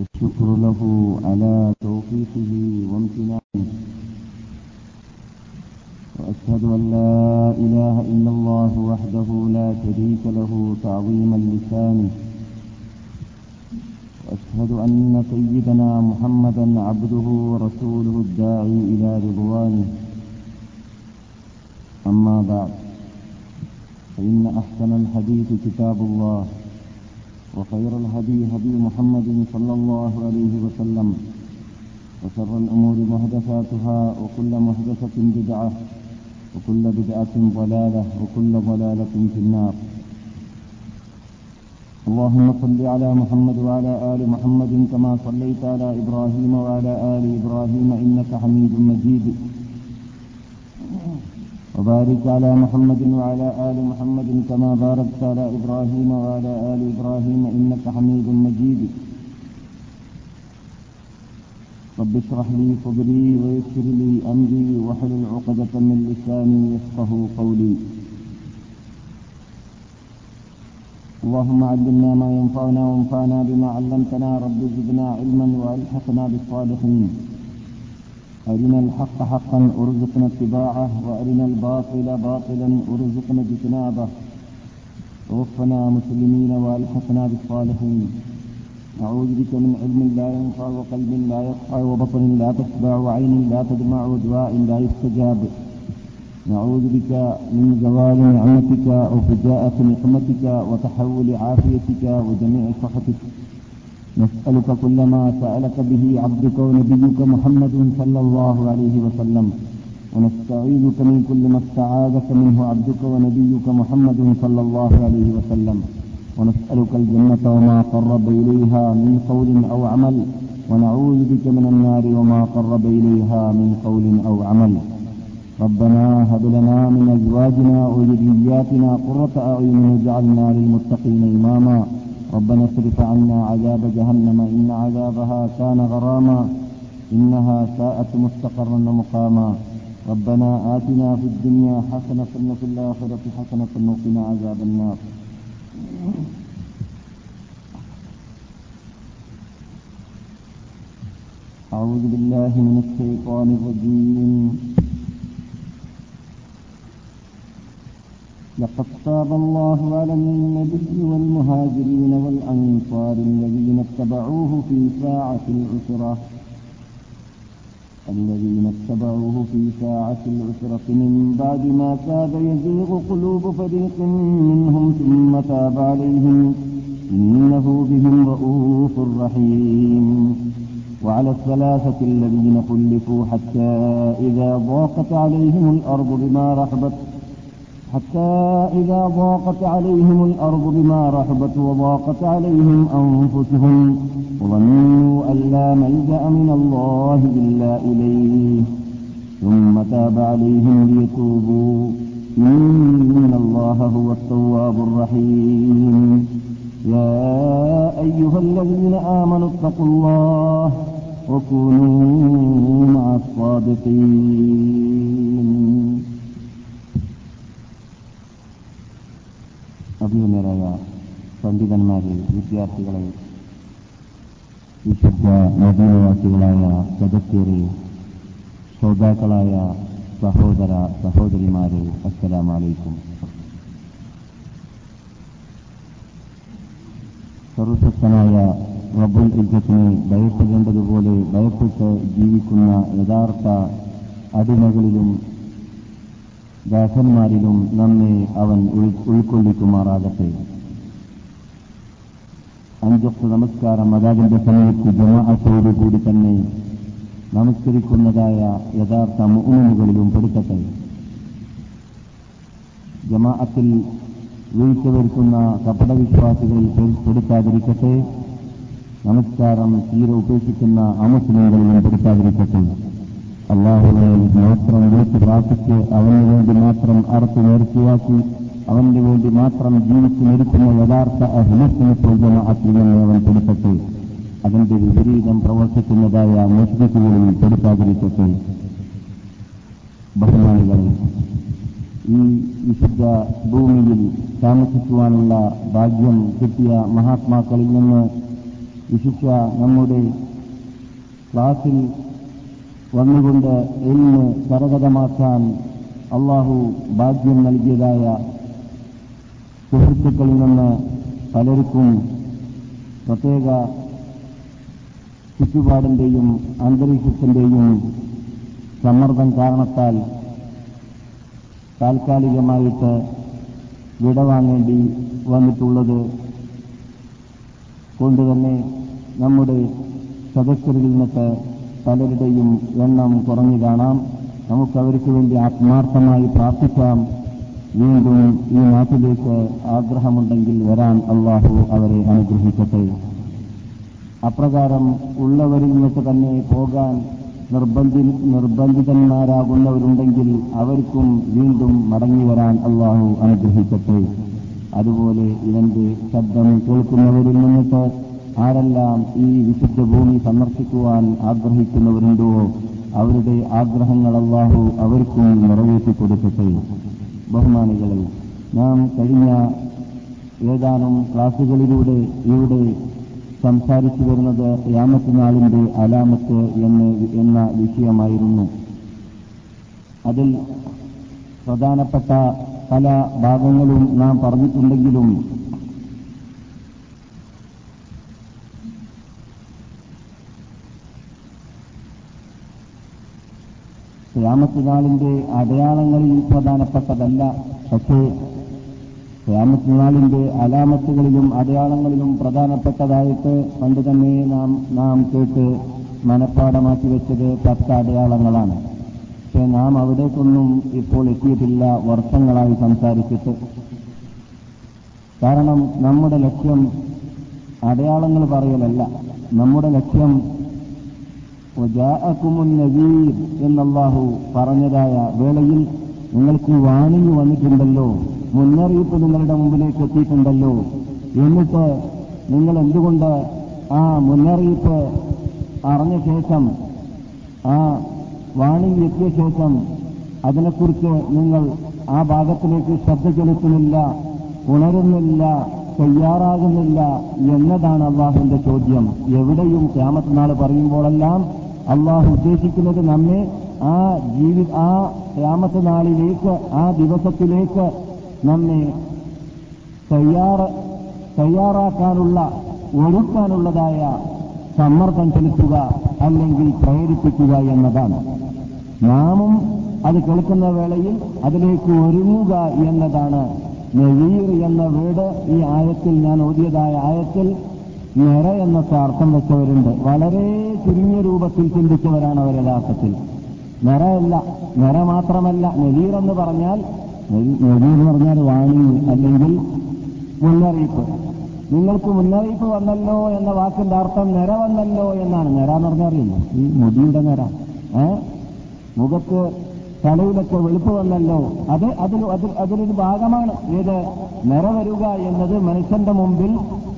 الشكر له على توفيقه وامتنانه. وأشهد أن لا إله إلا الله وحده لا شريك له تعظيما لسانه وأشهد أن سيدنا محمدا عبده ورسوله الداعي إلى رضوانه. أما بعد فإن أحسن الحديث كتاب الله. وخير الهدي هدي محمد صلى الله عليه وسلم وشر الأمور محدثاتها وكل محدثة بدعة وكل بدعة ضلالة وكل ضلالة في النار. اللهم صل على محمد وعلى آل محمد كما صليت على إبراهيم وعلى آل إبراهيم إنك حميد مجيد. وبارك على محمد وعلى آل محمد كما باركت على إبراهيم وعلى آل إبراهيم إنك حميد مجيد. رب اشرح لي صدري ويسر لي أمري واحلل عقدة من لساني يفقه قولي. اللهم علمنا ما ينفعنا وانفعنا بما علمتنا. رب زدنا علما وألحقنا بالصالحين. أرنا الحق حقا أرزقنا اتباعه وأرنا الباطل باطلا أرزقنا اجتنابه. توفنا مسلمين وألحقنا بالصالحين. أعوذ بك من علم لا ينفع وقلب لا يخفى وبطن لا تشبع وعين لا تدمع ودعاء لا يستجاب. نعوذ بك من زوال نعمتك وفجاءة نقمتك وتحول عافيتك وجميع سخطك. نسألك كل ما سألك به عبدك ونبيك محمد صلى الله عليه وسلم. ونستعيذك من كل ما استعاذك منه عبدك ونبيك محمد صلى الله عليه وسلم. ونسألك الجنة وما قرب إليها من قول أو عمل. ونعوذ بك من النار وما قرب إليها من قول أو عمل. ربنا هب لنا من أزواجنا وذرياتنا قرة أعين واجعلنا للمتقين إماما. ربنا اصرف عنا عذاب جهنم إن عذابها كان غراما إنها ساءت مستقرا ومقاما. ربنا آتنا في الدنيا حسنة وفي الآخرة حسنة وقنا عذاب النار. أعوذ بالله من الشيطان الرجيم. لقد تاب الله على النبي والمهاجرين والأنصار الذين اتبعوه في ساعة العسرة. الذين اتبعوه في ساعة العسرة من بعد ما كاد يزيغ قلوب فريق منهم ثم تاب عليهم. إنه بهم رؤوف رحيم. وعلى الثلاثة الذين خلفوا حتى إذا ضاقت عليهم الأرض بما رحبت حتى إذا ضاقت عليهم الأرض بما رحبت وضاقت عليهم أنفسهم وظنوا أن لا ملجأ من الله إلا إليه. ثم تاب عليهم ليتوبوا. إن الله هو التواب الرحيم. يا أيها الذين آمنوا اتقوا الله وكونوا مع الصادقين. അഭിമന്യരായ പണ്ഡിതന്മാരെ വിദ്യാർത്ഥികളെ വിശുദ്ധ നദീനവാസികളായ സദസ്യരെ ശ്രോതാക്കളായ സഹോദര സഹോദരിമാരെ അസ്സലാമലൈക്കും. സർവശക്തനായ റബ്ബുൽ ഇജ്ജത്തിനെ ഭയപ്പെടേണ്ടതുപോലെ ഭയപ്പെട്ട് ജീവിക്കുന്ന യഥാർത്ഥ അടിമകളിലും ദാസന്മാരിലും നമ്മെ അവൻ ഉൾക്കൊള്ളിക്കുമാറാകട്ടെ. അഞ്ചൊക്കെ നമസ്കാരം അതാതിന്റെ സമയത്ത് ജമാഅത്തോടുകൂടി തന്നെ നമസ്കരിക്കുന്നതായ യഥാർത്ഥ മുഅ്മിനുകളിലും പെടുത്തട്ടെ. ജമാഅത്തിൽ വീഴ്ച വരുത്തുന്ന കപടവിശ്വാസികളിൽ പെടുത്താതിരിക്കട്ടെ. നമസ്കാരം തീരെ ഉപേക്ഷിക്കുന്ന അമുസ്ലിങ്ങളിലും പെടുത്താതിരിക്കട്ടെ. അള്ളാഹുവിനെ മാത്രം വിളിച്ച് പ്രാർത്ഥിച്ച് അവന് വേണ്ടി മാത്രം അറുത്ത് നേർച്ചയാക്കി അവന് വേണ്ടി മാത്രം ജീവിച്ചു നിൽക്കുന്ന യഥാർത്ഥ അഹിമത്തിനെ ജമാഅത്തിൽ നിന്ന് അവൻ പെടുത്തട്ടെ അതിന്റെ വിപരീതം പ്രവർത്തിക്കുന്നതായ മുസ്ലിക്കുകളിൽ പെടുത്താതിരിക്കട്ടെ. ബഹുമാനികൾ ഈ വിശുദ്ധ ഭൂമിയിൽ താമസിക്കുവാനുള്ള ഭാഗ്യം കിട്ടിയ മഹാത്മാക്കളിൽ നിന്ന് വിശിഷ്യ നമ്മുടെ ക്ലാസ്സിൽ വന്നുകൊണ്ട് ഇന്ന് കരകതമാക്കാൻ അള്ളാഹു ഭാഗ്യം നൽകിയതായ സുഹൃത്തുക്കളിൽ നിന്ന് പലർക്കും പ്രത്യേക ചുറ്റുപാടിന്റെയും അന്തരീക്ഷത്തിന്റെയും സമ്മർദ്ദം കാരണത്താൽ താൽക്കാലികമായിട്ട് വിടവാങ്ങേണ്ടി വന്നിട്ടുള്ളത് കൊണ്ടുതന്നെ നമ്മുടെ സദസ്യരിൽ നിന്നിട്ട് പലരുടെയും എണ്ണം കുറഞ്ഞു കാണാം. നമുക്ക് അവർക്ക് വേണ്ടി ആത്മാർത്ഥമായി പ്രാർത്ഥിക്കാം. വീണ്ടും ഈ നാട്ടിലേക്ക് ആഗ്രഹമുണ്ടെങ്കിൽ വരാൻ അള്ളാഹു അവരെ അനുഗ്രഹിക്കട്ടെ. അപ്രകാരം ഉള്ളവരിൽ നിന്നിട്ട് തന്നെ പോകാൻ നിർബന്ധി നിർബന്ധിതന്മാരാകുന്നവരുണ്ടെങ്കിൽ അവർക്കും വീണ്ടും മടങ്ങി വരാൻ അള്ളാഹു അനുഗ്രഹിക്കട്ടെ. അതുപോലെ ഇവന്റെ ശബ്ദം കേൾക്കുന്നവരിൽ നിന്നിട്ട് ആരെല്ലാം ഈ വിശുദ്ധ ഭൂമി സന്ദർശിക്കുവാൻ ആഗ്രഹിക്കുന്നവരുണ്ടോ അവരുടെ ആഗ്രഹങ്ങൾ അള്ളാഹു അവർക്കും നിറവേറ്റി കൊടുക്കട്ടെ. ബഹുമാനികളെ നാം കഴിഞ്ഞ ഏതാനും ക്ലാസുകളിലൂടെ ഇവിടെ സംസാരിച്ചു വരുന്നത് യാമത്ത് നാളിന്റെ അലാമത്ത് എന്ന് എന്ന വിഷയമായിരുന്നു. അതിൽ പ്രധാനപ്പെട്ട പല ഭാഗങ്ങളും നാം പറഞ്ഞിട്ടുണ്ടെങ്കിലും ഖിയാമത്ത് നാളിന്റെ അടയാളങ്ങളിൽ പ്രധാനപ്പെട്ടതല്ല പക്ഷേ ഖിയാമത്ത് നാളിന്റെ അലാമത്തുകളിലും അടയാളങ്ങളിലും പ്രധാനപ്പെട്ടതായിട്ട് പണ്ട് തന്നെ നാം നാം കേട്ട് മനഃപ്പാടമാക്കി വെച്ചത് പത്ത് അടയാളങ്ങളാണ്. പക്ഷെ നാം അവിടേക്കൊന്നും ഇപ്പോൾ എത്തിയിട്ടില്ല വർഷങ്ങളായി സംസാരിച്ചിട്ട്. കാരണം നമ്മുടെ ലക്ഷ്യം അടയാളങ്ങൾ പറയലല്ല. നമ്മുടെ ലക്ഷ്യം നദീർ എന്നല്ലാഹു പറഞ്ഞതായ വേളയിൽ നിങ്ങൾക്ക് വാണിംഗ് വന്നിട്ടുണ്ടല്ലോ. മുന്നറിയിപ്പ് നിങ്ങളുടെ മുമ്പിലേക്ക് എത്തിയിട്ടുണ്ടല്ലോ. എന്നിട്ട് നിങ്ങൾ എന്തുകൊണ്ട് ആ മുന്നറിയിപ്പ് അറിഞ്ഞ ശേഷം ആ വാണിംഗ് എത്തിയ ശേഷം അതിനെക്കുറിച്ച് നിങ്ങൾ ആ ഭാഗത്തിലേക്ക് ശ്രദ്ധ ചെലുത്തുന്നില്ല ഉണരുന്നില്ല തയ്യാറാകുന്നില്ല എന്നതാണ് അള്ളാഹുവിന്റെ ചോദ്യം. എവിടെയും ക്യാമത്ത് നാൾ പറയുമ്പോഴെല്ലാം അള്ളാഹു ഉദ്ദേശിക്കുന്നത് നമ്മെ ആ ജീവി ആ ക്യാമത്ത് നാളിലേക്ക് ആ ദിവസത്തിലേക്ക് നമ്മെ തയ്യാറ തയ്യാറാക്കാനുള്ള ഒരുക്കാനുള്ളതായ സമ്മർദ്ദം ചെലുത്തുക അല്ലെങ്കിൽ പ്രേരിപ്പിക്കുക എന്നതാണ്. നാമും അത് കേൾക്കുന്ന വേളയിൽ അതിലേക്ക് ഒരുങ്ങുക എന്നതാണ്. നെവീർ എന്ന വീട് ഈ ആയത്തിൽ ഞാൻ ഓതിയതായ ആയത്തിൽ നിറ എന്നൊക്കെ അർത്ഥം വെച്ചവരുണ്ട്. വളരെ ചുരുങ്ങിയ രൂപത്തിൽ ചിന്തിച്ചവരാണ് അവർ യഥാർത്ഥത്തിൽ. നിറയല്ല നിറ മാത്രമല്ല നെവീർ എന്ന് പറഞ്ഞാൽ നെവീർ എന്ന് പറഞ്ഞാൽ വാണി അല്ലെങ്കിൽ മുന്നറിയിപ്പ്. നിങ്ങൾക്ക് മുന്നറിയിപ്പ് വന്നല്ലോ എന്ന വാക്കിന്റെ അർത്ഥം നിര വന്നല്ലോ എന്നാണ്. നിര എന്ന് പറഞ്ഞാൽ അറിയില്ല? ഈ മുടിയുടെ നിര ഏ? മുഖത്ത് തലയിലൊക്കെ വെളുപ്പ് വന്നല്ലോ. അത് അതിൽ അതിലൊരു ഭാഗമാണ്. ഏത് നിറവരുക എന്നത് മനുഷ്യന്റെ മുമ്പിൽ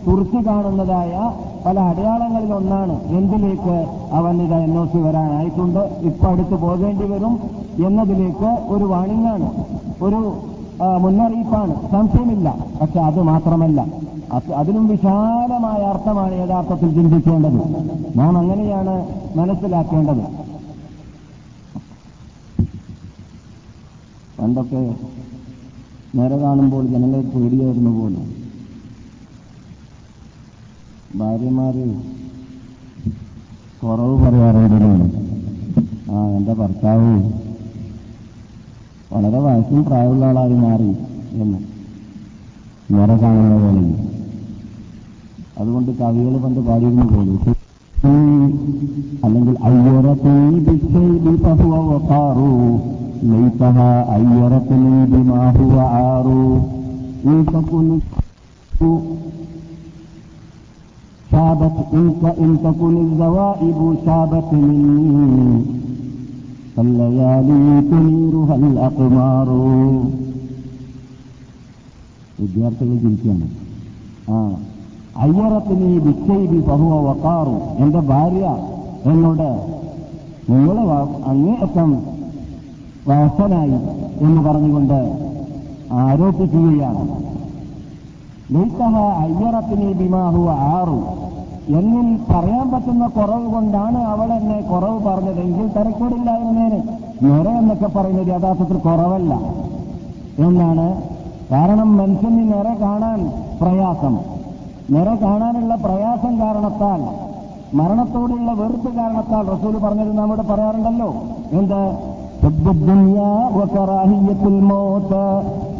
തുറച്ചു കാണുന്നതായ പല അടയാളങ്ങളിൽ ഒന്നാണ് എന്തിലേക്ക് അവൻ ഇത് എൻ ഒ സി വരാനായിട്ടുണ്ട്? ഇപ്പൊ അടുത്ത് പോകേണ്ടി വരും എന്നതിലേക്ക് ഒരു വാണിങ്ങാണ് ഒരു മുന്നറിയിപ്പാണ്. സംശയമില്ല. പക്ഷെ അത് മാത്രമല്ല. അതിലും വിശാലമായ അർത്ഥമാണ് യഥാർത്ഥത്തിൽ ചിന്തിക്കേണ്ടത്. നാം അങ്ങനെയാണ് മനസ്സിലാക്കേണ്ടത്. പണ്ടൊക്കെ നേരെ കാണുമ്പോൾ ജനങ്ങളെ പേടിയായിരുന്നു പോലും. ഭാര്യമാര് കുറവ് പറയാറുണ്ടല്ലോ ആ എന്റെ ഭർത്താവ് വളരെ വയസ്സും പ്രായമുള്ള ആളായി മാറി എന്ന് നേരെ കാണുന്ന പോലെ. അതുകൊണ്ട് കവികൾ പണ്ട് പാടിയിരുന്നു പോലും. അല്ലെങ്കിൽ അയ്യറത്തീ ബിശൈബി ഫഹുവ വഖാറു ലൈസഹ അയ്യറത്തീ ബിമാ ഹുവ ആറു ഇൻ തകുൻ شابت إنك إن تكن الزوائب شابت مني فالليالي تنيرها الأقمار വിദ്യാർത്ഥികൾ ചിരിക്കുകയാണ് ആ അയ്യറത്തിന് ബിച്ചൈബി ബഹുവ വക്കാറു എന്റെ ഭാര്യ എന്നോട് നിങ്ങൾ അങ്ങേയറ്റം വയസ്സനായി എന്ന് പറഞ്ഞുകൊണ്ട് ആരോപിക്കുകയാണ്. ലൈസഹ അയ്യറത്തിനെ ബിമാഹു ആറു. എന്നിൽ പറയാൻ പറ്റുന്ന കുറവ് കൊണ്ടാണ് അവൾ എന്നെ കുറവ് പറഞ്ഞതെങ്കിൽ തിരക്കേടില്ലായിരുന്നേന് നിറ എന്നൊക്കെ പറയുന്നത് യഥാർത്ഥത്തിൽ കുറവല്ല എന്നാണ്. കാരണം മനുഷ്യന് നിറ കാണാൻ പ്രയാസം. നിറ കാണാനുള്ള പ്രയാസം കാരണത്താൽ മരണത്തോടുള്ള വെറുപ്പ് കാരണത്താൽ റസൂൽ പറഞ്ഞത് നമ്മുടെ പറയാറുണ്ടല്ലോ. എന്ത്? حب الدنيا وكراهية الموت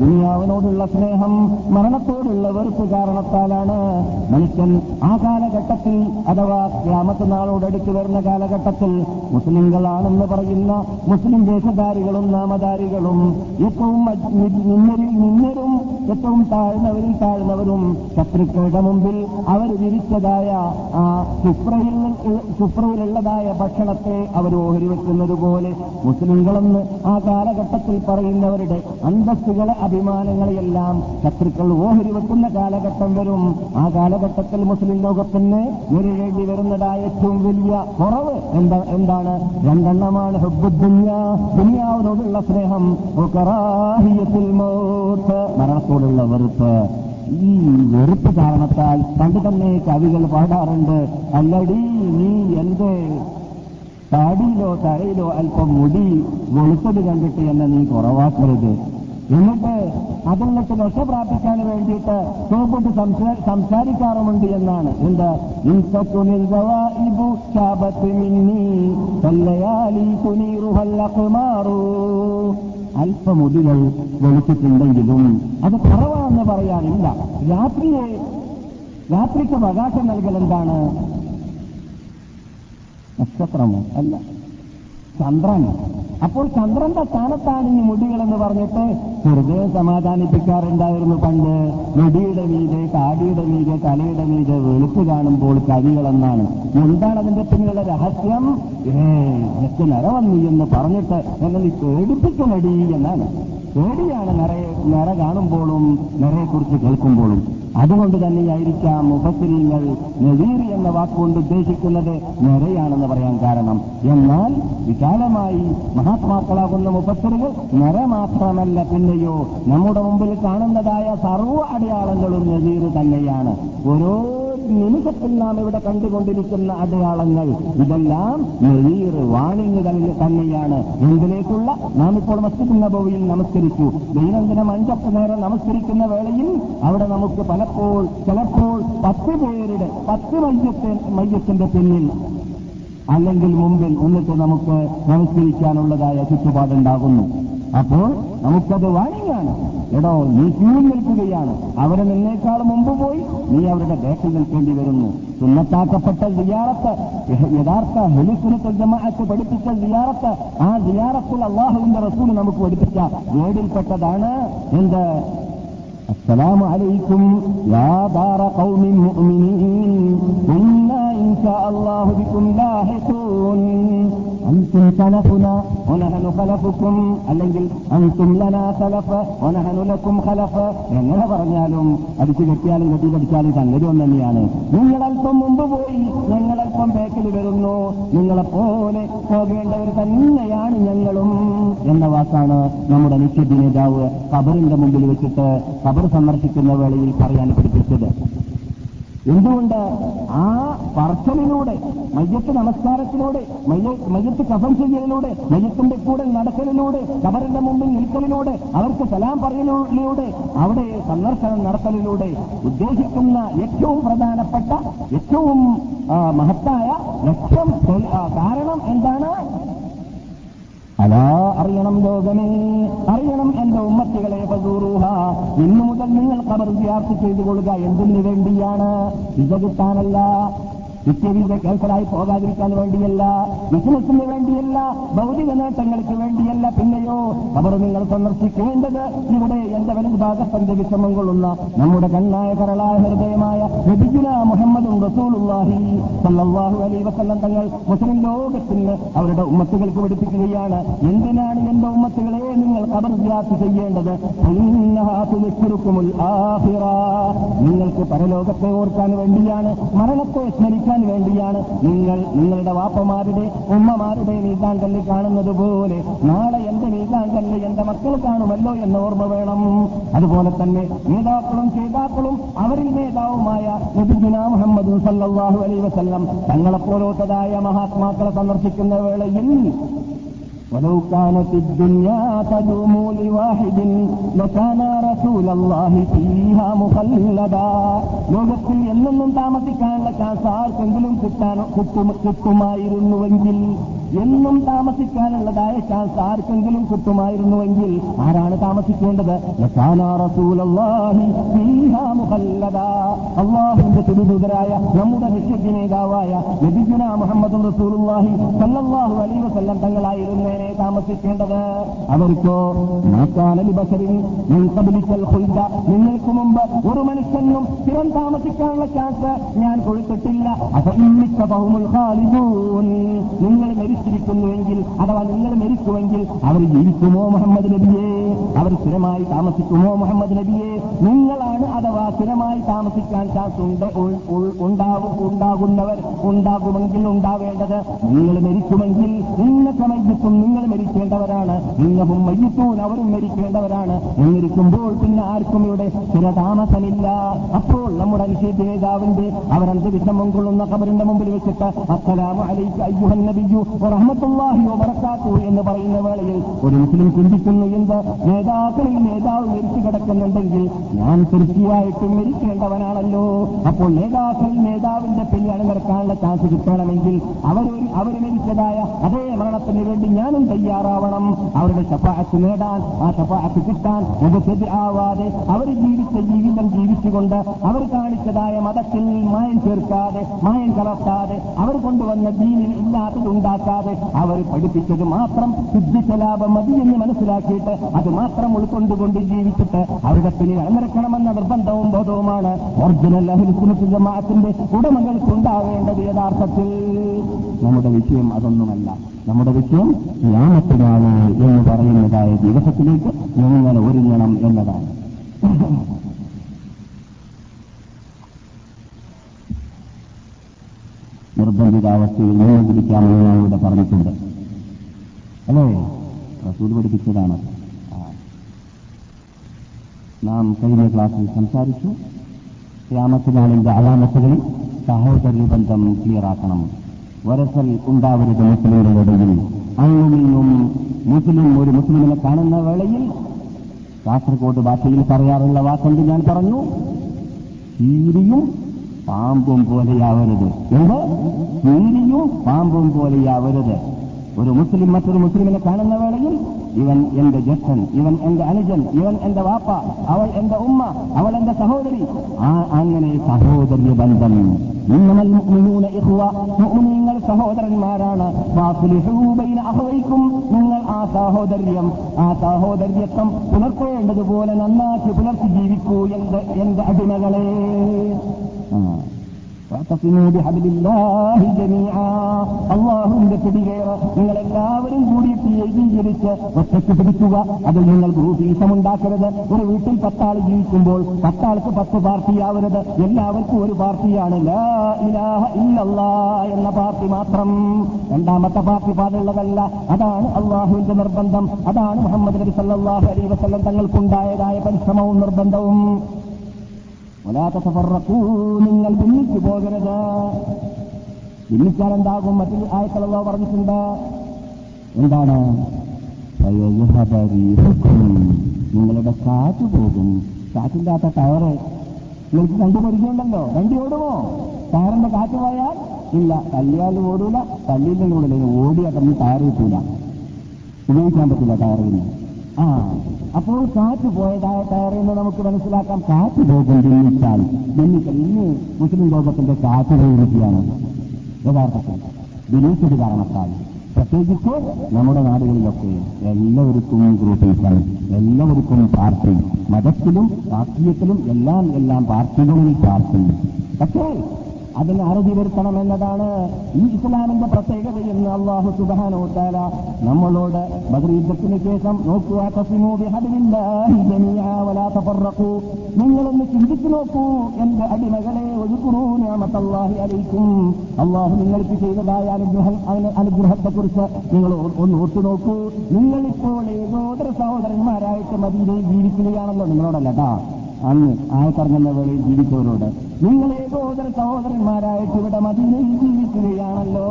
ദുനിയാവിനോടുള്ള സ്നേഹം മരണത്തോടുള്ള വെറുപ്പ് കാരണത്താലാണ്. മനുഷ്യൻ ആ കാലഘട്ടത്തിൽ അഥവാ ഗ്രാമത്ത് നാളോടടുത്ത് വരുന്ന കാലഘട്ടത്തിൽ മുസ്ലിങ്ങളാണെന്ന് പറയുന്ന മുസ്ലിം ദേശധാരികളും നാമധാരികളും ഏറ്റവും നിന്നരും ഏറ്റവും താഴ്ന്നവരിൽ താഴ്ന്നവരും ശത്രുക്കളുടെ മുമ്പിൽ അവർ വിരിച്ചതായ ആ സുപ്രയിൽ സുപ്രയിലുള്ളതായ ഭക്ഷണത്തെ അവർ ഓഹരി വെക്കുന്നത് പോലെ മുസ്ലിങ്ങളെന്ന് ആ കാലഘട്ടത്തിൽ പറയുന്നവരുടെ അന്തസ്സുകളെ അഭിമാനങ്ങളെയെല്ലാം ശത്രുക്കൾ ഓഹരി വെക്കുന്ന കാലഘട്ടം വരും. ആ കാലഘട്ടത്തിൽ മുസ്ലിം ലോകത്തിന് നേരിടേണ്ടി വരുന്നതായ ഏറ്റവും വലിയ കുറവ് എന്താ എന്താണ്? രണ്ടെണ്ണമാണ് ഹുബുദ്ദുന്യ ദുനിയാവിനോടുള്ള സ്നേഹം. മരണത്തോടുള്ള വെറുപ്പ്. ഈ വെറുപ്പ് കാരണത്താൽ പണ്ട് തന്നെ കവികൾ പാടാറുണ്ട്. അല്ലടി നീ എന്റെ താടിയിലോ തലയിലോ അല്പം മുടി വെളുത്തത് കണ്ടിട്ട് എന്നെ നീ കുറവാക്കരുത്. എന്നിട്ട് അതിനകത്ത് രക്ഷ പ്രാപിക്കാൻ വേണ്ടിയിട്ട് സോപ്പിട്ട് സംസാരിക്കാറുമുണ്ട് എന്നാണ്. എന്ത്? അല്പമുടികൾ വെളിച്ചിട്ടുണ്ടെങ്കിലും അത് കുറവാണെന്ന് പറയാനില്ല. രാത്രിയെ രാത്രിക്ക് അവകാശം നൽകൽ എന്താണ്? നക്ഷത്രമോ അല്ല. ചന്ദ്രൻ. അപ്പോൾ ചന്ദ്രന്റെ സ്ഥാനത്താണ് ഈ മുടികളെന്ന് പറഞ്ഞിട്ട് ഹൃദയം സമാധാനിപ്പിക്കാറുണ്ടായിരുന്നു പണ്ട്. മുടിയുടെ മീതെ കാടിയുടെ മീതെ തലയുടെ മീതെ വെളുപ്പ് കാണുമ്പോൾ കവികളെന്നാണ്. എന്താണ് അതിന്റെ പിന്നിലുള്ള രഹസ്യം? ഏ എനിക്ക് നിറ വന്നു എന്ന് പറഞ്ഞിട്ട് എന്നെ നീ പേടിപ്പിക്കണടി എന്നാണ്. പേടിയാണ് നിറയെ നിറ കാണുമ്പോഴും നിറയെക്കുറിച്ച് കേൾക്കുമ്പോഴും. അതുകൊണ്ട് തന്നെയായിരിക്കാം മുഫസിരിങ്ങൾ നദീർ എന്ന വാക്കുകൊണ്ട് ഉദ്ദേശിക്കുന്നത് നിറയാണെന്ന് പറയാൻ കാരണം. എന്നാൽ വിശാലമായി മഹാത്മാക്കളാകുന്ന മുഫസിറുകൾ നിറ മാത്രമല്ല പിന്നെയോ നമ്മുടെ മുമ്പിൽ കാണുന്നതായ സർവ അടയാളങ്ങളും നദീർ തന്നെയാണ്. ഓരോ നിമിഷത്തിൽ നാം ഇവിടെ കണ്ടുകൊണ്ടിരിക്കുന്ന അടയാളങ്ങൾ ഇതെല്ലാം നദീർ വാണിങ് തന്നെയാണ്. എന്തിലേക്കുള്ള? നാം ഇപ്പോൾ മസ്ജിദ് നബവിയിൽ നമസ്കരിച്ചു. ദൈനംദിനം അഞ്ചപ്പ് നേരം നമസ്കരിക്കുന്ന വേളയിൽ അവിടെ നമുക്ക് പലപ്പോൾ ചിലപ്പോൾ ചിലപ്പോൾ പത്ത് പേരുടെ പത്ത് മയ്യത്തെ മയ്യത്തിന്റെ പിന്നിൽ അല്ലെങ്കിൽ മുമ്പിൽ എന്നിട്ട് നമുക്ക് നമസ്കരിക്കാനുള്ളതായ ചുറ്റുപാടുണ്ടാകുന്നു അപ്പോൾ നമുക്കത് വാണിയാണ് എടോ നീ ക്യൂവിൽ നിൽക്കുകയാണ്. അവരെ നിന്നേക്കാൾ മുമ്പ് പോയി നീ അവരുടെ ബേക്കിൽ നിൽക്കേണ്ടി വരുന്നു. സുന്നത്താക്കപ്പെട്ട സിയാറത്ത് യഥാർത്ഥ ഹെലിസുനത്തുൽ ജമാഅത്ത് പഠിപ്പിച്ച സിയാറത്ത് ആ ജിയാറത്തിൽ അള്ളാഹുവിന്റെ റസൂൽ നമുക്ക് പഠിപ്പിച്ച വേടിൽപ്പെട്ടതാണ് എന്ത്? السلام عليكم. يا دار قوم مؤمنين. إنا إن شاء الله بكم لاحقون. أنتم سلفنا ونحن خلفكم അല്ലെങ്കിൽ അൻതും ലനാ സലഫ് വനഹനു ലക്കും ഖലഫ് എങ്ങനെ പറഞ്ഞാലും അടിച്ചു കെട്ടിയാലും കെട്ടി കടിച്ചാലും സംഗതി ഒന്ന് തന്നെയാണ് നിങ്ങളൽപ്പം മുമ്പ് പോയി ഞങ്ങളൽപ്പം ബേക്കിൽ വരുന്നു നിങ്ങളെപ്പോലെ പോകേണ്ടവർ തന്നെയാണ് ഞങ്ങളും എന്ന വാക്കാണ് നമ്മുടെ നിത്യതി നേതാവ് ഖബറിന്റെ മുമ്പിൽ വെച്ചിട്ട് ഖബർ സന്ദർശിക്കുന്ന വേളയിൽ പറയാൻ പഠിപ്പിച്ചത് എന്തുകൊണ്ട് ആ പറച്ചലിലൂടെ മയ്യത്ത് നമസ്കാരത്തിലൂടെ മയ്യത്ത് കഫം ചെയ്യലിലൂടെ മയ്യത്തിന്റെ കൂടെ നടക്കലിലൂടെ കബറിന്റെ മുമ്പിൽ നിൽക്കലിലൂടെ അവർക്ക് സലാം പറയലിലൂടെ അവിടെ സന്ദർശനം നടത്തലിലൂടെ ഉദ്ദേശിക്കുന്ന ഏറ്റവും പ്രധാനപ്പെട്ട ഏറ്റവും മഹത്തായ ലക്ഷ്യം കാരണം എന്താണ്? അലാ അറിയണം ലോകമേ അറിയണം എന്റെ ഉമ്മത്തികളെ പസൂറൂഹ ഇന്നു മുതൽ നിങ്ങൾ കബർ വ്യാപ്തി ചെയ്തു കൊള്ളുക എന്തിനു വേണ്ടിയാണ്? ഇത് കിട്ടാനല്ല. നിത്യവിധ കേൾക്കലായി പോകാതിരിക്കാൻ വേണ്ടിയല്ല ബിസിനസിന് വേണ്ടിയല്ല ഭൗതിക നേട്ടങ്ങൾക്ക് വേണ്ടിയല്ല പിന്നെയോ അവർ നിങ്ങൾ സന്ദർശിക്കേണ്ടത് ഇവിടെ എന്റെ വലിയ ഭാഗത്തിന്റെ വിഷമം കൊള്ളുന്ന നമ്മുടെ കണ്ണായ കരളായ ഹൃദയമായ നബിജുന മുഹമ്മദും റസൂലുള്ളാഹി സല്ലല്ലാഹു അലൈഹി വസല്ലം തങ്ങൾ മുസ്ലിം ലോകത്തിന് അവരുടെ ഉമ്മത്തുകൾക്ക് പഠിപ്പിക്കുകയാണ്. എന്തിനാണ് എന്റെ ഉമ്മത്തുകളെ നിങ്ങൾ കബർ വ്യാപ്തി ചെയ്യേണ്ടത്? നിങ്ങൾക്ക് പരലോകത്തെ ഓർക്കാൻ വേണ്ടിയാണ് മരണത്തെ സ്മരിക്കാൻ കാണിക്കാൻ വേണ്ടിയാണ് നിങ്ങൾ നിങ്ങളുടെ വാപ്പമാരുടെ ഉമ്മമാരുടെ നീക്കാൻ കല്ല് കാണുന്നത് പോലെ നാളെ എന്റെ നീക്കാൻ കല്ല് എന്റെ മക്കൾ കാണുമല്ലോ എന്ന് ഓർമ്മ വേണം. അതുപോലെ തന്നെ നേതാക്കളും ചേതാക്കളും അവരിൽ നേതാവുമായ നബിദിന മുഹമ്മദ് സല്ലാഹു അലൈ വസല്ലം മഹാത്മാക്കളെ സന്ദർശിക്കുന്ന വേളയിൽ ولو كانت الدنيا تدوم لواحد لكان رسول الله فيها مخلدا ലോകത്തിൽ എന്നെന്നും താമസിക്കാനുള്ള ചാൻസ് ആർക്കെങ്കിലും കിട്ടാൻ കിട്ടും കിട്ടുമായിരുന്നുവെങ്കിൽ എന്നും താമസിക്കാനുള്ളതായ ചാൻസ് ആർക്കെങ്കിലും കിട്ടുമായിരുന്നുവെങ്കിൽ ആരാണ് താമസിക്കേണ്ടത് ലക്കാന റസൂലല്ലാഹി ഫീഹാ മുഖല്ലദാ. അള്ളാഹുവിന്റെ തിരുദൂതരായ നമ്മുടെ നിശ്ചയ നേതാവായ നബിഗുന മുഹമ്മദ് റസൂലുള്ളാഹി സല്ലല്ലാഹു അലൈഹി വസല്ലം തങ്ങളായിരുന്നേനെ താമസിക്കേണ്ടത്? അവർക്കോ? നിങ്ങൾക്ക് മുമ്പ് ഒരു മനുഷ്യനും സ്ഥിരം താമസിക്കാനുള്ള ചാൻസ് ഞാൻ കൊടുത്തിട്ടില്ല. അപ്പൊ ഇന്നിക്ക ബഹുമുൽ നിങ്ങൾ മരിച്ചിരിക്കുന്നുവെങ്കിൽ അഥവാ നിങ്ങൾ മരിക്കുമെങ്കിൽ അവർ ജീവിക്കുമോ മുഹമ്മദ് നബിയെ? അവർ സ്ഥിരമായി താമസിക്കുമോ മുഹമ്മദ് നബിയെ? നിങ്ങളാണ് അഥവാ സ്ഥിരമായി താമസിക്കാൻ ചാൻസ് ഉണ്ട് ഉണ്ടാവും ഉണ്ടാകുന്നവർ ഉണ്ടാകുമെങ്കിൽ ഉണ്ടാവേണ്ടത്. നിങ്ങൾ മരിക്കുമെങ്കിൽ നിങ്ങൾക്ക് മയ്യത്തും നിങ്ങൾ മരിക്കേണ്ടവരാണ്. നിങ്ങളും മയ്യത്തൂൻ അവരും മരിക്കേണ്ടവരാണ്. എന്നിരിക്കുമ്പോൾ പിന്നെ ആർക്കും ഇവിടെ സ്ഥിരതാമസമില്ല. അപ്പോൾ നമ്മുടെ നിഷേധ നേതാവിന്റെ അവരന്ത് വിഷമം കൊള്ളുന്ന കബറിന്റെ മുമ്പിൽ വെച്ചിട്ട് അസ്സലാമു അലൈക അയ്യുഹൻ നബിയു വറഹ്മത്തുള്ളാഹി വബറകാതുഹു എന്ന് പറയുന്ന വേളയിൽ ഒരു മുസ്ലിം ചിന്തിക്കുന്നു എന്ത്? നേതാക്കളിൽ നേതാവ് മരിച്ചു കിടക്കുന്നുണ്ടെങ്കിൽ ഞാൻ തീർച്ചയായിട്ടും മരിക്കേണ്ടവനാണല്ലോ. അപ്പോൾ നേതാക്കളിൽ നേതാവിന്റെ പിന്നെ അണിനിരക്കാനുള്ള ചാൻസ് കിട്ടണമെങ്കിൽ അവർ അവർ മരിച്ചതായ അതേ മരണത്തിന് വേണ്ടി ഞാനും തയ്യാറാവണം. അവരുടെ ശഫാഅത്ത് നേടാൻ ആ ശഫാഅത്ത് കിട്ടാൻ മുഖത്ത് ആവാതെ അവർ ജീവിച്ച ജീവിതം ജീവിച്ചുകൊണ്ട് അവർ കാണിച്ചതായ മതത്തിൽ മായം ചേർക്കാതെ മായം കലർത്താതെ അവർ കൊണ്ടുവന്ന ദീനിൽ ഇല്ലാത്തത് ഉണ്ടാക്കാതെ അവർ പഠിപ്പിച്ചത് മാത്രം ശുദ്ധിച്ചലാപം മതി എന്ന് മനസ്സിലാക്കിയിട്ട് അത് മാത്രം ഉൾക്കൊണ്ടുകൊണ്ട് ജീവിച്ചിട്ട് അവരുടെ പിന്നിൽ അണിനിരക്കണമെന്ന നിർബന്ധവും ബോധവുമാണ് ഒറിജിനൽ അഹിൽസുനത്ത് ജമാഅത്തിന്റെ ഉടമകൾക്കുണ്ടാവേണ്ടത് യഥാർത്ഥത്തിൽ. നമ്മുടെ വിഷയം അതൊന്നുമല്ല. നമ്മുടെ വിഷയം യാമത്തിനാണ് എന്ന് പറയുന്നതായ ദിവസത്തിലേക്ക് നിങ്ങൾ ഒരുങ്ങണം എന്നതാണ്. നിർബന്ധിതാവസ്ഥയിൽ നിന്ന് പിടിക്കാമെന്ന് ഞാൻ ഇവിടെ പറഞ്ഞിട്ടുണ്ട്. അല്ലേ? റസൂൽ പഠിപ്പിച്ചതാണ്. നാം കഴിഞ്ഞ ക്ലാസ്സിൽ സംസാരിച്ചു. ക്യാമത്തിനാളിന്റെ അലാമത്തുകളിൽ സഹോദര്യ ബന്ധം ക്ലിയറാക്കണം. വരസൽ ഉണ്ടാവരുത് മുസ്ലിങ്ങളുടെ ഇടയിൽ. അങ്ങനെയും മുസ്ലിം ഒരു മുസ്ലിമിനെ കാണുന്ന വേളയിൽ കാസർഗോഡ് ഭാഷയിൽ പറയാറുള്ള വാക്കുണ്ട് ഞാൻ പറഞ്ഞു? കീരിയും പാമ്പും പോലെയാവരുത്. എന്ത്? കീരിയും പാമ്പും പോലെയാവരുത്. ഒരു മുസ്ലിം മറ്റൊരു മുസ്ലിമിനെ കാണുന്ന വേളയിൽ ഇവൻ എന്റെ ജ്യേഷ്ഠൻ ഇവൻ എന്റെ അനുജൻ ഇവൻ എന്റെ വാപ്പ അവൾ എന്റെ ഉമ്മ അവൾ എന്റെ സഹോദരി. ആ അങ്ങനെ സഹോദര്യ ബന്ധം ഇന്നമൽ മുഅ്മിനൂന ഇഖ്വ മുഅ്മിനീങ്ങൾ സഹോദരന്മാരാണ്. ഫാസ്ലിഹൂ ബൈന അഖവൈക്കും നിങ്ങൾ ആ സഹോദര്യം ആ സഹോദര്യത്വം പുലർത്തേണ്ടതുപോലെ നന്നാക്കി പുലർത്തി ജീവിക്കൂ എന്ത് എന്റെ അടിമകളെ. അള്ളാഹുവിന്റെ പിടികേറ് നിങ്ങൾ എല്ലാവരും കൂടിയിട്ട് ഏകീകരിച്ച് ഒറ്റയ്ക്ക് പിടിക്കുക. അതിൽ നിങ്ങൾ ഗ്രൂപ്പീസമുണ്ടാക്കരുത് ഒരു വീട്ടിൽ പത്താൾ ജീവിക്കുമ്പോൾ പത്താൾക്ക് പത്ത് പാർട്ടിയാവരുത്. എല്ലാവർക്കും ഒരു പാർട്ടിയാണ് ഇലാഹ എന്ന പാർട്ടി മാത്രം. രണ്ടാമത്തെ പാർട്ടി പാടുള്ളതല്ല. അതാണ് അള്ളാഹുവിന്റെ നിർബന്ധം. അതാണ് മുഹമ്മദ് നബി സല്ലാഹു അലൈഹി വസല്ലം തങ്ങൾക്കുണ്ടായതായ പരിശ്രമവും നിർബന്ധവും. നിങ്ങൾ ഭിന്നിച്ചു പോകരുത്. ഭിന്നിച്ചാൽ എന്താകും മറ്റൊരു ആയക്കളവോ പറഞ്ഞിട്ടുണ്ട്. എന്താണ്. നിങ്ങളുടെ കാറ്റ് പോകും. കാറ്റില്ലാത്ത ടയറ്. നിങ്ങൾക്ക് കണ്ടു പരിചയമുണ്ടല്ലോ? വണ്ടി ഓടുമോ? ടയറിന്റെ കാറ്റ് പോയാൽ ഇല്ല. തല്ലിയാലും ഓടൂല. തല്ലിയില്ലെങ്കിൽ ഓടില്ല ഓടിയാൽ തന്നെ ടയർ കിട്ടൂല. ഉപയോഗിക്കാൻ പറ്റില്ല ടയറിന്. ആ. അപ്പോൾ കാറ്റ് പോയതായ നിന്ന് നമുക്ക് മനസ്സിലാക്കാം കാറ്റ് ലോകം ഭിന്നിച്ചാൽ ഭിന്നിക്കൽ ഇന്ന് മുസ്ലിം ലോകത്തിന്റെ കാറ്റ് പ്രവൃത്തിയാണ് യഥാർത്ഥത്തിൽ വിനീച്ചത് കാരണത്താൽ പ്രത്യേകിച്ച് നമ്മുടെ നാടുകളിലൊക്കെ എല്ലാവർക്കും ഗ്രൂപ്പീസാണ് എല്ലാവർക്കും പാർട്ടി മതത്തിലും രാഷ്ട്രീയത്തിലും എല്ലാം എല്ലാം പാർട്ടികളിൽ പാർട്ടി. പക്ഷേ അതിന് അറുതി വരുത്തണം എന്നതാണ് ഈ ഇസ്ലാമിന്റെ പ്രത്യേകത എന്ന് അള്ളാഹു സുബാനോത്താല നമ്മളോട് ബദ്രീദ്ധത്തിന് ശേഷം നോക്കുക നിങ്ങളൊന്ന് ചിന്തിച്ചു നോക്കൂ എന്റെ അടിമകളെ ഒഴുക്കുറൂ ഞാമത്തല്ലാഹി അറിയിക്കും അള്ളാഹു നിങ്ങൾക്ക് ചെയ്തതായ അനുഗ്രഹം അനുഗ്രഹത്തെക്കുറിച്ച് നിങ്ങൾ ഒന്ന് ഓർത്തു നോക്കൂ. നിങ്ങളിപ്പോൾ ഏകോദര സഹോദരന്മാരായിട്ട് മദീനയിൽ ജീവിക്കുകയാണല്ലോ നിങ്ങളോടല്ല കേട്ടാ അന്ന് ആയക്കറങ്ങുന്ന വേളയിൽ ജീവിച്ചവരോട് നിങ്ങൾ ഏകോദര സഹോദരന്മാരായിട്ട് ഇവിടെ മതിയിൽ ജീവിക്കുകയാണല്ലോ.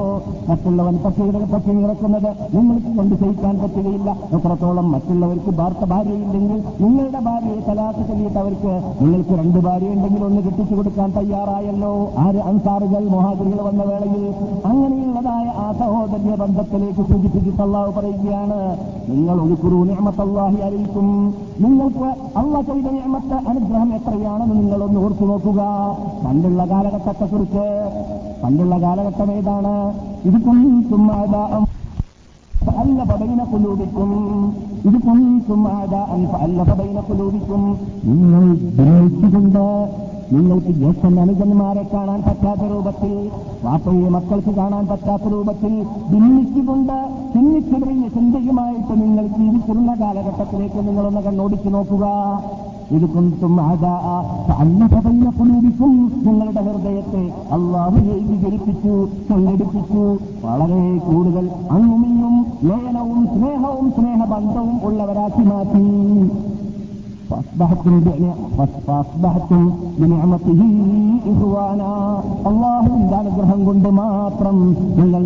മറ്റുള്ളവൻ പക്ഷികൾ പക്ഷി നിറക്കുന്നത് നിങ്ങൾക്ക് കൊണ്ട് സഹിക്കാൻ പറ്റുകയില്ല. എത്രത്തോളം മറ്റുള്ളവർക്ക് ഭാർത്ത ഭാര്യയില്ലെങ്കിൽ നിങ്ങളുടെ ഭാര്യയെ തലാത്ത് ചൊല്ലിയിട്ട് അവർക്ക് നിങ്ങൾക്ക് രണ്ട് ഭാര്യ ഉണ്ടെങ്കിൽ ഒന്ന് കെട്ടിച്ചു കൊടുക്കാൻ തയ്യാറായല്ലോ. ആര് അൻസാറുകൾ മൊഹാദികൾ വന്ന വേളയിൽ അങ്ങനെയുള്ളതായ ആ സഹോദര്യ ബന്ധത്തിലേക്ക് സൂചിപ്പിച്ചിട്ട് അള്ളാഹു പറയുകയാണ് നിങ്ങൾ ഒരു കുറു നിയമത്തല്ലാഹി അറിയിക്കും നിങ്ങൾക്ക് അള്ള ചെയ്ത നിയമത്തെ അനുഗ്രഹം എത്രയാണെന്ന് നിങ്ങളൊന്ന് ഓർത്തു നോക്കുക പണ്ടുള്ള കാലഘട്ടത്തെക്കുറിച്ച് പണ്ടുള്ള കാലഘട്ടം ഏതാണ് ഇത് കുഞ്ഞും فألف بين قلوبكم إذ كنتم أعداء فألف بين قلوبكم നിങ്ങൾ ഭിന്നിച്ചുകൊണ്ട് നിങ്ങൾക്ക് ജ്യേഷ്ഠൻ അനുജന്മാരെ കാണാൻ പറ്റാത്ത രൂപത്തിൽ വാപ്പയെ മക്കൾക്ക് കാണാൻ പറ്റാത്ത രൂപത്തിൽ ഭിന്നിച്ചുകൊണ്ട് ഭിന്നിച്ചെറിയ ചിന്തയുമായിട്ട് നിങ്ങൾ ജീവിച്ചിരുന്ന കാലഘട്ടത്തിലേക്ക് നിങ്ങളൊന്ന് കണ്ണോടിച്ചു നോക്കുക ഇത് കുന്തും കുലൂപിക്കും നിങ്ങളുടെ ഹൃദയത്തെ അള്ളാഹു ഏകീകരിപ്പിച്ചു സംഘടിപ്പിച്ചു. വളരെ കൂടുതൽ അങ്ങുമിങ്ങും ലയനവും സ്നേഹവും സ്നേഹബന്ധവും ഉള്ളവരാക്കി മാറ്റി. അള്ളാഹു അനുഗ്രഹം കൊണ്ട് മാത്രം നിങ്ങൾ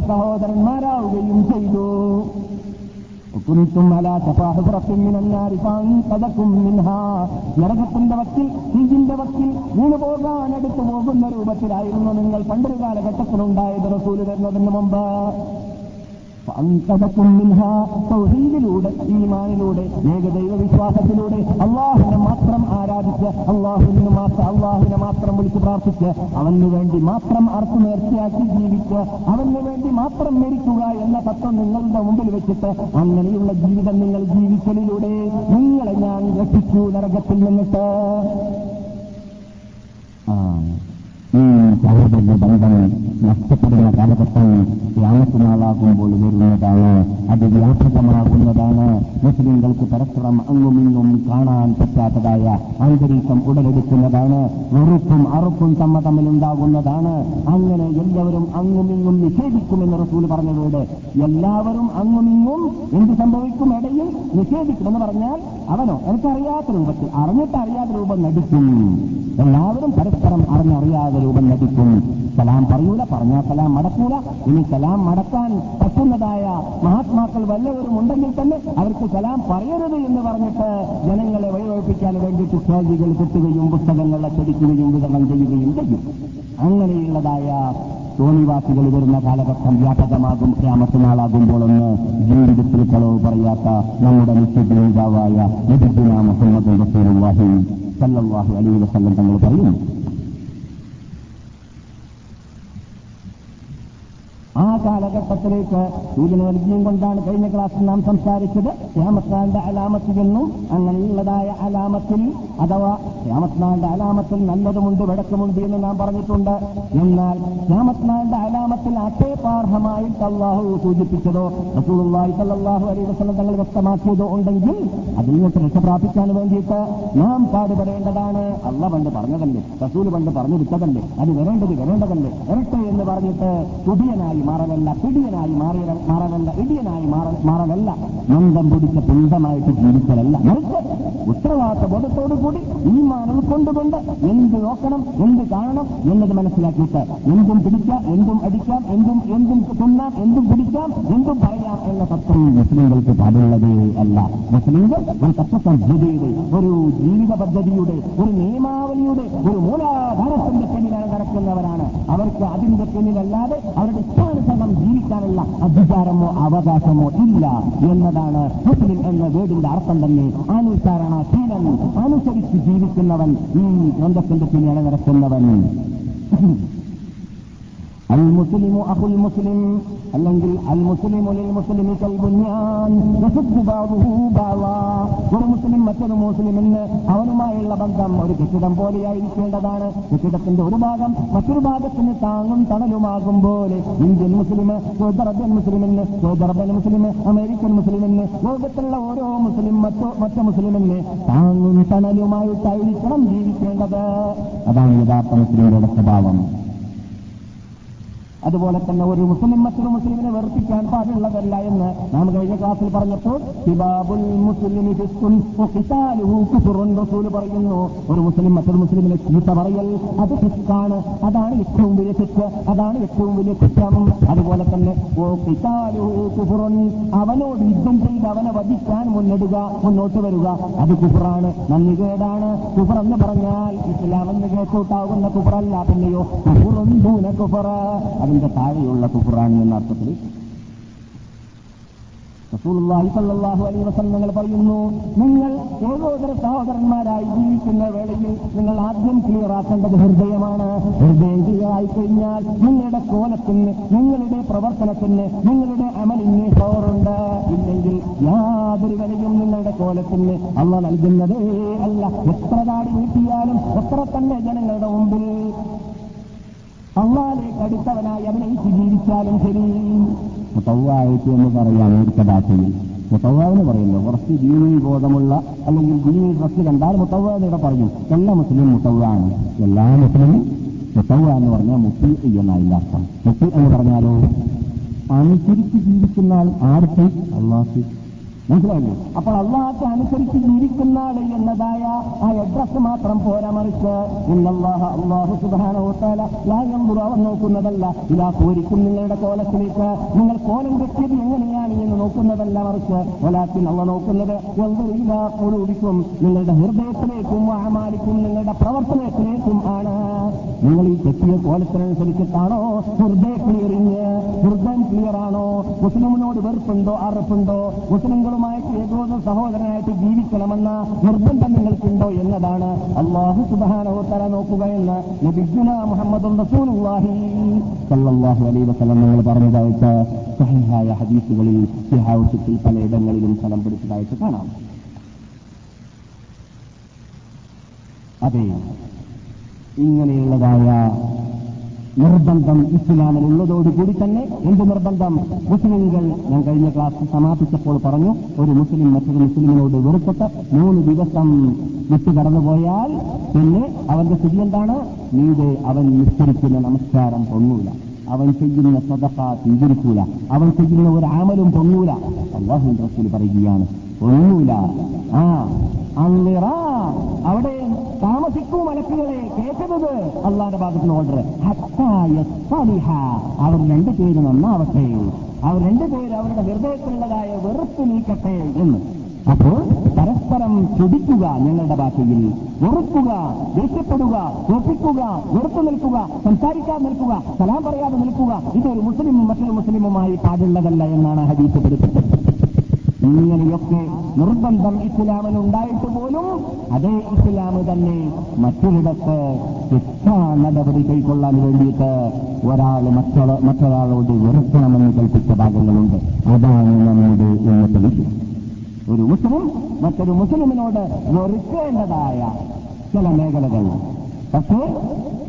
സഹോദരന്മാരാവുകയും ചെയ്തു. കുറിച്ചും അല സഫാഹുറത്തിനാരിക്കും നരകത്തിന്റെ വക്കിൽ തീജിന്റെ വക്കിൽ പോകാൻ പോകുന്ന രൂപത്തിലായിരുന്നു നിങ്ങൾ പണ്ടൊരു കാലഘട്ടത്തിലുണ്ടായത് റസൂൽ വരുന്നതിന് മുമ്പ്. സൗഹീദിലൂടെ ഈമാനിലൂടെ ഏകദൈവ വിശ്വാസത്തിലൂടെ അള്ളാഹുവിനെ മാത്രം ആരാധിച്ച് അള്ളാഹുവിന് മാത്രം അള്ളാഹുവിനെ മാത്രം വിളിച്ച് പ്രാർത്ഥിച്ച് അവന് വേണ്ടി മാത്രം അർത്ഥ നേർച്ചയാക്കി ജീവിച്ച് അവന് വേണ്ടി മാത്രം മരിക്കുക എന്ന തത്വം നിങ്ങളുടെ മുമ്പിൽ വെച്ചിട്ട് അങ്ങനെയുള്ള ജീവിതം നിങ്ങൾ ജീവിക്കലിലൂടെ നിങ്ങളെ ഞാൻ രക്ഷിച്ചു നരകത്തിൽ നിന്നിട്ട്. ഈ സഹോദര ബന്ധം നഷ്ടപ്പെടുന്ന കാലഘട്ടം വ്യാപകമാകുമ്പോൾ വരുന്നതാണ് അത് വ്യാപകമാകുന്നതാണ്. മുസ്ലിങ്ങൾക്ക് പരസ്പരം അങ്ങുമിങ്ങും കാണാൻ പറ്റാത്തതായ അന്തരീക്ഷം ഉടലെടുക്കുന്നതാണ്. വെറുപ്പും അറുപ്പും തമ്മ തമ്മിലുണ്ടാകുന്നതാണ് അങ്ങനെ എല്ലാവരും അങ്ങുമിങ്ങും നിഷേധിക്കുമെന്ന് റസൂൽ പറഞ്ഞതോട് എല്ലാവരും അങ്ങുമിങ്ങും എന്ത് സംഭവിക്കും ഇടയിൽ നിഷേധിക്കുമെന്ന് പറഞ്ഞാൽ അവനോ എനിക്കറിയാത്ത രൂപത്തിൽ അറിഞ്ഞിട്ട് അറിയാത്ത രൂപം നടിക്കും. എല്ലാവരും പരസ്പരം അറിഞ്ഞറിയാതെ രൂപം ലഭിക്കും സലാം പറയൂല പറഞ്ഞാൽ സലാം മടക്കൂല. ഇനി സലാം മടക്കാൻ പറ്റുന്നതായ മഹാത്മാക്കൾ വല്ലവരും ഉണ്ടെങ്കിൽ തന്നെ അവർക്ക് സലാം പറയരുത് എന്ന് പറഞ്ഞിട്ട് ജനങ്ങളെ വഴിവഴിപ്പിക്കാൻ വേണ്ടിയിട്ട് സ്റ്റേജുകൾ കിട്ടുകയും പുസ്തകങ്ങൾ അച്ചടിക്കുകയും വിതരണം ചെയ്യുകയും ചെയ്യും. അങ്ങനെയുള്ളതായ തോണിവാസികൾ വരുന്ന കാലഘട്ടം വ്യാപകമാകും ക്യാമത്തിനാളാകുമ്പോഴൊന്ന് ജീവിതത്തിൽ കളവ് പറയാത്ത നമ്മുടെ നിത്യജീവിതാവായ നബിദ്ദുന മുഹമ്മദ് റസൂലുള്ളാഹി സല്ലല്ലാഹു അലൈഹി വസല്ലം തങ്ങൾ പറയും ആ കാലഘട്ടത്തിലേക്ക് സൂചന നൽകിയും കൊണ്ടാണ് കഴിഞ്ഞ ക്ലാസ്സിൽ നാം സംസാരിച്ചത്. ക്യാമത്നാന്റെ അലാമത്തിൽ എന്നും. അങ്ങനെയുള്ളതായ അലാമത്തിൽ അഥവാ ക്യാമത്നാന്റെ അലാമത്തിൽ നല്ലതുമുണ്ട് വിടക്കമുണ്ട് എന്ന് നാം പറഞ്ഞിട്ടുണ്ട്. എന്നാൽ ക്യാമത്നാന്റെ അലാമത്തിൽ അട്ടേപാർഹമായിട്ട് അള്ളാഹു സൂചിപ്പിച്ചതോ റസൂലുള്ളാഹി സല്ലല്ലാഹു അലൈഹി വസല്ലം തങ്ങൾ വ്യക്തമാക്കിയതോ ഉണ്ടെങ്കിൽ അതിൽ നിന്ന് രക്ഷ പ്രാപിക്കാൻ വേണ്ടിയിട്ട് നാം പാടുപെടേണ്ടതാണ് അല്ല പണ്ട് പറഞ്ഞതല്ലേ? റസൂൽ പണ്ട് പറഞ്ഞു വിട്ടതല്ലേ അത് വരേണ്ടത് വരേണ്ടതല്ലേ? വരട്ടെ എന്ന് പറഞ്ഞിട്ട് തുടിയനായി മാറലല്ല പിടിയനായി മാറിയ മാറലല്ല ഇടിയനായി മാറലല്ല മന്ദം പിടിച്ച പിണ്ടമായിട്ട് ജീവിക്കലല്ല മറിച്ച് ഉത്തരവാദിത്ത ബോധത്തോടു കൂടി ഈ മാൻ കൊണ്ടുകൊണ്ട് എന്ത് നോക്കണം എന്ത് കാണണം എന്നത് മനസ്സിലാക്കിയിട്ട് എന്തും പിടിക്കാം എന്തും അടിക്കാം എന്തും എന്തും തിന്നാം എന്തും പിടിക്കാം എന്തും പറയാം എന്ന തത്വം മുസ്ലിങ്ങൾക്ക് പാടുള്ളതേ അല്ല. മുസ്ലിങ്ങൾ ഒരു തത്വസംഹിതയുടെ ഒരു ജീവിത പദ്ധതിയുടെ ഒരു നിയമാവലിയുടെ ഒരു മൂലാധാരത്തിന്റെ പിന്നിലാണ് നടക്കുന്നവരാണ്. അവർക്ക് അതിന്റെ പിന്നിലല്ലാതെ അവരുടെ ഇഷ്ടാനുസരണം ജീവിക്കാനുള്ള അധികാരമോ അവകാശമോ ഇല്ല എന്നതാണ് മുസ്ലിം എന്ന വേടിന്റെ അർത്ഥം തന്നെ. അനുസരണ ശീലൻ അനുസരിച്ച് ജീവിക്കുന്നവൻ ഈ ഗ്രന്ഥത്തിന്റെ പിന്നെ നടക്കുന്നവൻ അൽ മുസ്ലിമു അഹുൽ മുസ്ലിം അല്ലെങ്കിൽ അൽ മുസ്ലിമു മുസ്ലിമി ഒരു മുസ്ലിം മറ്റൊരു മുസ്ലിമിന് അവനുമായുള്ള ബന്ധം ഒരു കെട്ടിടം പോലെയായിരിക്കേണ്ടതാണ് കെട്ടിടത്തിന്റെ ഒരു ഭാഗം മറ്റൊരു ഭാഗത്തിന് താങ്ങും തണലുമാകും പോലെ ഇന്ത്യൻ മുസ്ലിം സൗദി മുസ്ലിമെന്ന് മുസ്ലിമിന് സൗദി അറേബ്യൻ മുസ്ലിം അമേരിക്കൻ മുസ്ലിമിന് ലോകത്തുള്ള ഓരോ മുസ്ലിം മറ്റോ മറ്റു മുസ്ലിമിന് താങ്ങും തണലുമായിട്ടായിരിക്കണം ജീവിക്കേണ്ടത്. അതാണ് യഥാർത്ഥ മുസ്ലിങ്ങളുടെ സ്വഭാവം. അതുപോലെ തന്നെ ഒരു മുസ്ലിം മറ്റൊരു മുസ്ലിമിനെ വെറുപ്പിക്കാൻ പാടുള്ളതല്ല എന്ന് നാം കഴിഞ്ഞ ക്ലാസ്സിൽ പറഞ്ഞപ്പോൾ ഹിബാബുൽ മുസ്ലിമി റസൂൽ പറയുന്നു. ഒരു മുസ്ലിം മറ്റൊരു മുസ്ലിമിനെ ചീത്ത പറയൽ അത് ഫിസ്കാണ് അതാണ് ഏറ്റവും വലിയ തെറ്റ് അതാണ് ഏറ്റവും വലിയ കുറ്റം. അതുപോലെ തന്നെ ഓ കുഫ്റുൻ അവനോട് യുദ്ധം ചെയ്ത് അവനെ വധിക്കാൻ മുന്നിടുക മുന്നോട്ട് വരിക അത് കുഫറാണ്. നന്ദികേടാണ് കുഫർ എന്ന് പറഞ്ഞാൽ ഇസ്ലാം എന്ന് കുഫറല്ല പിന്നെയോ കുഫറും ദൂന കുഫറ അതിന്റെ താഴെയുള്ള കുഫറാണ് എന്ന അർത്ഥത്തിൽ റസൂലുള്ളാഹി സല്ലല്ലാഹു അലൈഹി വസല്ലം പറയുന്നു നിങ്ങൾ ഏകോദര സഹോദരന്മാരായി ജീവിക്കുന്ന വേളയിൽ നിങ്ങൾ ആദ്യം ക്ലിയർ ആക്കേണ്ടത് ഹൃദയമാണ്. ഹൃദയം ക്ലിയർ ആയി കഴിഞ്ഞാൽ നിങ്ങളുടെ കോലത്തിന് നിങ്ങളുടെ പ്രവർത്തനത്തിന് നിങ്ങളുടെ അമലിന് പവറുണ്ട് ഇല്ലെങ്കിൽ യാതൊരു വിലയും നിങ്ങളുടെ കോലത്തിന് അല്ല നൽകുന്നതേ. അല്ല എത്ര താടി നീട്ടിയാലും എത്ര തന്നെ ജനങ്ങളുടെ മുമ്പിൽ അള്ളാലേക്ക് അടുത്തവനായി അഭിനയിച്ച് ജീവിച്ചാലും ശരി. മുത്തവ്വായിട്ട് എന്ന് പറയാം ഇവിടുത്തെ ഭാഷയിൽ പറയുന്നു കുറച്ച് ദീനി ബോധമുള്ള അല്ലെങ്കിൽ ദീനി ഡ്രസ് കണ്ടാൽ മുത്തവ്വ എന്നിവിടെ പറയും. എല്ലാ മുസ്ലിം മുത്തവ്വാണ്. എല്ലാ മുസ്ലിമും മുത്തവ്വ എന്ന് പറഞ്ഞാൽ മുത്തി എന്നായില്ല അർത്ഥം. മുത്തി എന്ന് പറഞ്ഞാലോ? അനുസരിച്ച് ജീവിക്കുന്ന ആൾ ആർക്ക്? അള്ളാഹ് മനസ്സിലായില്ലേ അപ്പോൾ അള്ളാഹത്തെ അനുസരിച്ച് ജീവിക്കുന്ന ആൾ എന്നതായ ആ അഡ്രസ് മാത്രം പോരാ മറിച്ച് ഇന്നല്ലാഹ അള്ളാഹു സുബാനോത്താല ലായം അവൻ നോക്കുന്നതല്ല. ഇതാ കോരിക്കും നിങ്ങളുടെ കോലത്തിലേക്ക് നിങ്ങൾ കോലം കെട്ടിയത് എങ്ങനെയാണ് എന്ന് നോക്കുന്നതല്ല മറിച്ച്. ഒലാത്തിൽ അവ നോക്കുന്നത് ഒഴിക്കും നിങ്ങളുടെ ഹൃദയത്തിലേക്കും ആമാലിക്കും നിങ്ങളുടെ പ്രവർത്തനത്തിലേക്കും ആണ്. നിങ്ങൾ ഈ കെട്ടിയ കോലത്തിനനുസരിച്ചിട്ടാണോ? ഹൃദയ ക്ലിയറിങ് ഹൃദയം ക്ലിയറാണോ മുസ്ലിമിനോട് വെറുപ്പുണ്ടോ? അറപ്പുണ്ടോ? മുസ്ലിങ്ങളും മുസ്ലിമുമായിട്ട് ഏകോദ സഹോദരനായിട്ട് ജീവിക്കണമെന്ന നിർബന്ധം നിങ്ങൾക്കുണ്ടോ എന്നതാണ് അള്ളാഹു സുബാനോത്തര നോക്കുക എന്ന് നബിജുന മുഹമ്മദ് അലൈഹി വസല്ലം നിങ്ങൾ പറഞ്ഞതായിട്ട് സഹിഹായ ഹദീസുകളിൽ സിഹാവുസിൽ പലയിടങ്ങളിലും സ്ഥലം പിടിച്ചതായിട്ട് കാണാം. അതെ ഇങ്ങനെയുള്ളതായ നിർബന്ധം ഇസ്ലാമിൽ ഉള്ളതോടുകൂടി തന്നെ എന്ത് നിർബന്ധം? മുസ്ലിങ്ങൾ ഞാൻ കഴിഞ്ഞ ക്ലാസ് സമാപിച്ചപ്പോൾ പറഞ്ഞു ഒരു മുസ്ലിം മറ്റൊരു മുസ്ലിമിനോട് വെറുത്തിട്ട് മൂന്ന് ദിവസം വിട്ടു കടന്നുപോയാൽ പിന്നെ അവന്റെ സ്ഥിതി എന്താണ്? നീത് അവൻ നിസ്കരിക്കുന്ന നമസ്കാരം പൊങ്ങൂല. അവൻ ചെയ്യുന്ന സ്വതക്ക സ്വീകരിക്കൂല അവൻ ചെയ്യുന്ന ഒരു ആമലും പൊങ്ങൂല. അള്ളാഹു റസൂൽ പറയുകയാണ് പൊങ്ങൂല. ആ അന്നിറ. അവിടെ താമസിക്കൂ മലക്കുകളെ. കേൾക്കുന്നത് അള്ളാന്റെ ഭാഗത്തുനിന്ന് ഓർഡർ അവർ രണ്ടു പേര് നന്നാവട്ടെ. അവർ രണ്ടു പേര് അവരുടെ ഹൃദയത്തിലുള്ളതായ വെറുപ്പ് നീക്കട്ടെ എന്ന്. അപ്പോൾ പരസ്പരം ചൊടിക്കുക ഞങ്ങളുടെ ഭാഷയിൽ. വെറുക്കുക ദേഷ്യപ്പെടുക തോപ്പിക്കുക വെറുത്തു നിൽക്കുക സംസാരിക്കാതെ നിൽക്കുക സലാം പറയാതെ നിൽക്കുക ഇതൊരു മുസ്ലിമും മറ്റൊരു മുസ്ലിമുമായി പാടുള്ളതല്ല എന്നാണ് ഹദീസ് പഠിപ്പിച്ചത് ഇങ്ങനെയൊക്കെ നിർബന്ധം ഇസ്ലാമിന് ഉണ്ടായിട്ട് പോലും അതേ ഇസ്ലാം തന്നെ മറ്റൊരിടത്ത് ശിക്ഷാ നടപടി കൈക്കൊള്ളാൻ വേണ്ടിയിട്ട് ഒരാൾ മറ്റൊരാ മറ്റൊരാളോട് വെറുക്കണമെന്ന് കൽപ്പിച്ച ഭാഗങ്ങളുണ്ട്. അതാണ് നമ്മുടെ ഇന്നത്തെ വിഷയം ഒരു മുസ്ലിം മറ്റൊരു മുസ്ലിമിനോട് വെറുക്കേണ്ടതായ ചില മേഖലകൾ. പക്ഷേ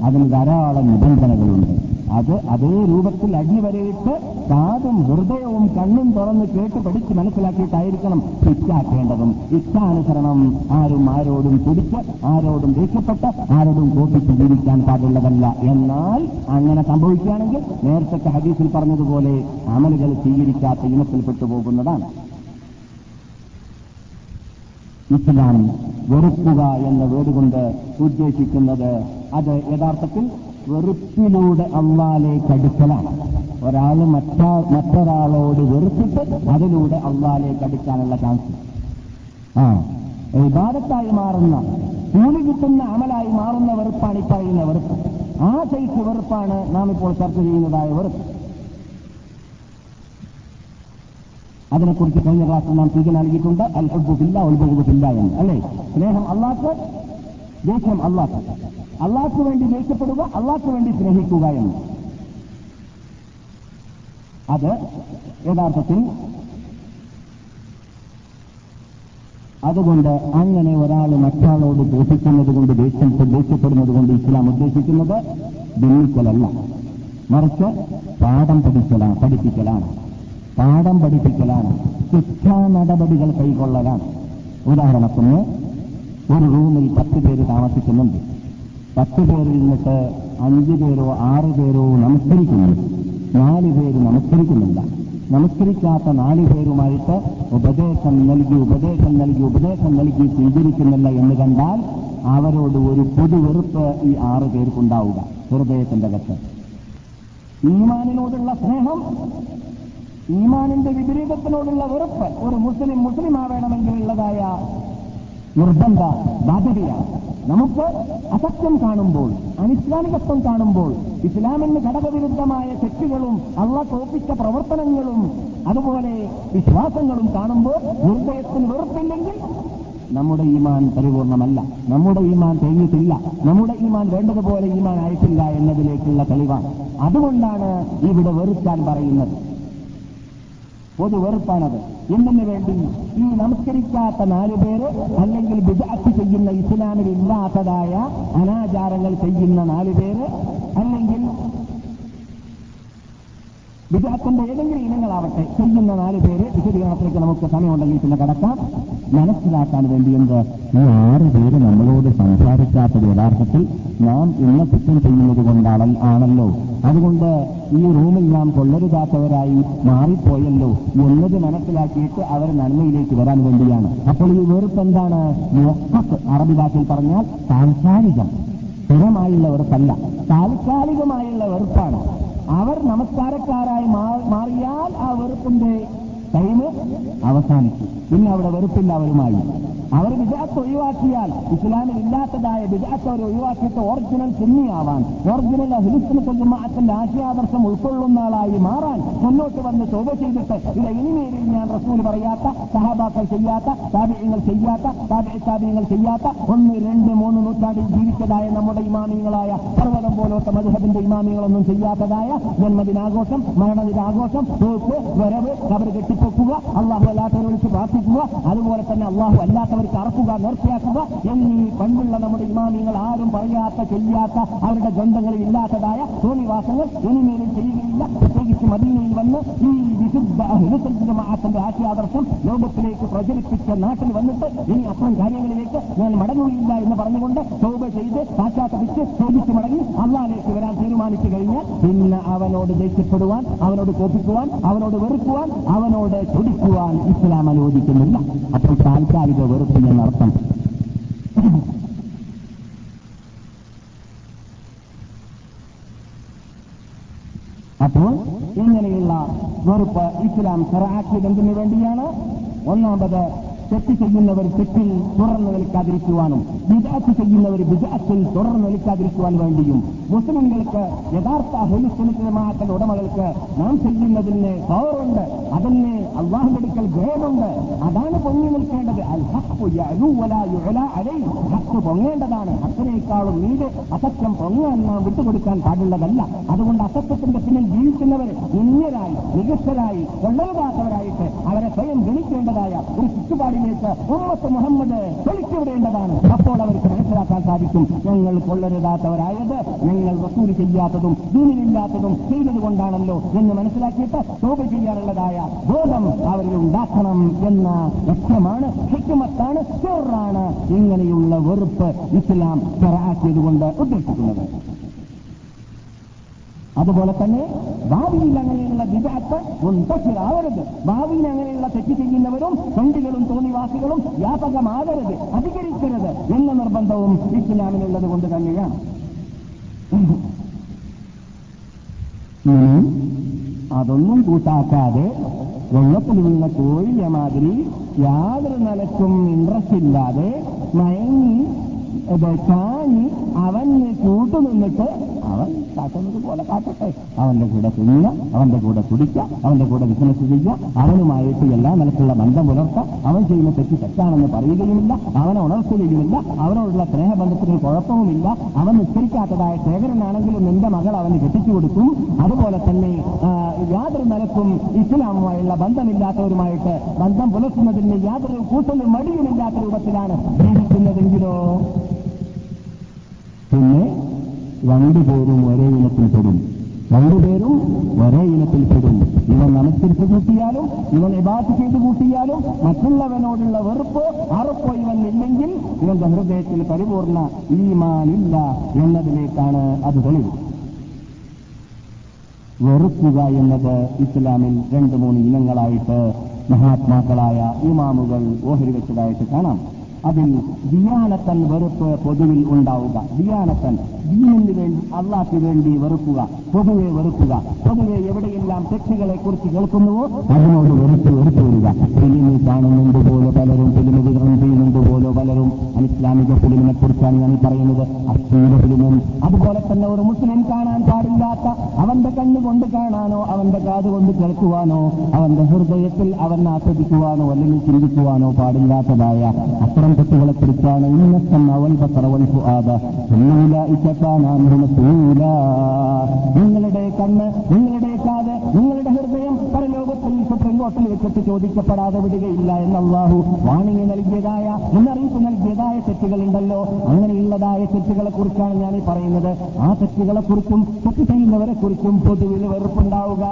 അതിന് ധാരാളം നിബന്ധനകളുണ്ട്. അത് അതേ രൂപത്തിൽ അടിവരയിട്ട് കാതും ഹൃദയവും കണ്ണും തുറന്ന് കേട്ട് പഠിച്ച് മനസ്സിലാക്കിയിട്ടായിരിക്കണം ഇഷ്ടാക്കേണ്ടതും ഇഷ്ടാനുസരണം ആരും ആരോടും കുടിച്ച് ആരോടും ദേഷ്യപ്പെട്ട് ആരോടും കോപ്പിച്ച് ജീവിക്കാൻ പാടുള്ളതല്ല. എന്നാൽ അങ്ങനെ സംഭവിക്കുകയാണെങ്കിൽ നേരത്തെ ഹദീസിൽ പറഞ്ഞതുപോലെ അമലുകൾ സ്വീകരിക്കാത്ത ഇനത്തിൽ പോകുന്നതാണ്. ഇസ്ലാം വെറുക്കുക എന്ന വേടുകൊണ്ട് ഉദ്ദേശിക്കുന്നത് അത് യഥാർത്ഥത്തിൽ വെറുപ്പിലൂടെ അള്ളാലേക്ക് അടുക്കലാണ്. ഒരാൾ മറ്റാ മറ്റൊരാളോട് വെറുപ്പിട്ട് അതിലൂടെ അള്ളാലേക്ക് അടുക്കാനുള്ള ചാൻസ് ആ വിവാദത്തായി മാറുന്ന കൂലി കിട്ടുന്ന അമലായി മാറുന്ന വെറുപ്പാണ് ഈ പറയുന്ന വെറുപ്പ്. ആ സൈസ് വെറുപ്പാണ് നാം ഇപ്പോൾ ചർച്ച ചെയ്യുന്നതായ വെറുപ്പ്. അതിനെക്കുറിച്ച് കഴിഞ്ഞ ക്ലാസ്സിൽ നാം സൂചന നൽകിയിട്ടുണ്ട്. അൽ ഹുബുഫില്ല ഉൽബുബുഫില്ല എന്ന് അല്ലേ? സ്നേഹം അള്ളാഹ് ദേഷ്യം അള്ളാഹ് അള്ളാഹ്ക്ക് വേണ്ടി ദേഷ്യപ്പെടുക അള്ളാഹ്ക്ക് വേണ്ടി സ്നേഹിക്കുക എന്ന്. അത് യഥാർത്ഥത്തിൽ അതുകൊണ്ട് അങ്ങനെ ഒരാൾ മറ്റാളോട് ദേഷിക്കുന്നത് കൊണ്ട് ദേഷ്യം ദേഷ്യപ്പെടുന്നത് കൊണ്ട് ഇസ്ലാം ഉദ്ദേശിക്കുന്നത് ഭിന്നിക്കലല്ല മറിച്ച് പാഠം പഠിക്കലാണ് പഠിപ്പിക്കലാണ്. പാഠം പഠിപ്പിക്കലാണ് ശിക്ഷാ നടപടികൾ കൈക്കൊള്ളലാണ്. ഉദാഹരണത്തിന് ഒരു റൂമിൽ പത്ത് പേര് താമസിക്കുന്നുണ്ട്. പത്ത് പേരിൽ നിന്നിട്ട് അഞ്ചു പേരോ ആറ് പേരോ നമസ്കരിക്കുന്നു. നാല് പേര് നമസ്കരിക്കുന്നില്ല. നമസ്കരിക്കാത്ത നാല് പേരുമായിട്ട് ഉപദേശം നൽകി ഉപദേശം നൽകി ഉപദേശം നൽകി സ്വീകരിക്കുന്നില്ല എന്ന് കണ്ടാൽ അവരോട് ഒരു പൊതു വെറുപ്പ് ഈ ആറ് പേർക്കുണ്ടാവുക. ഹൃദയത്തിന്റെ കത്ത്. ഈമാനിനോടുള്ള സ്നേഹം ഈമാനിന്റെ വിപരീതത്തിനോടുള്ള വെറുപ്പ് ഒരു മുസ്ലിം മുസ്ലിം ആവേണമെങ്കിലുള്ളതായ നിർബന്ധ ബാധ്യതയാണ്. നമുക്ക് അസത്യം കാണുമ്പോൾ അനിസ്ലാമികത്വം കാണുമ്പോൾ ഇസ്ലാമിന് ഘടകവിരുദ്ധമായ തെറ്റുകളും അള്ള തോപ്പിച്ച പ്രവർത്തനങ്ങളും അതുപോലെ വിശ്വാസങ്ങളും കാണുമ്പോൾ ഹൃദയത്തിന് വെറുപ്പില്ലെങ്കിൽ നമ്മുടെ ഈമാൻ പരിപൂർണമല്ല. നമ്മുടെ ഈമാൻ തേങ്ങിയിട്ടില്ല. നമ്മുടെ ഈമാൻ വേണ്ടതുപോലെ ഈമാൻ ആയിട്ടില്ല എന്നതിലേക്കുള്ള തെളിവാണ്. അതുകൊണ്ടാണ് ഇവിടെ വെറുക്കാൻ പറയുന്നത്. പൊതു വെറുപ്പാണത്. എന്തിനു വേണ്ടി ഈ നമസ്കരിക്കാത്ത നാലു പേര് അല്ലെങ്കിൽ വിദഗ്ധ ചെയ്യുന്ന ഇസ്ലാമിൽ ഇല്ലാത്തതായ അനാചാരങ്ങൾ ചെയ്യുന്ന നാലു പേര് അല്ലെങ്കിൽ വിദഗ്ധത്തിന്റെ ഏതെങ്കിലും ഇനങ്ങളാവട്ടെ ചെയ്യുന്ന നാല് പേര് വിശദീകരണത്തിലേക്ക് നമുക്ക് സമയമുണ്ടെങ്കിൽ പിന്നെ കടക്കാം. മനസ്സിലാക്കാൻ വേണ്ടി ഈ ആറ് പേര് നമ്മളോട് സംസാരിക്കാത്തത് യഥാർത്ഥത്തിൽ നാം ഇന്ന് കുറ്റം ചെയ്യുന്നത് കൊണ്ടാണ് ആണല്ലോ. അതുകൊണ്ട് ഈ റൂമിൽ നാം കൊള്ളരുതാത്തവരായി മാറിപ്പോയല്ലോ എന്നത് മനസ്സിലാക്കിയിട്ട് അവർ നന്മയിലേക്ക് വരാൻ വേണ്ടിയാണ്. അപ്പോൾ ഈ വെറുപ്പ് എന്താണ് അറബി ഭാഷയിൽ പറഞ്ഞാൽ താൽക്കാലികം. സ്ഥിരമായുള്ള വെറുപ്പല്ല. താൽക്കാലികമായുള്ള വെറുപ്പാണ്. അവർ നമസ്കാരക്കാരായി മാറിയാൽ ആ വെറുപ്പിന്റെ ടൈം അവസാനിച്ചു. പിന്നെ അവിടെ വെറുപ്പില്ല അവരുമായി. അവർ വിജാത്ത് ഒഴിവാക്കിയാൽ ഇസ്ലാമിൽ ഇല്ലാത്തതായ വിജാത്ത് അവർ ഒഴിവാക്കിയിട്ട് ഒറിജിനൽ സുന്നിയാവാൻ ഒറിജിനൽ മാറ്റന്റെ ആശയാദർശം ഉൾക്കൊള്ളുന്ന ആളായി മാറാൻ മുന്നോട്ട് വന്ന് ചോദ ചെയ്തിട്ട് ഇത് ഇനിമേലിൽ ഞാൻ റസൂൽ പറയാത്ത സഹാബാക്കൾ ചെയ്യാത്ത താപിയങ്ങൾ ചെയ്യാത്ത താപിയ താപിയങ്ങൾ ചെയ്യാത്ത ഒന്ന് രണ്ട് മൂന്ന് നൂറ്റാണ്ടിൽ ജീവിച്ചതായ നമ്മുടെ ഇമാമിയങ്ങളായ പർവതം പോലത്തെ മധുഹബിന്റെ ഇമാമികളൊന്നും ചെയ്യാത്തതായ ജന്മദിനാഘോഷം മരണദിനാഘോഷം തോക്ക് വരവ് അവർ കെട്ടിപ്പൊക്കുക അള്ളാഹു അല്ലാത്തവരോട് പ്രാർത്ഥിക്കുക അതുപോലെ തന്നെ അള്ളാഹു അല്ലാത്തവർക്ക് അറക്കുക നേർച്ചയാക്കുക എന്നീ പണ്ടുള്ള നമ്മുടെ ഇമാമിങ്ങൾ ആരും പറയാത്ത ചെയ്യാത്ത അവരുടെ ഗ്രന്ഥങ്ങളിൽ ഇല്ലാത്തതായ തോന്നിവാസങ്ങൾ ഇനിമേലും ചെയ്യുകയില്ല. പ്രത്യേകിച്ച് മദീനയിൽ വന്ന് ഈ വിശുദ്ധ ഹിലുസന്റെ ആശയാദർശം ലോകത്തിലേക്ക് പ്രചരിപ്പിച്ച നാട്ടിൽ വന്നിട്ട് ഇനി അത്തരം കാര്യങ്ങളിലേക്ക് ഞാൻ മടങ്ങുകയില്ല എന്ന് പറഞ്ഞുകൊണ്ട് ശോഭ ചെയ്ത് പാശ്ചാത്തപിച്ച് ചോദിച്ചു മടങ്ങി അള്ളാഹിലേക്ക് വരാൻ തീരുമാനിച്ചു കഴിഞ്ഞാൽ പിന്നെ അവനോട് ദേഷ്യപ്പെടുവാൻ അവനോട് കോപ്പിക്കുവാൻ അവനോട് വെറുക്കുവാൻ അവനോട് ചൊടിക്കുവാൻ ഇസ്ലാം അനുവദിക്കുന്നില്ല. അപ്പോൾ താൽക്കാലിക വെറുപ്പ് എന്നർത്ഥം അപ്പോൾ ഇങ്ങനെയുള്ള വെറുപ്പ് ഇസ്ലാം ചെറാക്കിയത് എന്തിനു വേണ്ടിയാണ്? ഒന്നാമത് തെറ്റ് ചെയ്യുന്നവർ തെറ്റിൽ തുടർന്ന് നിൽക്കാതിരിക്കുവാനും വിദാത്ത് ചെയ്യുന്നവർ വിദാത്തിൽ തുടർന്ന് നിൽക്കാതിരിക്കുവാൻ വേണ്ടിയും മുസ്ലിങ്ങൾക്ക് യഥാർത്ഥ ഹെലിസ്തുനിമാക്കളുടെ ഉടമകൾക്ക് നാം ചെയ്യുന്നതിന് പവറുണ്ട് അതിന് അള്ളാഹുമെടുക്കൽ ഗ്രേഡുണ്ട് അതാണ് പൊങ്ങി നിൽക്കേണ്ടത്. ഹക്കു പൊങ്ങേണ്ടതാണ്. ഹക്കിനേക്കാളും നീട് അസത്യം പൊങ്ങാൻ നാം വിട്ടുകൊടുക്കാൻ പാടുള്ളതല്ല. അതുകൊണ്ട് അസത്യത്തിന്റെ പിന്നിൽ ജീവിക്കുന്നവർ നിന്യരായി മികച്ചരായി കൊള്ളരുതാത്തവരായിട്ട് അവരെ സ്വയം ഗണിക്കേണ്ടതായ ഒരു ചുറ്റുപാടിലേക്ക് ഉമ്മത്ത് മുഹമ്മദ് തെളിച്ചുവിടേണ്ടതാണ് അപ്പോൾ അവർക്ക് മനസ്സിലാക്കാൻ സാധിക്കും ഞങ്ങൾ കൊള്ളരുതാത്തവരായത് ഞങ്ങൾ വസൂൽ ചെയ്യാത്തതും ദീനിലില്ലാത്തതും ചെയ്തതുകൊണ്ടാണല്ലോ എന്ന് മനസ്സിലാക്കിയിട്ട് തോപ ചെയ്യാനുള്ളതായ ബോധം അവരിൽ ഉണ്ടാക്കണം എന്ന ലക്ഷ്യമാണ് ഹിക്കുമത്താണ് ചോറാണ് ഇങ്ങനെയുള്ള വെറുപ്പ് ഇസ്ലാം തറാക്കിയതുകൊണ്ട് ഉദ്ദേശിക്കുന്നത്. അതുപോലെ തന്നെ ഭാവിയിൽ അങ്ങനെയുള്ള വിദഗ്ധ ഉണ്ടാവരുത് ഭാവിയിൽ അങ്ങനെയുള്ള തെറ്റ് ചെയ്യുന്നവരും കണ്ടികളും തോന്നിവാസികളും വ്യാപകമാകരുത് അധികരിക്കരുത് എന്ന നിർബന്ധവും ഇസ്ലാമിനുള്ളത് കൊണ്ട് തന്നെയാണ്. അതൊന്നും കൂട്ടാക്കാതെ വെള്ളത്തിൽ വീണ കോഴിയ മാതിരി യാതൊരു നിലക്കും ഇൻട്രസ്റ്റ് ഇല്ലാതെ മയങ്ങി ചാഞ്ഞി അവന് കൂട്ടുനിന്നിട്ട് അവൻ കാട്ടുന്നത് പോലെ കാട്ടട്ടെ. അവന്റെ കൂടെ തിന്നുക അവന്റെ കൂടെ കുടിക്കുക അവന്റെ കൂടെ ബിസിനസ് ചെയ്യുക അവനുമായിട്ട് എല്ലാ നിലക്കുള്ള ബന്ധം പുലർത്തുക അവൻ ചെയ്യുന്ന തെറ്റ് തെറ്റാണെന്ന് പറയുകയുമില്ല അവനെ ഉണർത്തുകയുമില്ല അവനോടുള്ള സ്നേഹബന്ധത്തിന് കുഴപ്പവുമില്ല. അവൻ നിസ്കരിക്കാത്തതായ ശേഖരനാണെങ്കിലും നിന്റെ മകൾ അവന് കെട്ടിച്ചു കൊടുക്കും. അതുപോലെ തന്നെ യാതൊരു നിലക്കും ഇസ്ലാമുമായുള്ള ബന്ധമില്ലാത്തവരുമായിട്ട് ബന്ധം പുലർത്തുന്നതിന് യാതൊരു കൂട്ടലും മടിയുമില്ലാത്ത രൂപത്തിലാണ് ജീവിക്കുന്നതെങ്കിലോ? പിന്നെ രണ്ടുപേരും ഒരേ ഇനത്തിൽപ്പെടും രണ്ടുപേരും ഒരേ ഇനത്തിൽപ്പെടും ഇവൻ നമസ്കരിച്ച് കൂട്ടിയാലും ഇവൻ എബാത്ത് ചെയ്ത് കൂട്ടിയാലും മറ്റുള്ളവനോടുള്ള വെറുപ്പോ അറുപ്പോ ഇവൻ ഇല്ലെങ്കിൽ ഇവന്റെ ഹൃദയത്തിൽ പരിപൂർണ ഈമാനില്ല എന്നതിലേക്കാണ് അത് തെളിവ്. വെറുക്കുക എന്നത് ഇസ്ലാമിൽ രണ്ട് മൂന്ന് ഇനങ്ങളായിട്ട് മഹാത്മാക്കളായ ഇമാമുകൾ ഓഹരി വെച്ചതായിട്ട് കാണാം. അതിൽ ദിയാനത്തൻ വെറുപ്പ് പൊതുവിൽ ഉണ്ടാവുക. ദിയാനത്തൻ ദീനിന് വേണ്ടി അള്ളാഹ്ക്ക് വേണ്ടി വെറുക്കുക. പൊതുവെ വെറുക്കുക. പൊതുവെ എവിടെയെല്ലാം തെറ്റുകളെ കുറിച്ച് കേൾക്കുന്നുവോ അതിനോട് വെറുപ്പ് വെറുപ്പ് വരിക ഫിലിമിൽ കാണുന്നുണ്ട് പോലെ പലരും ഫിലിം വിതരണം ചെയ്യുന്നുണ്ട് പോലെ പലരും അനിസ്ലാമിക ഫിലിമിനെ കുറിച്ചാണ് ഞാൻ പറയുന്നത്. അശ്ലീല ഫിലിമും അതുപോലെ തന്നെ ഒരു മുസ്ലിം കാണാൻ പാടില്ലാത്ത അവന്റെ കണ്ണുകൊണ്ട് കാണാനോ അവന്റെ കാത് കൊണ്ട് കേൾക്കുവാനോ അവന്റെ ഹൃദയത്തിൽ അവൻ ആസ്വദിക്കുവാനോ അല്ലെങ്കിൽ ചിന്തിക്കുവാനോ പാടില്ലാത്തതായ അത്തരം തെറ്റുകളെ കുറിച്ചാണ് ഇന്നസം അവൽ ബസറവൽ ഫുആദ നിങ്ങളുടെ കണ്ണ് നിങ്ങളുടെ കാത് നിങ്ങളുടെ ഹൃദയം വെച്ചിട്ട് ചോദിക്കപ്പെടാതെ വിടുകയില്ല എന്ന് അള്ളാഹു നൽകിയതായ മുന്നറിയിപ്പ് നൽകിയതായ തെറ്റുകളുണ്ടല്ലോ. അങ്ങനെയുള്ളതായ തെറ്റുകളെ കുറിച്ചാണ് ഞാൻ ഈ പറയുന്നത്. ആ തെറ്റുകളെ കുറിച്ചും തെറ്റ് ചെയ്യുന്നവരെ കുറിച്ചും പൊതുവിൽ വെറുപ്പുണ്ടാവുക.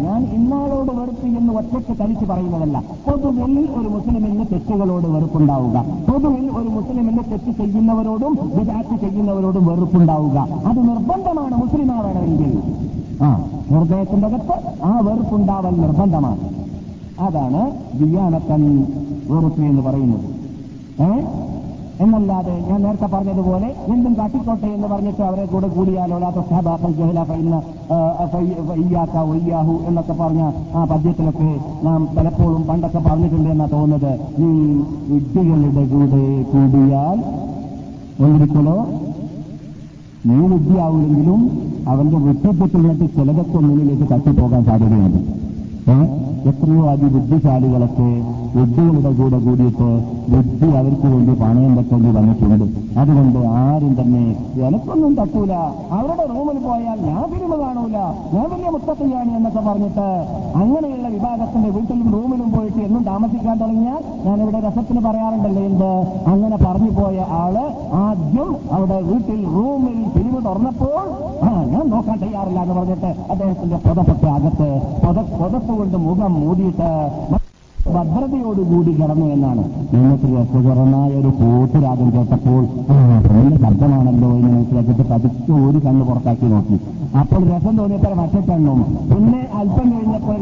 ഞാൻ ഇന്നാളോട് വെറുപ്പ് എന്ന് ഒറ്റയ്ക്ക് തനിച്ച് പറയുന്നതല്ല. പൊതുവിൽ ഒരു മുസ്ലിമിന് തെറ്റുകളോട് വെറുപ്പുണ്ടാവുക. പൊതുവിൽ ഒരു മുസ്ലിമിന് തെറ്റ് ചെയ്യുന്നവരോടും വിചാരിച്ച് ചെയ്യുന്നവരോടും വെറുപ്പുണ്ടാവുക. അത് നിർബന്ധമാണ് മുസ്ലിമാവണമെങ്കിൽ. ആ ഹൃദയത്തിന്റെ അകത്ത് ആ വെറുപ്പുണ്ടാവൽ നിർബന്ധമാണ്. അതാണ് ദിയാനത്തൻ വെറുപ്പ് എന്ന് പറയുന്നത്. എന്നല്ലാതെ ഞാൻ നേരത്തെ പറഞ്ഞതുപോലെ എന്തും കാട്ടിക്കോട്ടെ എന്ന് പറഞ്ഞിട്ട് അവരെ കൂടെ കൂടിയാലോ ലാത്ത സഹാബാക്കൾ ജഹല ഫൈന്ന് ഇയ്യാക്ക ഒയ്യാഹു എന്നൊക്കെ പറഞ്ഞ ആ പദ്യത്തിലൊക്കെ നാം പലപ്പോഴും പണ്ടൊക്കെ പറഞ്ഞിട്ടുണ്ട് എന്നാ തോന്നുന്നത്. ഈ വിഡ്ഢികളുടെ കൂടെ കൂടിയാൽ ഒന്നിരിക്കലോ? നീ വിദ്യയാവില്ലെങ്കിലും അവന്റെ വ്യക്തിത്വത്തിൽ വേണ്ടി ചിലതൊക്കെ മുന്നിലേക്ക് തട്ടിപ്പോകാൻ സാധ്യതയുണ്ട്? എത്രയോ അതിബുദ്ധിശാലികളൊക്കെ ബുദ്ധികളുടെ കൂടെ കൂടിയിട്ട് ബുദ്ധി അവർക്ക് വേണ്ടി പണയം വെക്കേണ്ടി വന്നിട്ടുണ്ട്. അതുകൊണ്ട് ആരും തന്നെ എനക്കൊന്നും തട്ടൂല. അവരുടെ റൂമിൽ പോയാൽ ഞാൻ ഫിലിമ കാണൂല. ഞാൻ വലിയ മുത്തത്തെയാണ് എന്നൊക്കെ പറഞ്ഞിട്ട് അങ്ങനെയുള്ള വിഭാഗത്തിന്റെ വീട്ടിലും റൂമിലും പോയിട്ട് എന്നും താമസിക്കാൻ തുടങ്ങിയാൽ ഞാൻ ഇവിടെ രസത്തിന് പറയാറുണ്ടല്ലോ എന്ത്? അങ്ങനെ പറഞ്ഞു പോയ ആൾ ആദ്യം അവിടെ വീട്ടിൽ റൂമിൽ ഫിലിം തുറന്നപ്പോൾ ആ ഞാൻ നോക്കാൻ തയ്യാറില്ല എന്ന് പറഞ്ഞിട്ട് അദ്ദേഹത്തിന്റെ പുതപ്പൊക്കെ അകത്ത് പുത പുതപ്പ് കൊണ്ട് മുഖം മൂടിയിട്ട് ഭദ്രതയോടുകൂടി കിടന്നു എന്നാണ്. നിങ്ങൾക്ക് രസകരമായ ഒരു കൂട്ടുരാഗം കേട്ടപ്പോൾ ശബ്ദമാണല്ലോ എന്ന് മനസ്സിലാക്കിയിട്ട് പതുക്കെ ഒരു കണ്ണ് പുറത്താക്കി നോക്കി. അപ്പോൾ രസം തോന്നിയപ്പോൾ മറ്റേ കണ്ണും. പിന്നെ അല്പം കഴിഞ്ഞപ്പോൾ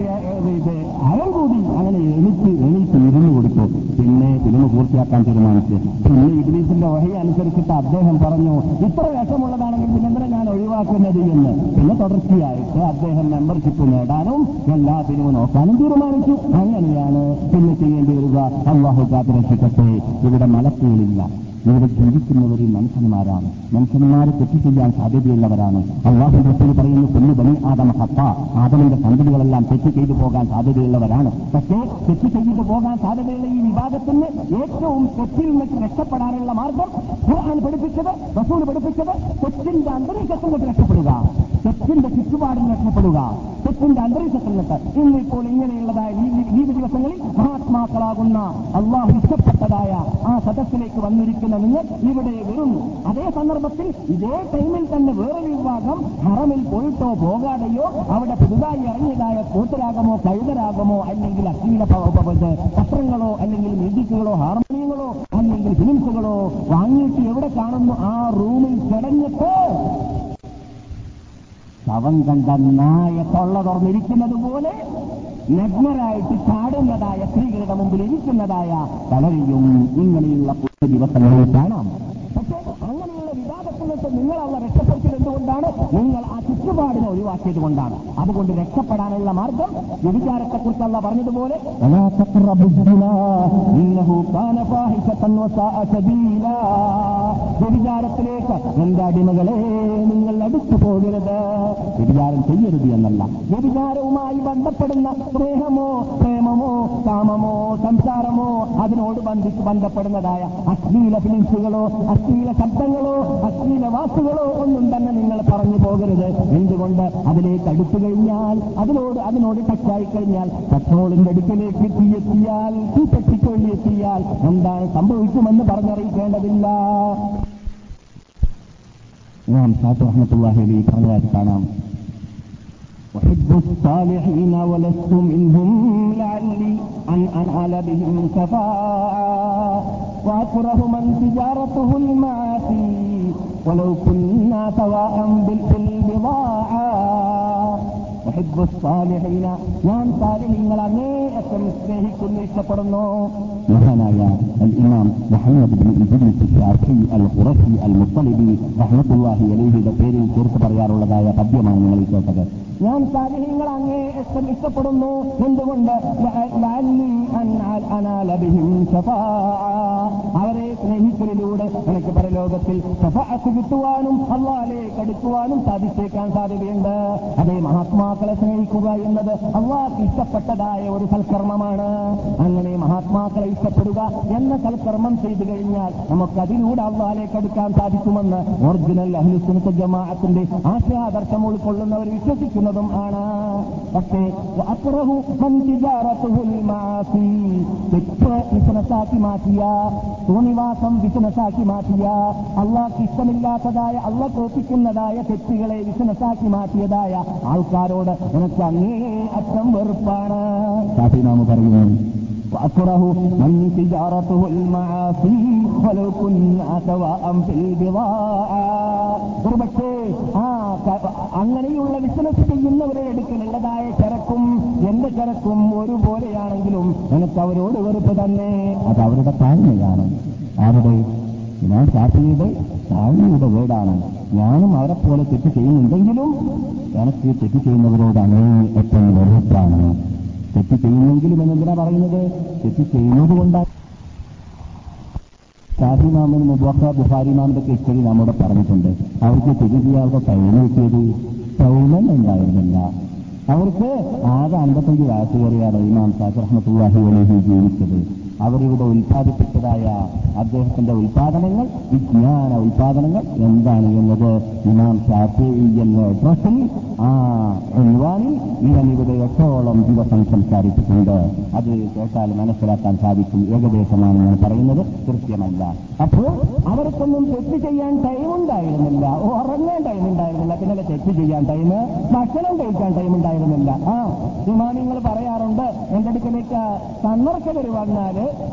അയാൾ കൂടി അങ്ങനെ എനിക്ക് എനിക്ക് ഇരുന്ന് കൊടുത്തു. പിന്നെ ഫിലിം പൂർത്തിയാക്കാൻ തീരുമാനിച്ചു. പിന്നെ ഇംഗ്ലീഷിന്റെ വഹി അനുസരിച്ചിട്ട് അദ്ദേഹം പറഞ്ഞു ഇത്ര രസമുള്ളതാണെങ്കിൽ പിന്നെന്തിനാ ഞാൻ ഒഴിവാക്കുന്നത് എന്ന്? പിന്നെ തുടർച്ചയായിട്ട് അദ്ദേഹം മെമ്പർഷിപ്പ് നേടാനും എല്ലാ ഫിലിമും നോക്കാനും തീരുമാനിച്ചു. അങ്ങനെയാണ് പിന്നെ വേണ്ടി വരിക. അള്ളാഹു കാത്ത് രക്ഷിക്കട്ടെ ഇവിടെ മലക്കുകളില്ല. ഇവിടെ ജീവിക്കുന്നവർ മനുഷ്യന്മാരാണ്. മനുഷ്യന്മാരെ തെറ്റ് ചെയ്യാൻ സാധ്യതയുള്ളവരാണ്. അള്ളാഹു റസൂൽ പറയുന്നു കുഞ്ഞു ബനി ആദമ ഹത്ത. ആദമിന്റെ സന്തതികളെല്ലാം തെറ്റ് ചെയ്തു പോകാൻ സാധ്യതയുള്ളവരാണ്. പക്ഷേ തെറ്റ് ചെയ്തു പോകാൻ സാധ്യതയുള്ള ഈ വിവാദത്തിന് ഏറ്റവും തെറ്റിൽ നിന്ന് രക്ഷപ്പെടാനുള്ള മാർഗം ഖുർആൻ പഠിപ്പിച്ചത് റസൂൽ പഠിപ്പിച്ചത് തെറ്റിന്റെ അന്തരീക്ഷത്തിൽ നിന്ന് രക്ഷപ്പെടുക. തെറ്റിന്റെ ചുറ്റുപാടിൽ രക്ഷപ്പെടുക. തെറ്റിന്റെ അന്തരീക്ഷത്തിൽ നിന്ന്. ഇന്നിപ്പോൾ ഇങ്ങനെയുള്ളതായ ഈ ദിവസങ്ങളിൽ മഹാത്മാക്കളാകുന്ന അള്ളാഹു ഇഷ്ടപ്പെട്ടതായ ആ സദസ്സിലേക്ക് വന്നിരിക്കുന്ന നിങ്ങൾ ഇവിടെ വരുന്നു. അതേ സന്ദർഭത്തിൽ ഇതേ ടൈമിൽ തന്നെ വേറൊരു വിഭാഗം ഹറമിൽ പോയിട്ടോ പോകാതെയോ അവിടെ പുതുതായി ഇറങ്ങിയതായ കൂട്ടരാഗമോ കഴുതരാഗമോ അല്ലെങ്കിൽ പ- പത്രങ്ങളോ അല്ലെങ്കിൽ മ്യൂസിക്കുകളോ ഹാർമോണിയങ്ങളോ അല്ലെങ്കിൽ ഫിലിംസുകളോ വാങ്ങിയിട്ട് എവിടെ കാണുന്നു? ആ റൂമിൽ കിടന്നിട്ട് ശവം കണ്ട നായ തൊള്ള തുറന്നിരിക്കുന്നത് പോലെ നഗ്നരായിട്ട് ചാടുന്നതായ സ്ത്രീകളുടെ മുമ്പിൽ ഇരിക്കുന്നതായ പലരെയും ഇങ്ങനെയുള്ള ദിവസങ്ങളിൽ കാണാം. പക്ഷേ അങ്ങനെയുള്ള വിവാദത്തിൽ നിന്ന് നിങ്ങൾ അവ രക്ഷപ്പെടുത്തിയത് കൊണ്ടാണ് നിങ്ങൾ ആ ചുറ്റുപാടിനെ ഒഴിവാക്കിയത് കൊണ്ടാണ്. അതുകൊണ്ട് രക്ഷപ്പെടാനുള്ള മാർഗം വ്യഭിചാരത്തെക്കുറിച്ച് പറഞ്ഞതുപോലെ വ്യഭിചാരത്തിലേക്ക് എന്റെ അടിമകളെ നിങ്ങൾ അടുത്തു പോകരുത്. വ്യഭിചാരം ചെയ്യരുത് എന്നല്ല. വ്യഭിചാരവുമായി ബന്ധപ്പെടുന്ന സ്നേഹമോ പ്രേമമോ കാമമോ സംസാരമോ അതിനോട് ബന്ധിച്ച് ബന്ധപ്പെടുന്നതായ അശ്ലീല ഫിലിംസുകളോ അശ്ലീല ശബ്ദങ്ങളോ അശ്ലീല വാക്കുകളോ ഒന്നും തന്നെ നിങ്ങൾ പറഞ്ഞു പോകരുത് എന്തുകൊണ്ട് അതിലേക്ക് അടുത്തു കഴിഞ്ഞാൽ അതിനോട് അതിനോട് ടച്ചായി കഴിഞ്ഞാൽ പെട്രോളിന്റെ അടുക്കലേക്ക് തീയെത്തിയാൽ തീപ്പെട്ടിക്കൊള്ളിയെത്തിയാൽ എന്താണ് സംഭവിക്കുമെന്ന് പറഞ്ഞറിയിക്കേണ്ടതില്ല ഇമാം ഷാഫി റഹ്മത്തുള്ളാഹി അലൈഹി പറഞ്ഞതായിട്ട് കാണാം أحب الصالحين ولست منهم لعلي أن أنال بهم شفاعة وأكره من تجارته المعاصي ولو كنا سواء بالبضاعة ഞാൻ സാലിഹീങ്ങൾ അങ്ങേയറ്റം സ്നേഹിക്കുന്നു ഇഷ്ടപ്പെടുന്നു. മഹാനായ Muhammad bin Idris Shafi al Qurashi al Muttalibi റഹ്മത്തുള്ളാഹി അലൈഹിയുടെ പേരിൽ ചേർത്ത് പറയാറുള്ളതായ പദ്യമാണ് നിങ്ങൾ കേട്ടത്. ഞാൻ സാലിഹ്യങ്ങൾ അങ്ങേ ഇഷ്ടം ഇഷ്ടപ്പെടുന്നു. എന്തുകൊണ്ട്? അവരെ സ്നേഹിക്കലിലൂടെ എനിക്ക് പരലോകത്തിൽ കിട്ടുവാനും അള്ളാലേക്ക് കടുക്കുവാനും സാധിച്ചേക്കാൻ സാധ്യതയുണ്ട്. അതേ മഹാത്മാക്കളെ സ്നേഹിക്കുക എന്നത് അള്ളാഹ് ഇഷ്ടപ്പെട്ടതായ ഒരു സൽക്കർമ്മമാണ്. അങ്ങനെ മഹാത്മാക്കളെ ഇഷ്ടപ്പെടുക എന്ന സൽക്കർമ്മം ചെയ്തു കഴിഞ്ഞാൽ നമുക്ക് അതിലൂടെ അള്ളാഹിലേക്ക് അടുക്കാൻ സാധിക്കുമെന്ന് ഒറിജിനൽ അഹ്ലുസുനത്ത് ജമാഅത്തിന്റെ ആശയാദർശം ഉൾക്കൊള്ളുന്നവർ വിശ്വസിക്കുന്നതും ആണ്. പക്ഷേ തെറ്റ് ബിസിനസ്സാക്കി മാറ്റിയ തോന്നിവാസം ബിസിനസ്സാക്കി മാറ്റിയ അള്ളാഹ് ഇഷ്ടമില്ലാത്തതായ അള്ള കോപ്പിക്കുന്നതായ തെറ്റുകളെ ബിസിനസ്സാക്കി മാറ്റിയതായ ആൾക്കാരോട് എനിക്ക് അങ്ങേ അറ്റം വെറുപ്പാണ് ഷാഫി ഇമാമ് പറയുന്നു وأكره من تجارته المعاصي ولو كنا سواء في البضاعة ഒരുപക്ഷേ ആ ക- അങ്ങനെയുള്ള ബിസിനസ് ചെയ്യുന്നവരെ എടുക്കലുള്ളതായ ചരക്കും എന്റെ ചരക്കും ഒരുപോലെയാണെങ്കിലും എനിക്ക് അവരോട് വെറുപ്പ് തന്നെ അത് അവരുടെ താഴ്മയാണ് ആരുടെ ഇമാം ഷാഫിയുടെ താഴ്മയുടെ വേടാണ്. ഞാനും അവരെ പോലെ തെറ്റ് ചെയ്യുന്നുണ്ടെങ്കിലും എനിക്ക് തെറ്റ് ചെയ്യുന്നവരോട് അങ്ങേ ഏറ്റവും വെറുപ്പാണ് തെറ്റ് ചെയ്യുന്നെങ്കിലും എന്നെന്തിനാ പറയുന്നത്? തെറ്റ് ചെയ്യുന്നത് കൊണ്ടാണ് ഷാഫി മാമിന് മുബാക്ക ബുഹാരി മാമിന്റെ ഹിസ്റ്ററി നമ്മോട് പറഞ്ഞിട്ടുണ്ട്. അവർക്ക് തെറ്റ് ചെയ്യാതെ ടൈം കിട്ടിയത് ടൈമൻ ഉണ്ടായിരുന്നില്ല അവർക്ക് ആകെ അൻപത്തഞ്ച് വയസ്സ് കയറിയാണ് ഇമാം ഷാഫി റഹ്മത്തുള്ളാഹി അലൈഹി ജീവിച്ചത്. അവരിവിടെ ഉൽപ്പാദിപ്പിച്ചതായ അദ്ദേഹത്തിന്റെ ഉൽപാദനങ്ങൾ വിജ്ഞാന ഉൽപാദനങ്ങൾ എന്താണ് എന്നത്? ഇമാം ഷാഫി എന്ന അഡ്രസ്സിൽ ആ യുവാനിൽ ഇവൻ ഇവിടെ എട്ടോളം ദിവസം സംസാരിച്ചിട്ടുണ്ട്. അത് കേട്ടാൽ മനസ്സിലാക്കാൻ സാധിക്കും ഏകദേശമാണ് ഞാൻ പറയുന്നത്. കൃത്യമല്ല. അപ്പോൾ അവർക്കൊന്നും തെറ്റ് ചെയ്യാൻ ടൈം ഉണ്ടായിരുന്നില്ല. ഉറങ്ങാൻ ടൈം ഉണ്ടായിരുന്നില്ല. പിന്നെ തെറ്റ് ചെയ്യാൻ ടൈം ഭക്ഷണം കഴിക്കാൻ ടൈം ഉണ്ടായിരുന്നില്ല. ആ ഇമാനിങ്ങൾ പറയാറുണ്ട് എന്റെ അടുക്കലേക്ക് സന്ദർശകർ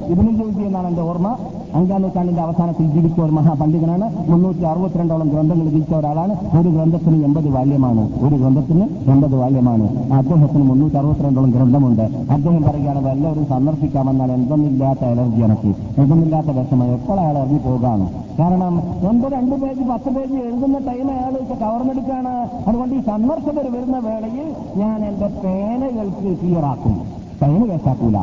ഇതിന് ജോലി എന്നാണ് എന്റെ ഓർമ്മ. അഞ്ചാം നൂറ്റാണ്ടിന്റെ അവസാനത്തിൽ ജീവിച്ച ഒരു മഹാപണ്ഡിതനാണ്. മുന്നൂറ്റി അറുപത്തിരണ്ടോളം ഗ്രന്ഥങ്ങൾ രചിച്ച ഒരാളാണ്. ഒരു ഗ്രന്ഥത്തിന് എൺപത് വാല്യമാണ്. ഒരു ഗ്രന്ഥത്തിന് എൺപത് വാല്യമാണ്. അദ്ദേഹത്തിന് മുന്നൂറ്റി അറുപത്തിരണ്ടോളം ഗ്രന്ഥമുണ്ട്. അദ്ദേഹം പറയുകയാണ് എല്ലാവരും സന്ദർശിക്കാമെന്നാൽ എന്തൊന്നില്ലാത്ത അലർജി എനിക്ക്. എന്തൊന്നില്ലാത്ത വിഷമം. എപ്പോൾ അയാൾ ഇറങ്ങി പോകാണ്? കാരണം എൺപത് രണ്ട് പേജ് പത്ത് പേജ് എഴുതുന്ന ടൈം അയാൾ കവർന്നെടുക്കാണ് അതുകൊണ്ട് ഈ സന്ദർശകർ വരുന്ന വേളയിൽ ഞാൻ എന്റെ പേനകൾക്ക് ക്ലിയറാക്കും ടൈം കേട്ടാക്കൂല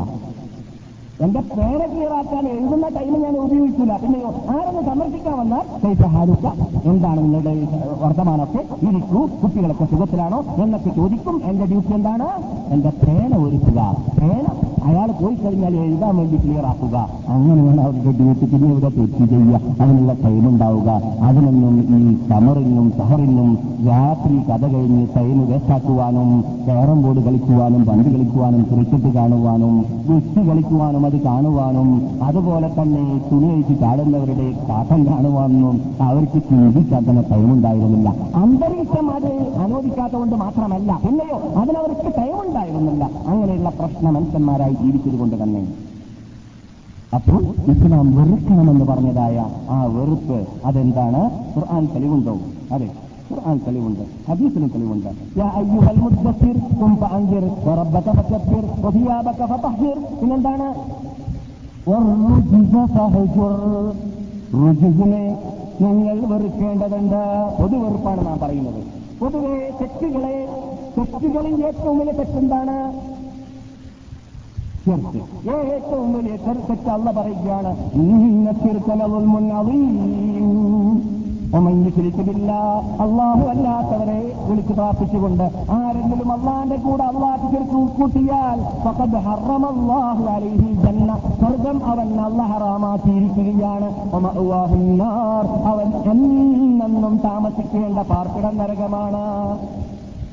എന്റെ പേന ക്ലിയറാക്കാൻ എഴുതുന്ന ടൈം ഞാൻ ഉപയോഗിക്കില്ല പിന്നെയോ ആരൊന്ന് സമർപ്പിക്കാൻ വന്നാൽ ഹാലുക്ക എന്താണ് നിങ്ങളുടെ വർത്തമാനമൊക്കെ? ഇരിക്കൂ കുട്ടികളൊക്കെ സുഖത്തിലാണോ? എന്നൊക്കെ ചോദിക്കും. എന്റെ ഡ്യൂട്ടി എന്താണ്? എന്റെ പേന ഒരുക്കുക. പേന അയാൾ പോയി കഴിഞ്ഞാൽ എഴുതാൻ വേണ്ടി ക്ലിയർ ആക്കുക. അങ്ങനെയാണ് അവരുടെ ഡ്യൂട്ടി പിന്നെ ഇവിടെ തെറ്റ് ചെയ്യുക? അതിനുള്ള ടൈം ഉണ്ടാവുക. അതിനൊന്നും ഈ സമറിനും സഹറിനും രാത്രി കഥ കഴിഞ്ഞ് ടൈം വേസ്റ്റാക്കുവാനും കാരം ബോർഡ് കളിക്കുവാനും പന്ത് കളിക്കുവാനും ക്രിക്കറ്റ് കാണുവാനും ഗുസ്തി കളിക്കുവാനും അത് കാണുവാനും അതുപോലെ തന്നെ തുണിയഴിച്ച് ചാടുന്നവരുടെ കാട്ടം കാണുവാനും അവർക്ക് ചിന്തിക്കാൻ തന്നെ ടൈമുണ്ടായിരുന്നില്ല അന്തരീക്ഷം അത് അനുവദിക്കാത്തതുകൊണ്ട് മാത്രമല്ല പിന്നെയോ അതിനവർക്ക് ടൈമുണ്ടായിരുന്നില്ല അങ്ങനെയുള്ള പ്രശ്ന മനുഷ്യന്മാരായി ജീവിച്ചതുകൊണ്ട് തന്നെ. അപ്പോൾ ഇസ്ലാം വെറുക്കണമെന്ന് പറഞ്ഞതായ ആ വെറുപ്പ് അതെന്താണ്? ഖുർആൻ തെളിവുണ്ടോ? അതെ ഖുർആൻ തെളിവുണ്ട് ഹദീസിന് തെളിവുണ്ട്. പിന്നെന്താണ്? ഋജുവിനെ നിങ്ങൾ വെറുക്കേണ്ടതുണ്ട്. പൊതു വെറുപ്പാണ് നാം പറയുന്നത്. പൊതുവെ തെറ്റുകളെ തെറ്റുകളിൽ ഏറ്റവും വലിയ തെറ്റെന്താണ്? ഏറ്റവും വലിയ തെറ്റ് അല്ല പറയുകയാണ്. അള്ളാഹു അല്ലാത്തവരെ വിളിച്ചു പ്രാർത്ഥിച്ചുകൊണ്ട് ആര് ആരെങ്കിലും അള്ളാന്റെ കൂടെ അള്ളാഹ് കൂട്ടിയാൽ സ്വർഗം അവൻ അല്ല ഹറാമാക്കിയിരിക്കുകയാണ്. അവൻ എന്നെന്നും താമസിക്കേണ്ട പാർപ്പിട നരകമാണ്.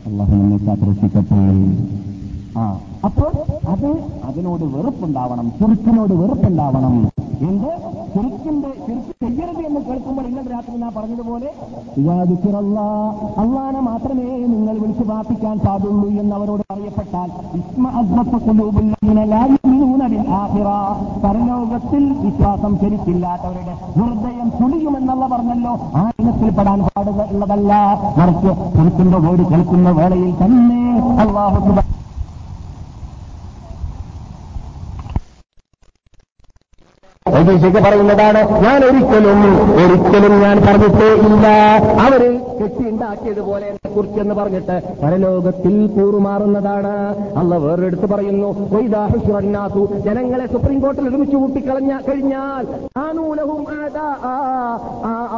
നമ്മെ ആ അപ്പോൾ അത് അതിനോട് വെറുപ്പുണ്ടാവണം ചുരുക്കിനോട് വെറുപ്പുണ്ടാവണം. എന്ത്? ചുരുക്കിന്റെ ചുരുക്ക് ചെയ്യരുത് എന്ന് കേൾക്കുമ്പോൾ ഇന്നത്തെ രാത്രി ഞാൻ പറഞ്ഞതുപോലെ അള്ളാനെ മാത്രമേ നിങ്ങൾ വിളിച്ചു പ്രാർത്ഥിക്കാൻ പാടുള്ളൂ എന്ന് അവരോട് ആഖിറ. പരലോകത്തിൽ വിശ്വാസം ശരിക്കില്ലാത്തവരുടെ ഹൃദയം ചുളിയുമെന്നുള്ള പറഞ്ഞല്ലോ ആ ഇനത്തിൽപ്പെടാൻ പാടുക ഉള്ളതല്ല മറിച്ച് ചുരുക്കിന്റെ വേട് കേൾക്കുന്ന വേളയിൽ തന്നെ അള്ളാഹു ഒബീഷയ്ക്ക് പറയുന്നതാണ് ഞാൻ ഒരിക്കലും ഒരിക്കലും ഞാൻ പറഞ്ഞിട്ടേ ഇല്ല അവർ കെട്ടിയുണ്ടാക്കിയതുപോലെ എന്നെ കുറിച്ച് എന്ന് പറഞ്ഞിട്ട് പരലോകത്തിൽ കൂറുമാറുന്നതാണ്. അല്ല വേറെടുത്ത് പറയുന്നു വൈദാഹുറന്നാസു ജനങ്ങളെ സുപ്രീം കോർട്ടിൽ ഒരുമിച്ച് കൂട്ടിക്കളഞ്ഞ കഴിഞ്ഞാൽ ആനൂലവും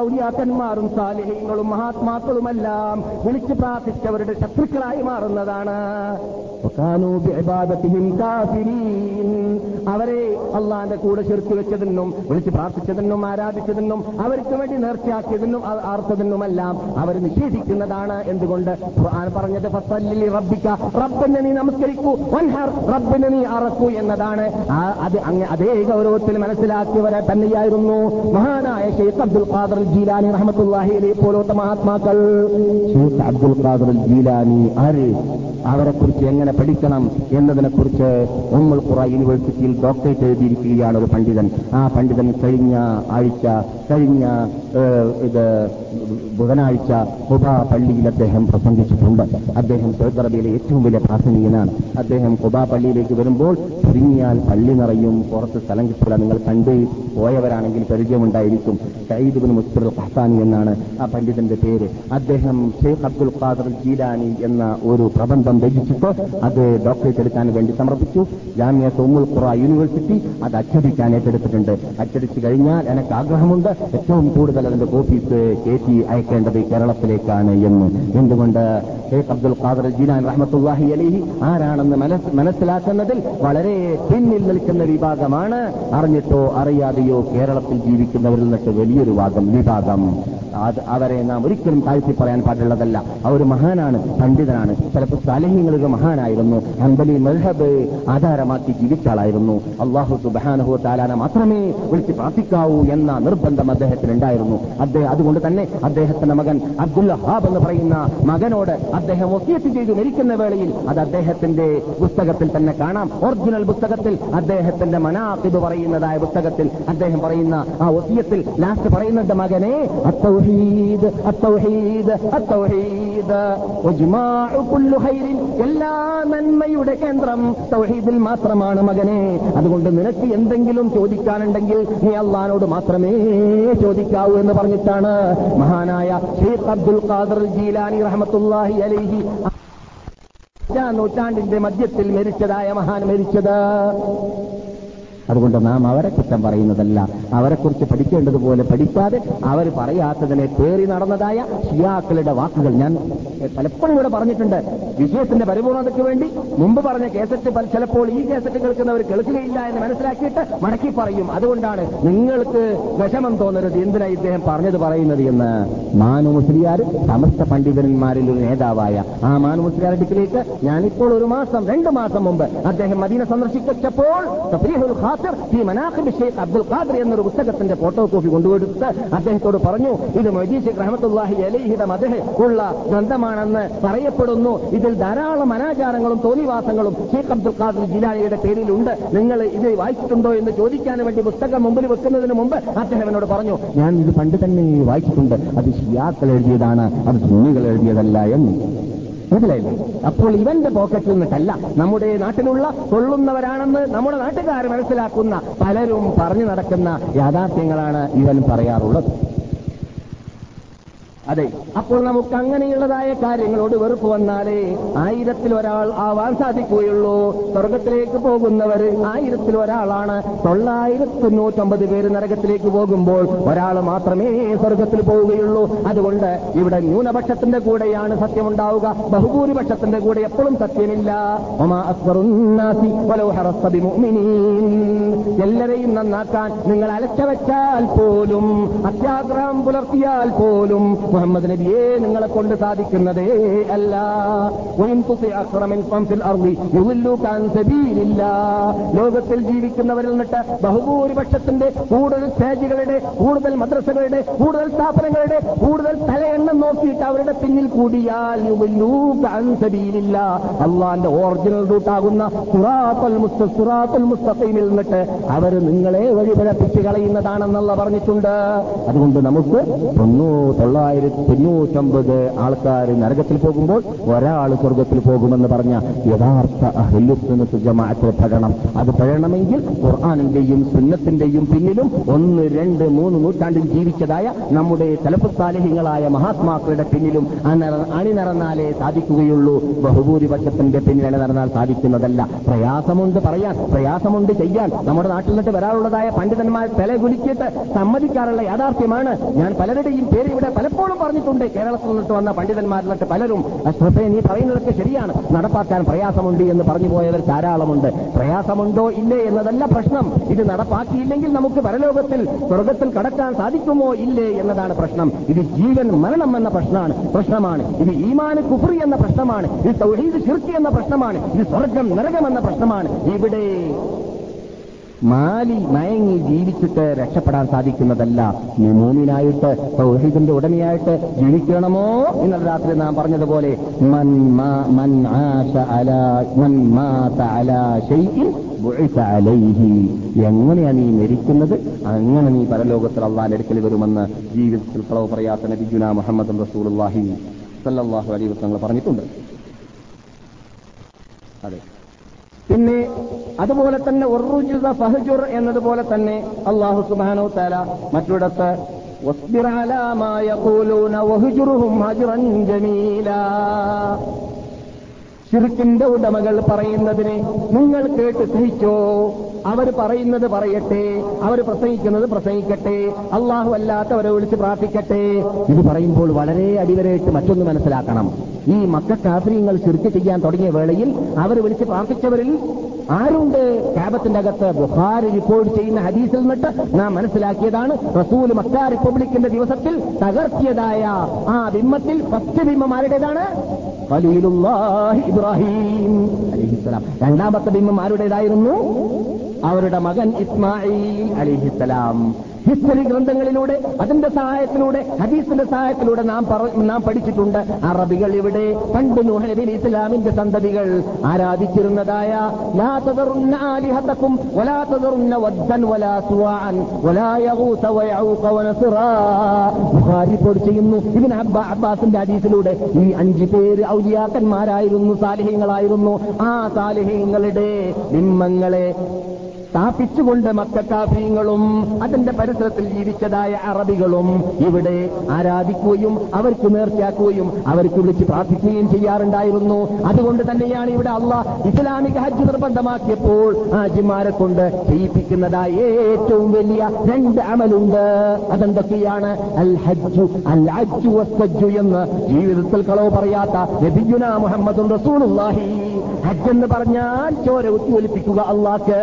ഔലിയാക്കന്മാരും സാലിഹ്യങ്ങളും മഹാത്മാക്കളുമെല്ലാം വിളിച്ചു പ്രാർത്ഥിച്ചവരുടെ ശത്രുക്കളായി മാറുന്നതാണ്. അവരെ അള്ളാന്റെ കൂടെ ചേർത്ത് വെച്ച് വെച്ചതിനും വിളിച്ച് പ്രാർത്ഥിച്ചതെന്നും ആരാധിച്ചതെന്നും അവർക്ക് വേണ്ടി നേർച്ചയാക്കിയതെന്നും ആർത്തതെന്നുമെല്ലാം അവർ നിഷേധിക്കുന്നതാണ് എന്തുകൊണ്ട്? പറഞ്ഞത് റബ്ബിക്ക റബ്ബിനെ നീ നമസ്കരിക്കൂ റബ്ബിനെ നീ അറക്കൂ എന്നതാണ്. അത് അതേ ഗൗരവത്തിൽ മനസ്സിലാക്കിയവരെ തന്നെയായിരുന്നു മഹാനായ ഷെയ്ഖ് അബ്ദുൽ ഖാദർ ജീലാനി റഹ്മത്തുള്ളാഹി അലൈഹി പോലത്തെ മഹാത്മാക്കൾ. ഷെയ്ഖ് അബ്ദുൽ ഖാദർ ജീലാനി ആര്? അവരെ കുറിച്ച് എങ്ങനെ പഠിക്കണം എന്നതിനെക്കുറിച്ച് ഉമ്മുൽ ഖുറ യൂണിവേഴ്സിറ്റിയിൽ ഡോക്ടറേറ്റ് എഴുതിയിരിക്കുകയാണ് ഒരു പണ്ഡിതൻ. ആ പണ്ഡിതൻ കഴിഞ്ഞ ആഴ്ച കഴിഞ്ഞ ഇത് ബുധനാഴ്ച ഹുബ പള്ളിയിൽ അദ്ദേഹം പ്രസംഗിച്ചിട്ടുണ്ട്. അദ്ദേഹം സൗദി അറേബ്യയിലെ ഏറ്റവും വലിയ പ്രാസംഗികനാണ് അദ്ദേഹം ഹുബ പള്ളിയിലേക്ക് വരുമ്പോൾ ചുരുങ്ങിയാൽ പള്ളി നിറയും പുറത്ത് സ്ഥലം കിട്ടില്ല നിങ്ങൾ കണ്ട് പോയവരാണെങ്കിൽ പരിചയമുണ്ടായിരിക്കും. സയ്യിദ് ബിൻ മുസ്തർ ഹസാനി എന്നാണ് ആ പണ്ഡിതന്റെ പേര്. അദ്ദേഹം ഷെയ്ഖ് അബ്ദുൽ ഖാദർ ജീലാനി എന്ന ഒരു പ്രബന്ധം രചിച്ചിട്ട് അത് ഡോക്ടറേറ്റ് എടുക്കാൻ വേണ്ടി സമർപ്പിച്ചു. ജാമ്യ സോമുൽ ഖുറ യൂണിവേഴ്സിറ്റി അത് അച്ചടിക്കാൻ ഏറ്റെടുത്തിട്ടുണ്ട്. അച്ചടിച്ചു കഴിഞ്ഞാൽ എനിക്ക് ആഗ്രഹമുണ്ട്. ഏറ്റവും കൂടുതൽ അതിന്റെ കോപ്പീസ് കയറ്റി അയക്കേണ്ടത് കേരളത്തിലേക്കാണ് എന്ന്. എന്തുകൊണ്ട്? ഷെയ്ഖ് അബ്ദുൽ ഖാദർ ജീനാൻ റഹ്മത്തുല്ലാഹി അലിഹി ആരാണെന്ന് മനസ്സിലാക്കുന്നതിൽ വളരെ പിന്നിൽ നിൽക്കുന്ന വിഭാഗമാണ്. അറിഞ്ഞിട്ടോ അറിയാതെയോ കേരളത്തിൽ ജീവിക്കുന്നവരിൽ നിന്നിട്ട് വലിയൊരു ഭാഗം വിഭാഗം അവരെ നാം ഒരിക്കലും താഴ്ത്തി പറയാൻ പാടുള്ളതല്ല. അവർ മഹാനാണ് പണ്ഡിതനാണ്. ചിലപ്പോൾ സാലഹ്യങ്ങൾക്ക് മഹാനായിരുന്നു. ഹംബലി മൽഹബ് ആധാരമാക്കി ജീവിച്ച ആളായിരുന്നു അള്ളാഹു സുബാനഹു താലാന മാത്രമേ വിളിച്ച് പ്രാർത്ഥിക്കാവൂ എന്ന നിർബന്ധം അദ്ദേഹത്തിന് ഉണ്ടായിരുന്നു അദ്ദേഹം അതുകൊണ്ട് തന്നെ അദ്ദേഹത്തിന്റെ മകൻ അബ്ദുൽ ഹാബ് എന്ന് പറയുന്ന മകനോട് അദ്ദേഹം ഒത്തിയത്ത് ചെയ്തു മരിക്കുന്ന വേളയിൽ അത് അദ്ദേഹത്തിന്റെ പുസ്തകത്തിൽ തന്നെ കാണാം. ഒറിജിനൽ പുസ്തകത്തിൽ അദ്ദേഹത്തിന്റെ മനാത്തിബ് പറയുന്നതായ പുസ്തകത്തിൽ അദ്ദേഹം പറയുന്ന ആ ഒത്തിയത്തിൽ ലാസ്റ്റ് പറയുന്നുണ്ട് മകനെ അത്തൗഹീദ് التوحيد അത്തൗഹീദ് വജ്മാഉ കുല്ലു ഖൈരിൻ എല്ലാ നന്മയുടെ കേന്ദ്രം തൗഹീദിൽ മാത്രമാണ് മകനെ. അതുകൊണ്ട് നിനക്ക് എന്തെങ്കിലും ചോദിക്കാനുണ്ടെങ്കിൽ നീ അള്ളഹാനോട് മാത്രമേ ചോദിക്കാവൂ എന്ന് പറഞ്ഞിട്ടാണ് മഹാനായ ഷെയ്ഖ് അബ്ദുൽ ഖാദർ ജീലാനി റഹ്മത്തുല്ലാഹി അലൈഹി നൂറ്റാണ്ടിന്റെ മധ്യത്തിൽ മരിച്ചതായ മഹാൻ മരിച്ചത്. അതുകൊണ്ട് നാം അവരെ കുറ്റം പറയുന്നതല്ല. അവരെക്കുറിച്ച് പഠിക്കേണ്ടതുപോലെ പഠിക്കാതെ അവർ പറയാത്തതിനെ പേറി നടന്നതായ ഷിയാക്കളുടെ വാക്കുകൾ ഞാൻ പലപ്പോഴും ഇവിടെ പറഞ്ഞിട്ടുണ്ട്. വിഷയത്തിന്റെ പരിപൂർണതയ്ക്ക് വേണ്ടി മുമ്പ് പറഞ്ഞ കേസറ്റ് ചിലപ്പോൾ ഈ കേസറ്റ് കേൾക്കുന്നവർ കേൾക്കുകയില്ല എന്ന് മനസ്സിലാക്കിയിട്ട് മടക്കി പറയും. അതുകൊണ്ടാണ് നിങ്ങൾക്ക് വിഷമം തോന്നരുത്. എന്തിനാ ഇദ്ദേഹം പറഞ്ഞത് പറയുന്നത് എന്ന്? മാനു മുസ്ലിയാർ സമസ്ത പണ്ഡിതന്മാരിൽ ഒരു നേതാവായ ആ മാനു മുസ്ലിയാർ അടുക്കിലേക്ക് ഞാനിപ്പോൾ ഒരു മാസം രണ്ട് മാസം മുമ്പ് അദ്ദേഹം മദീന സന്ദർശിച്ചപ്പോൾ തഫ്രീഹുൽ ഈ മനാഖിബ് ഷെയ്ഖ് അബ്ദുൽ ഖാദിർ എന്നൊരു പുസ്തകത്തിന്റെ ഫോട്ടോ കോപ്പി കൊണ്ടുകൊടുത്ത് അദ്ദേഹത്തോട് പറഞ്ഞു ഇത് മജീഷ് റഹ്മത്തുല്ലാഹി അലൈഹിയുടെ മദഹ് ഉള്ള ഗ്രന്ഥമാണെന്ന് പറയപ്പെടുന്നു. ഇതിൽ ധാരാളം അനാചാരങ്ങളും തോന്നിവാസങ്ങളും ഷെയ്ഖ് അബ്ദുൽ ഖാദിർ ജിലാനിയുടെ പേരിലുണ്ട്. നിങ്ങൾ ഇത് വായിച്ചിട്ടുണ്ടോ എന്ന് ചോദിക്കാൻ വേണ്ടി പുസ്തകം മുമ്പിൽ വെക്കുന്നതിന് മുമ്പ് അദ്ദേഹം എന്നോട് പറഞ്ഞു ഞാൻ ഇത് പണ്ട് തന്നെ വായിച്ചിട്ടുണ്ട്. അത് ഷിയാക്കൾ എഴുതിയതാണ്. അത് സുന്നികൾ എഴുതിയതല്ല എന്ന്. മനസ്സിലായില്ലേ അപ്പോൾ ഇവന്റെ പോക്കറ്റിൽ നിന്നിട്ടല്ല നമ്മുടെ നാട്ടിലുള്ള കൊള്ളുന്നവരാണെന്ന് നമ്മുടെ നാട്ടുകാർ മനസ്സിലാക്കുന്ന പലരും പറഞ്ഞു നടക്കുന്ന യാഥാർത്ഥ്യങ്ങളാണ് ഇവൻ പറയാറുള്ളത്. അതെ. അപ്പോൾ നമുക്ക് അങ്ങനെയുള്ളതായ കാര്യങ്ങളോട് വെറുപ്പ് വന്നാലേ ആയിരത്തിൽ ഒരാൾ ആവാൻ സാധിക്കുകയുള്ളൂ. സ്വർഗത്തിലേക്ക് പോകുന്നവർ ആയിരത്തിൽ ഒരാളാണ്. തൊള്ളായിരത്തി തൊണ്ണൂറ്റൊമ്പത് പേര് നരകത്തിലേക്ക് പോകുമ്പോൾ ഒരാൾ മാത്രമേ സ്വർഗത്തിൽ പോവുകയുള്ളൂ. അതുകൊണ്ട് ഇവിടെ ന്യൂനപക്ഷത്തിന്റെ കൂടെയാണ് സത്യമുണ്ടാവുക. ബഹുഭൂരിപക്ഷത്തിന്റെ കൂടെ എപ്പോഴും സത്യമില്ല. എല്ലരെയും നന്നാക്കാൻ നിങ്ങൾ അലച്ചവച്ചാൽ പോലും അത്യാഗ്രഹം പുലർത്തിയാൽ പോലും മുഹമ്മദ് നബിയെ നിങ്ങളെ കൊണ്ട് സാധിക്കുന്നതേ അല്ല. ലോകത്തിൽ ജീവിക്കുന്നവരിൽ നിന്നിട്ട് ബഹുഭൂരിപക്ഷത്തിന്റെ കൂടുതൽ സ്റ്റേജുകളുടെ കൂടുതൽ മദ്രസകളുടെ കൂടുതൽ സ്ഥാപനങ്ങളുടെ കൂടുതൽ തലയെണ്ണം നോക്കിയിട്ട് അവരുടെ പിന്നിൽ കൂടിയാൽ സബീലില്ല. അള്ളാന്റെ ഓറിജിനൽ റൂട്ടാകുന്ന സുറാത്തുൽ സുറാത്തുൽ മുസ്തഫയിൽ നിന്നിട്ട് അവർ നിങ്ങളെ വഴിപഴപ്പിച്ച് കളയുന്നതാണെന്നുള്ള പറഞ്ഞിട്ടുണ്ട്. അതുകൊണ്ട് നമുക്ക് തൊണ്ണൂ തൊള്ളായിരത്തി തൊണ്ണൂറ്റൊമ്പത് ആൾക്കാർ നരകത്തിൽ പോകുമ്പോൾ ഒരാൾ സ്വർഗത്തിൽ പോകുമെന്ന് പറഞ്ഞ യഥാർത്ഥ അഹ്ലുസുന്നത്ത് ജമാഅത്ത് പഴണം അത് പഴയണമെങ്കിൽ ഖുർആാനിന്റെയും സുന്നത്തിന്റെയും പിന്നിലും ഒന്ന് രണ്ട് മൂന്ന് നൂറ്റാണ്ടിൽ ജീവിച്ചതായ നമ്മുടെ തലപ്പുസാലിഹ്യങ്ങളായ മഹാത്മാക്കളുടെ പിന്നിലും അണിനിറ- അണിനിറന്നാലേ സാധിക്കുകയുള്ളൂ. ബഹുഭൂരിപക്ഷത്തിന്റെ പിന്നിൽ അണിനിറന്നാൽ സാധിക്കുന്നതല്ല. പ്രയാസമുണ്ട് പറയാൻ പ്രയാസമുണ്ട് ചെയ്യാൻ. നമ്മുടെ നാട്ടിൽ നിന്നിട്ട് വരാനുള്ളതായ പണ്ഡിതന്മാർ തല കുലിച്ചിട്ട് സമ്മതിക്കാറുള്ള യാഥാർത്ഥ്യമാണ്. ഞാൻ പലരുടെയും പേര് ഇവിടെ പലപ്പോഴും പറഞ്ഞിട്ടുണ്ട്. കേരളത്തിൽ നിന്നിട്ട് വന്ന പണ്ഡിതന്മാരിലൊക്കെ പലരും ശ്രദ്ധ നീ പറയുന്നതൊക്കെ ശരിയാണ്. നടപ്പാക്കാൻ പ്രയാസമുണ്ട് എന്ന് പറഞ്ഞു പോയവർ ധാരാളമുണ്ട്. പ്രയാസമുണ്ടോ ഇല്ലേ എന്നതല്ല പ്രശ്നം. ഇത് നടപ്പാക്കിയില്ലെങ്കിൽ നമുക്ക് പരലോകത്തിൽ സ്വർഗത്തിൽ കടക്കാൻ സാധിക്കുമോ ഇല്ലേ എന്നതാണ് പ്രശ്നം. ഇത് ജീവൻ മരണം എന്ന പ്രശ്നമാണ് പ്രശ്നമാണ്. ഇത് ഈമാൻ കുഫറി എന്ന പ്രശ്നമാണ്. ഇത് തൗഹീദ് ശിർക്കി എന്ന പ്രശ്നമാണ്. ഇത് സ്വർഗം നരകം എന്ന പ്രശ്നമാണ്. ഇവിടെ മാലി മയങ്ങി ജീവിച്ചിട്ട് രക്ഷപ്പെടാൻ സാധിക്കുന്നതല്ല. നീ മൂമിനായിട്ട് തൗഹീദിന്റെ ഉടമയായിട്ട് ജീവിക്കണമോ ഇന്നലെ രാത്രി നാം പറഞ്ഞതുപോലെ മൻ മൻ അലാ അലാ നീ മരിക്കുന്നത്? അങ്ങനെ നീ പരലോകത്തിൽ അള്ളാൻ എടുക്കൽ വരുമെന്ന് ജീവിതത്തിൽ കളവ് പറയാത്ത നബിജുന മുഹമ്മദ് റസൂലുള്ളാഹി സല്ലാഹു അലൈഹി വസല്ലം പറഞ്ഞിട്ടുണ്ട്. അതെ. പിന്നെ അതുപോലെ തന്നെ ഉറുജുദ ഫഹജുർ എന്നതുപോലെ തന്നെ അള്ളാഹു സുബാനോ താല മറ്റൊരിടത്ത് ഷിർക്കിന്റെ ഉടമകൾ പറയുന്നതിനെ നിങ്ങൾ കേട്ട് സഹിച്ചോ അവർ പറയുന്നത് പറയട്ടെ അവർ പ്രസംഗിക്കുന്നത് പ്രസംഗിക്കട്ടെ അള്ളാഹു അല്ലാത്തവരെ വിളിച്ച് പ്രാർത്ഥിക്കട്ടെ. ഇത് പറയുമ്പോൾ വളരെ അടിവരായിട്ട് മറ്റൊന്ന് മനസ്സിലാക്കണം. ഈ മക്ക ചുരുക്കി ചെയ്യാൻ തുടങ്ങിയ വേളയിൽ അവർ വിളിച്ച് പ്രാർത്ഥിച്ചവരിൽ ആരുണ്ട്? ക്യാബത്തിന്റെ അകത്ത് ബുഹാരി റിപ്പോർട്ട് ചെയ്യുന്ന ഹദീസിൽ നിന്നിട്ട് നാം മനസ്സിലാക്കിയതാണ് റസൂൽ മക്ക റിപ്പബ്ലിക്കിന്റെ ദിവസത്തിൽ തകർത്തിയതായ ആ ബിംബത്തിൽ ഫസ്റ്റ് ബിംബം ആരുടേതാണ് ഇബ്രാഹിം അലിഹിസ്സലാം. രണ്ടാമത്തെ ബിംബം ആരുടേതായിരുന്നു അവരുടെ മകൻ ഇസ്മായിൽ അലിഹിസ്സലാം. ഹിസ്റ്ററി ഗ്രന്ഥങ്ങളിലൂടെ അതിന്റെ സഹായത്തിലൂടെ ഹദീസിന്റെ സഹായത്തിലൂടെ നാം നാം പഠിച്ചിട്ടുണ്ട്. അറബികൾ ഇവിടെ പണ്ട് നുഹലബിൻ ഇസ്ലാമിന്റെ സന്തതികൾ ആരാധിച്ചിരുന്നതായ ചെയ്യുന്നു അബ്ബാസിന്റെ ഹദീസിലൂടെ ഈ അഞ്ചു പേര് ഔലിയാക്കന്മാരായിരുന്നു സാലിഹ്യങ്ങളായിരുന്നു ആ സാലിഹ്യങ്ങളുടെ ബിംബങ്ങളെ സ്ഥാപിച്ചുകൊണ്ട് മക്കാഫീങ്ങളും അതിന്റെ പരിസരത്തിൽ ജീവിച്ചതായ അറബികളും ഇവിടെ ആരാധിക്കുകയും അവർക്ക് നേർച്ചയാക്കുകയും അവർക്ക് വിളിച്ച് പ്രാർത്ഥിക്കുകയും ചെയ്യാറുണ്ടായിരുന്നു. അതുകൊണ്ട് തന്നെയാണ് ഇവിടെ അള്ളാഹ് ഇസ്ലാമിക ഹജ്ജ് നിർബന്ധമാക്കിയപ്പോൾ ഹാജിമാരെ കൊണ്ട് ചെയ്യിപ്പിക്കുന്നതായ ഏറ്റവും വലിയ രണ്ട് അമലുണ്ട്. അതെന്തൊക്കെയാണ്? അൽ ഹജ്ജു അൽ ഹജ്ജു വസ്സജ്ജു എന്ന് ജീവിതത്തിൽ കളവ് പറയാത്ത നബിയുന മുഹമ്മദ് റസൂലുള്ളാഹി. ഹജ്ജ് എന്ന് പറഞ്ഞാൽ ചോര ഉത്തിയൊലിപ്പിക്കുക അള്ളാക്ക്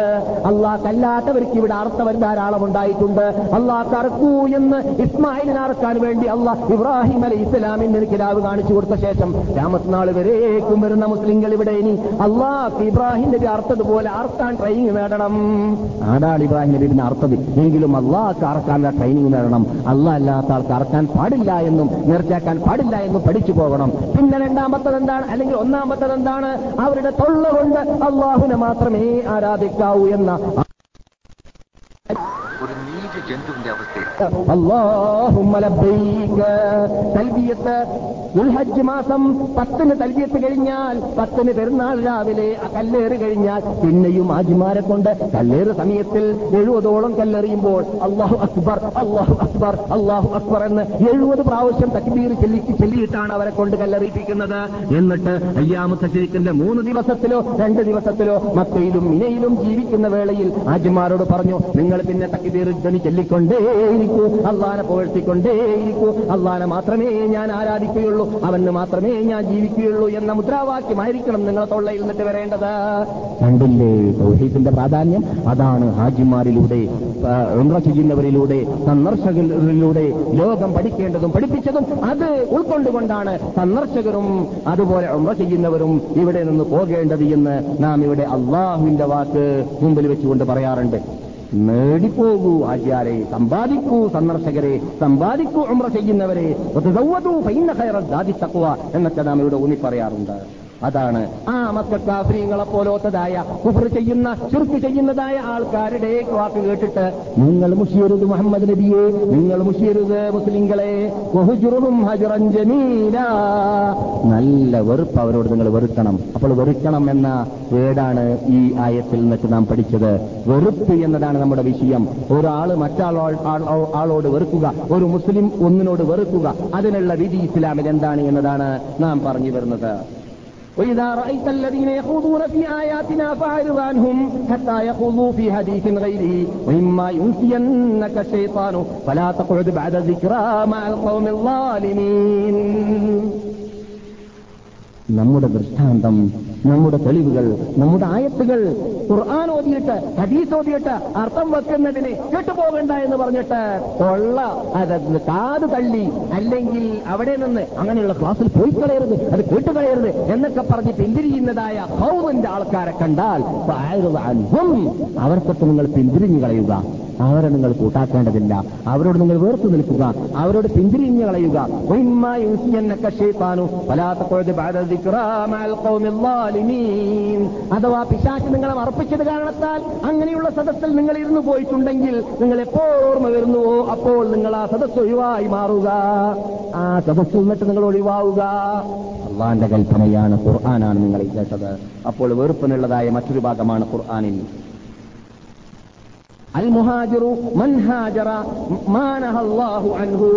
അല്ലാത്തവർക്ക് ഇവിടെ അർത്ഥവർ ധാരാളം ഉണ്ടായിട്ടുണ്ട് അള്ളാഹ് കറക്കൂ എന്ന് ഇസ്മായിലിനെ അറക്കാൻ വേണ്ടി അള്ളാഹ് ഇബ്രാഹിം അലി ഇസ്ലാമിന് കിലാവ് കാണിച്ചു കൊടുത്ത ശേഷം രാമത്നാൾ വരേക്കും വരുന്ന മുസ്ലിങ്ങൾ ഇവിടെ ഇനി അള്ളാഹ് ഇബ്രാഹിം നബി അർത്ഥതുപോലെ ആർക്കാൻ ട്രെയിനിങ് നേടണം. ആടാണ് ഇബ്രാഹിം നബിന് അർത്ഥത് എങ്കിലും അള്ളാഹ് അറക്കാനുള്ള ട്രെയിനിങ് നേടണം. അള്ളാഹ് അല്ലാത്ത ആൾക്ക് അറക്കാൻ പാടില്ല എന്നും നേർച്ചാക്കാൻ പാടില്ല എന്നും പഠിച്ചു പോകണം. പിന്നെ രണ്ടാമത്തത് എന്താണ്? അല്ലെങ്കിൽ ഒന്നാമത്തത് എന്താണ്? അവരുടെ തൊള്ള കൊണ്ട് അള്ളാഹുവിനെ മാത്രമേ ആരാധിക്കാവൂ എന്ന ഒരു മാസം പത്തിന് തൽബിയത്ത് കഴിഞ്ഞാൽ പത്തിന് പെരുന്നാൾ രാവിലെ കല്ലേറ് കഴിഞ്ഞാൽ പിന്നെയും ആജിമാരെ കൊണ്ട് കല്ലേറ് സമയത്തിൽ എഴുപതോളം കല്ലെറിയുമ്പോൾ അള്ളാഹു അക്ബർ അള്ളാഹു അക്ബർ അള്ളാഹു അക്ബർ എന്ന് എഴുപത് പ്രാവശ്യം തക്ബീർ ചെല്ലിക്ക് ചെല്ലിയിട്ടാണ് അവരെ കൊണ്ട് കല്ലെറിയിപ്പിക്കുന്നത്. എന്നിട്ട് അയ്യാമു ശരിക്കിന്റെ മൂന്ന് ദിവസത്തിലോ രണ്ട് ദിവസത്തിലോ മക്കയിലും മിനയിലും ജീവിക്കുന്ന വേളയിൽ ആജിമാരോട് പറഞ്ഞു നിങ്ങൾ പിന്നെ തക്കിതീർ ധ്വനി ചൊല്ലിക്കൊണ്ടേയിരിക്കൂ. അള്ളാനെ പുകഴ്ത്തിക്കൊണ്ടേയിരിക്കൂ. അള്ളാനെ മാത്രമേ ഞാൻ ആരാധിക്കുകയുള്ളൂ. അവന് മാത്രമേ ഞാൻ ജീവിക്കുകയുള്ളൂ എന്ന മുദ്രാവാക്യമായിരിക്കണം നിങ്ങളെ തൊള്ളയിൽ നിന്നിട്ട് വരേണ്ടത്. കണ്ടില്ലേ തൗഹീദിന്റെ പ്രാധാന്യം അതാണ് ഹാജിമാരിലൂടെ ചെയ്യുന്നവരിലൂടെ സന്ദർശകരിലൂടെ ലോകം പഠിക്കേണ്ടതും പഠിപ്പിച്ചതും അത് ഉൾക്കൊണ്ടുകൊണ്ടാണ് സന്ദർശകരും അതുപോലെ ഉംറ ചെയ്യുന്നവരും ഇവിടെ നിന്ന് പോകേണ്ടത് എന്ന് നാം ഇവിടെ അള്ളാഹുവിന്റെ വാക്ക് മുമ്പിൽ വെച്ചുകൊണ്ട് പറയാറുണ്ട്. നേടിപ്പോകൂ ആചാരെ സമ്പാദിക്കൂ സന്ദർശകരെ സമ്പാദിക്കൂ ഉംറ ചെയ്യുന്നവരെ. എന്നൊക്കെ നാം ഇവിടെ ഊന്നി പറയാറുണ്ട് അതാണ് ആ മക്കാഫ്രീങ്ങളെ പോലോത്തതായ കുഫർ ചെയ്യുന്ന ചുർക്ക് ചെയ്യുന്നതായ ആൾക്കാരുടെ വാക്ക് കേട്ടിട്ട് നിങ്ങൾ മുഷിയരുത് മുഹമ്മദ് നബിയെ നിങ്ങൾ മുഷിയരുത് മുസ്ലിങ്ങളെ നല്ല വെറുപ്പ് അവരോട് നിങ്ങൾ വെറുക്കണം. അപ്പോൾ വെറുക്കണം എന്ന വേടാണ് ഈ ആയത്തിൽ നിന്നിട്ട് നാം പഠിച്ചത്. വെറുപ്പ് എന്നതാണ് നമ്മുടെ വിഷയം. ഒരാൾ മറ്റാളോ ആളോട് വെറുക്കുക ഒരു മുസ്ലിം ഒന്നിനോട് വെറുക്കുക അതിനുള്ള വിധി ഇസ്ലാമിൽ എന്താണ് എന്നതാണ് നാം പറഞ്ഞു വരുന്നത്. وإذا رأيت الذين يخوضون في آياتنا فأعرض عنهم حتى يخوضوا في حديث غيره. وإما ينسينك الشيطان فلا تقعد بعد ذكرى مع القوم الظالمين. നമ്മുടെ ദൃഷ്ടാന്തം നമ്മുടെ തെളിവുകൾ നമ്മുടെ ആയത്തുകൾ ഖുർആൻ ഓതിയിട്ട് ഹദീസ് ഓതിയിട്ട് അർത്ഥം വെക്കുന്നതിന് കേട്ടുപോകണ്ട എന്ന് പറഞ്ഞിട്ട് കൊള്ള അത് കാത് തള്ളി അല്ലെങ്കിൽ അവിടെ നിന്ന് അങ്ങനെയുള്ള ക്ലാസ്സിൽ പോയി കളയരുത് അത് കേട്ടുകളയരുത് എന്നൊക്കെ പറഞ്ഞ് പിന്തിരിയുന്നതായ ഹൗറിന്റെ ആൾക്കാരെ കണ്ടാൽ. അവർക്കൊക്കെ നിങ്ങൾ പിന്തിരിഞ്ഞു കളയുക അവരെ നിങ്ങൾ കൂട്ടാക്കേണ്ടതില്ല. അവരോട് നിങ്ങൾ വേർത്തു നിൽക്കുക. അവരോട് പിന്തിരിഞ്ഞ് കളയുക. അഥവാ പിശാച്ച് നിങ്ങളെ അർപ്പിച്ചത് കാരണത്താൽ അങ്ങനെയുള്ള സദസ്സിൽ നിങ്ങൾ ഇരുന്നു പോയിട്ടുണ്ടെങ്കിൽ നിങ്ങൾ എപ്പോൾ ഓർമ്മ വരുന്നുവോ അപ്പോൾ നിങ്ങൾ ആ സദസ്സ് ഒഴിവായി മാറുക. ആ സദസ്സിൽ നിന്നിട്ട് നിങ്ങൾ ഒഴിവാവുക. അള്ളാന്റെ കൽപ്പനയാണ് ഖുർആനാണ് നിങ്ങൾ കേട്ടത്. അപ്പോൾ വെറുപ്പിനുള്ളതായ മറ്റൊരു ഭാഗമാണ് ഖുർആാനിൽ. അൽ മുഹാജിറു മൻ ഹാജറ മാനഹ അൻഹു.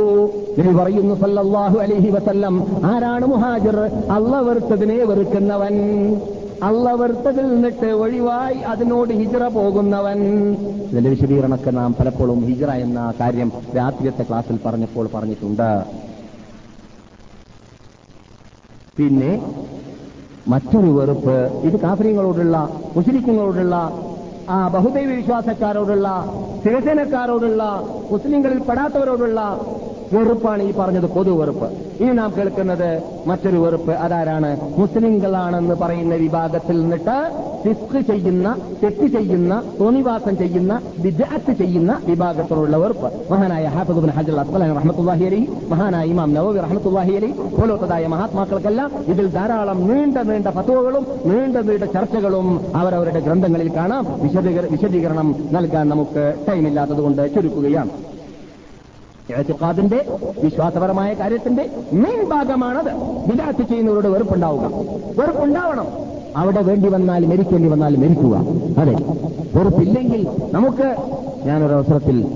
നബി പറയുന്നു സല്ലല്ലാഹു അലൈഹി വസല്ലം ആരാണ് മുഹാജിർ? അല്ല വെറുത്തതിനെ വെറുക്കുന്നവൻ. അല്ല വെറുത്തതിൽ നിന്നിട്ട് ഒഴിവായി അതിനോട് ഹിജറ പോകുന്നവൻ. ഇതിന്റെ വിശദീകരണമൊക്കെ നാം പലപ്പോഴും ഹിജറ എന്ന കാര്യം രാത്രിയത്തെ ക്ലാസ്സിൽ പറഞ്ഞപ്പോൾ പറഞ്ഞിട്ടുണ്ട്. പിന്നെ മറ്റൊരു വെറുപ്പ് ഇത് കാഫര്യങ്ങളോടുള്ള മുസ്ലിങ്ങളോടുള്ള ആ ബഹുദൈവ വിശ്വാസക്കാരോടുള്ള ശിവസേനക്കാരോടുള്ള മുസ്ലിങ്ങളിൽ പെടാത്തവരോടുള്ള വെറുപ്പാണ് ഈ പറഞ്ഞത് പൊതു വെറുപ്പ്. ഇനി നാം കേൾക്കുന്നത് മറ്റൊരു വെറുപ്പ്. അതാരാണ്? മുസ്ലിങ്ങളാണെന്ന് പറയുന്ന വിഭാഗത്തിൽ നിന്നിട്ട് സിസ്ക് ചെയ്യുന്ന തെറ്റ് ചെയ്യുന്ന തോന്നിവാസം ചെയ്യുന്ന വിദ്യാർത്ഥി ചെയ്യുന്ന വിഭാഗത്തിലുള്ള വെറുപ്പ്. മഹാനായ ഹാഫിദുബിൻ ഹജർ അസ്ബലാൻ റഹ്മത്തുല്ലാഹി അലി മഹാനായ ഇമാം നവവി റഹ്മത്തുല്ലാഹി അലി പോലത്തതായ മഹാത്മാക്കൾക്കെല്ലാം ഇതിൽ ധാരാളം നീണ്ട നീണ്ട ഫത്തുവകളും നീണ്ട നീണ്ട ചർച്ചകളും അവരവരുടെ ഗ്രന്ഥങ്ങളിൽ കാണാം. വിശദീകരണം നൽകാൻ നമുക്ക് ടൈമില്ലാത്തതുകൊണ്ട് ചുരുക്കുകയാണ്. ഏത്തിക്കാദിന്റെ വിശ്വാസപരമായ കാര്യത്തിന്റെ മെയിൻ ഭാഗമാണത് വിദാത്ത് ചെയ്യുന്നവരോട് വെറുപ്പുണ്ടാവുക. വെറുപ്പുണ്ടാവണം. അവിടെ വേണ്ടി വന്നാൽ മരിക്കേണ്ടി വന്നാൽ മരിക്കുക. അതെ. വെറുപ്പില്ലെങ്കിൽ നമുക്ക് ഞാനൊരു അവസരത്തിൽ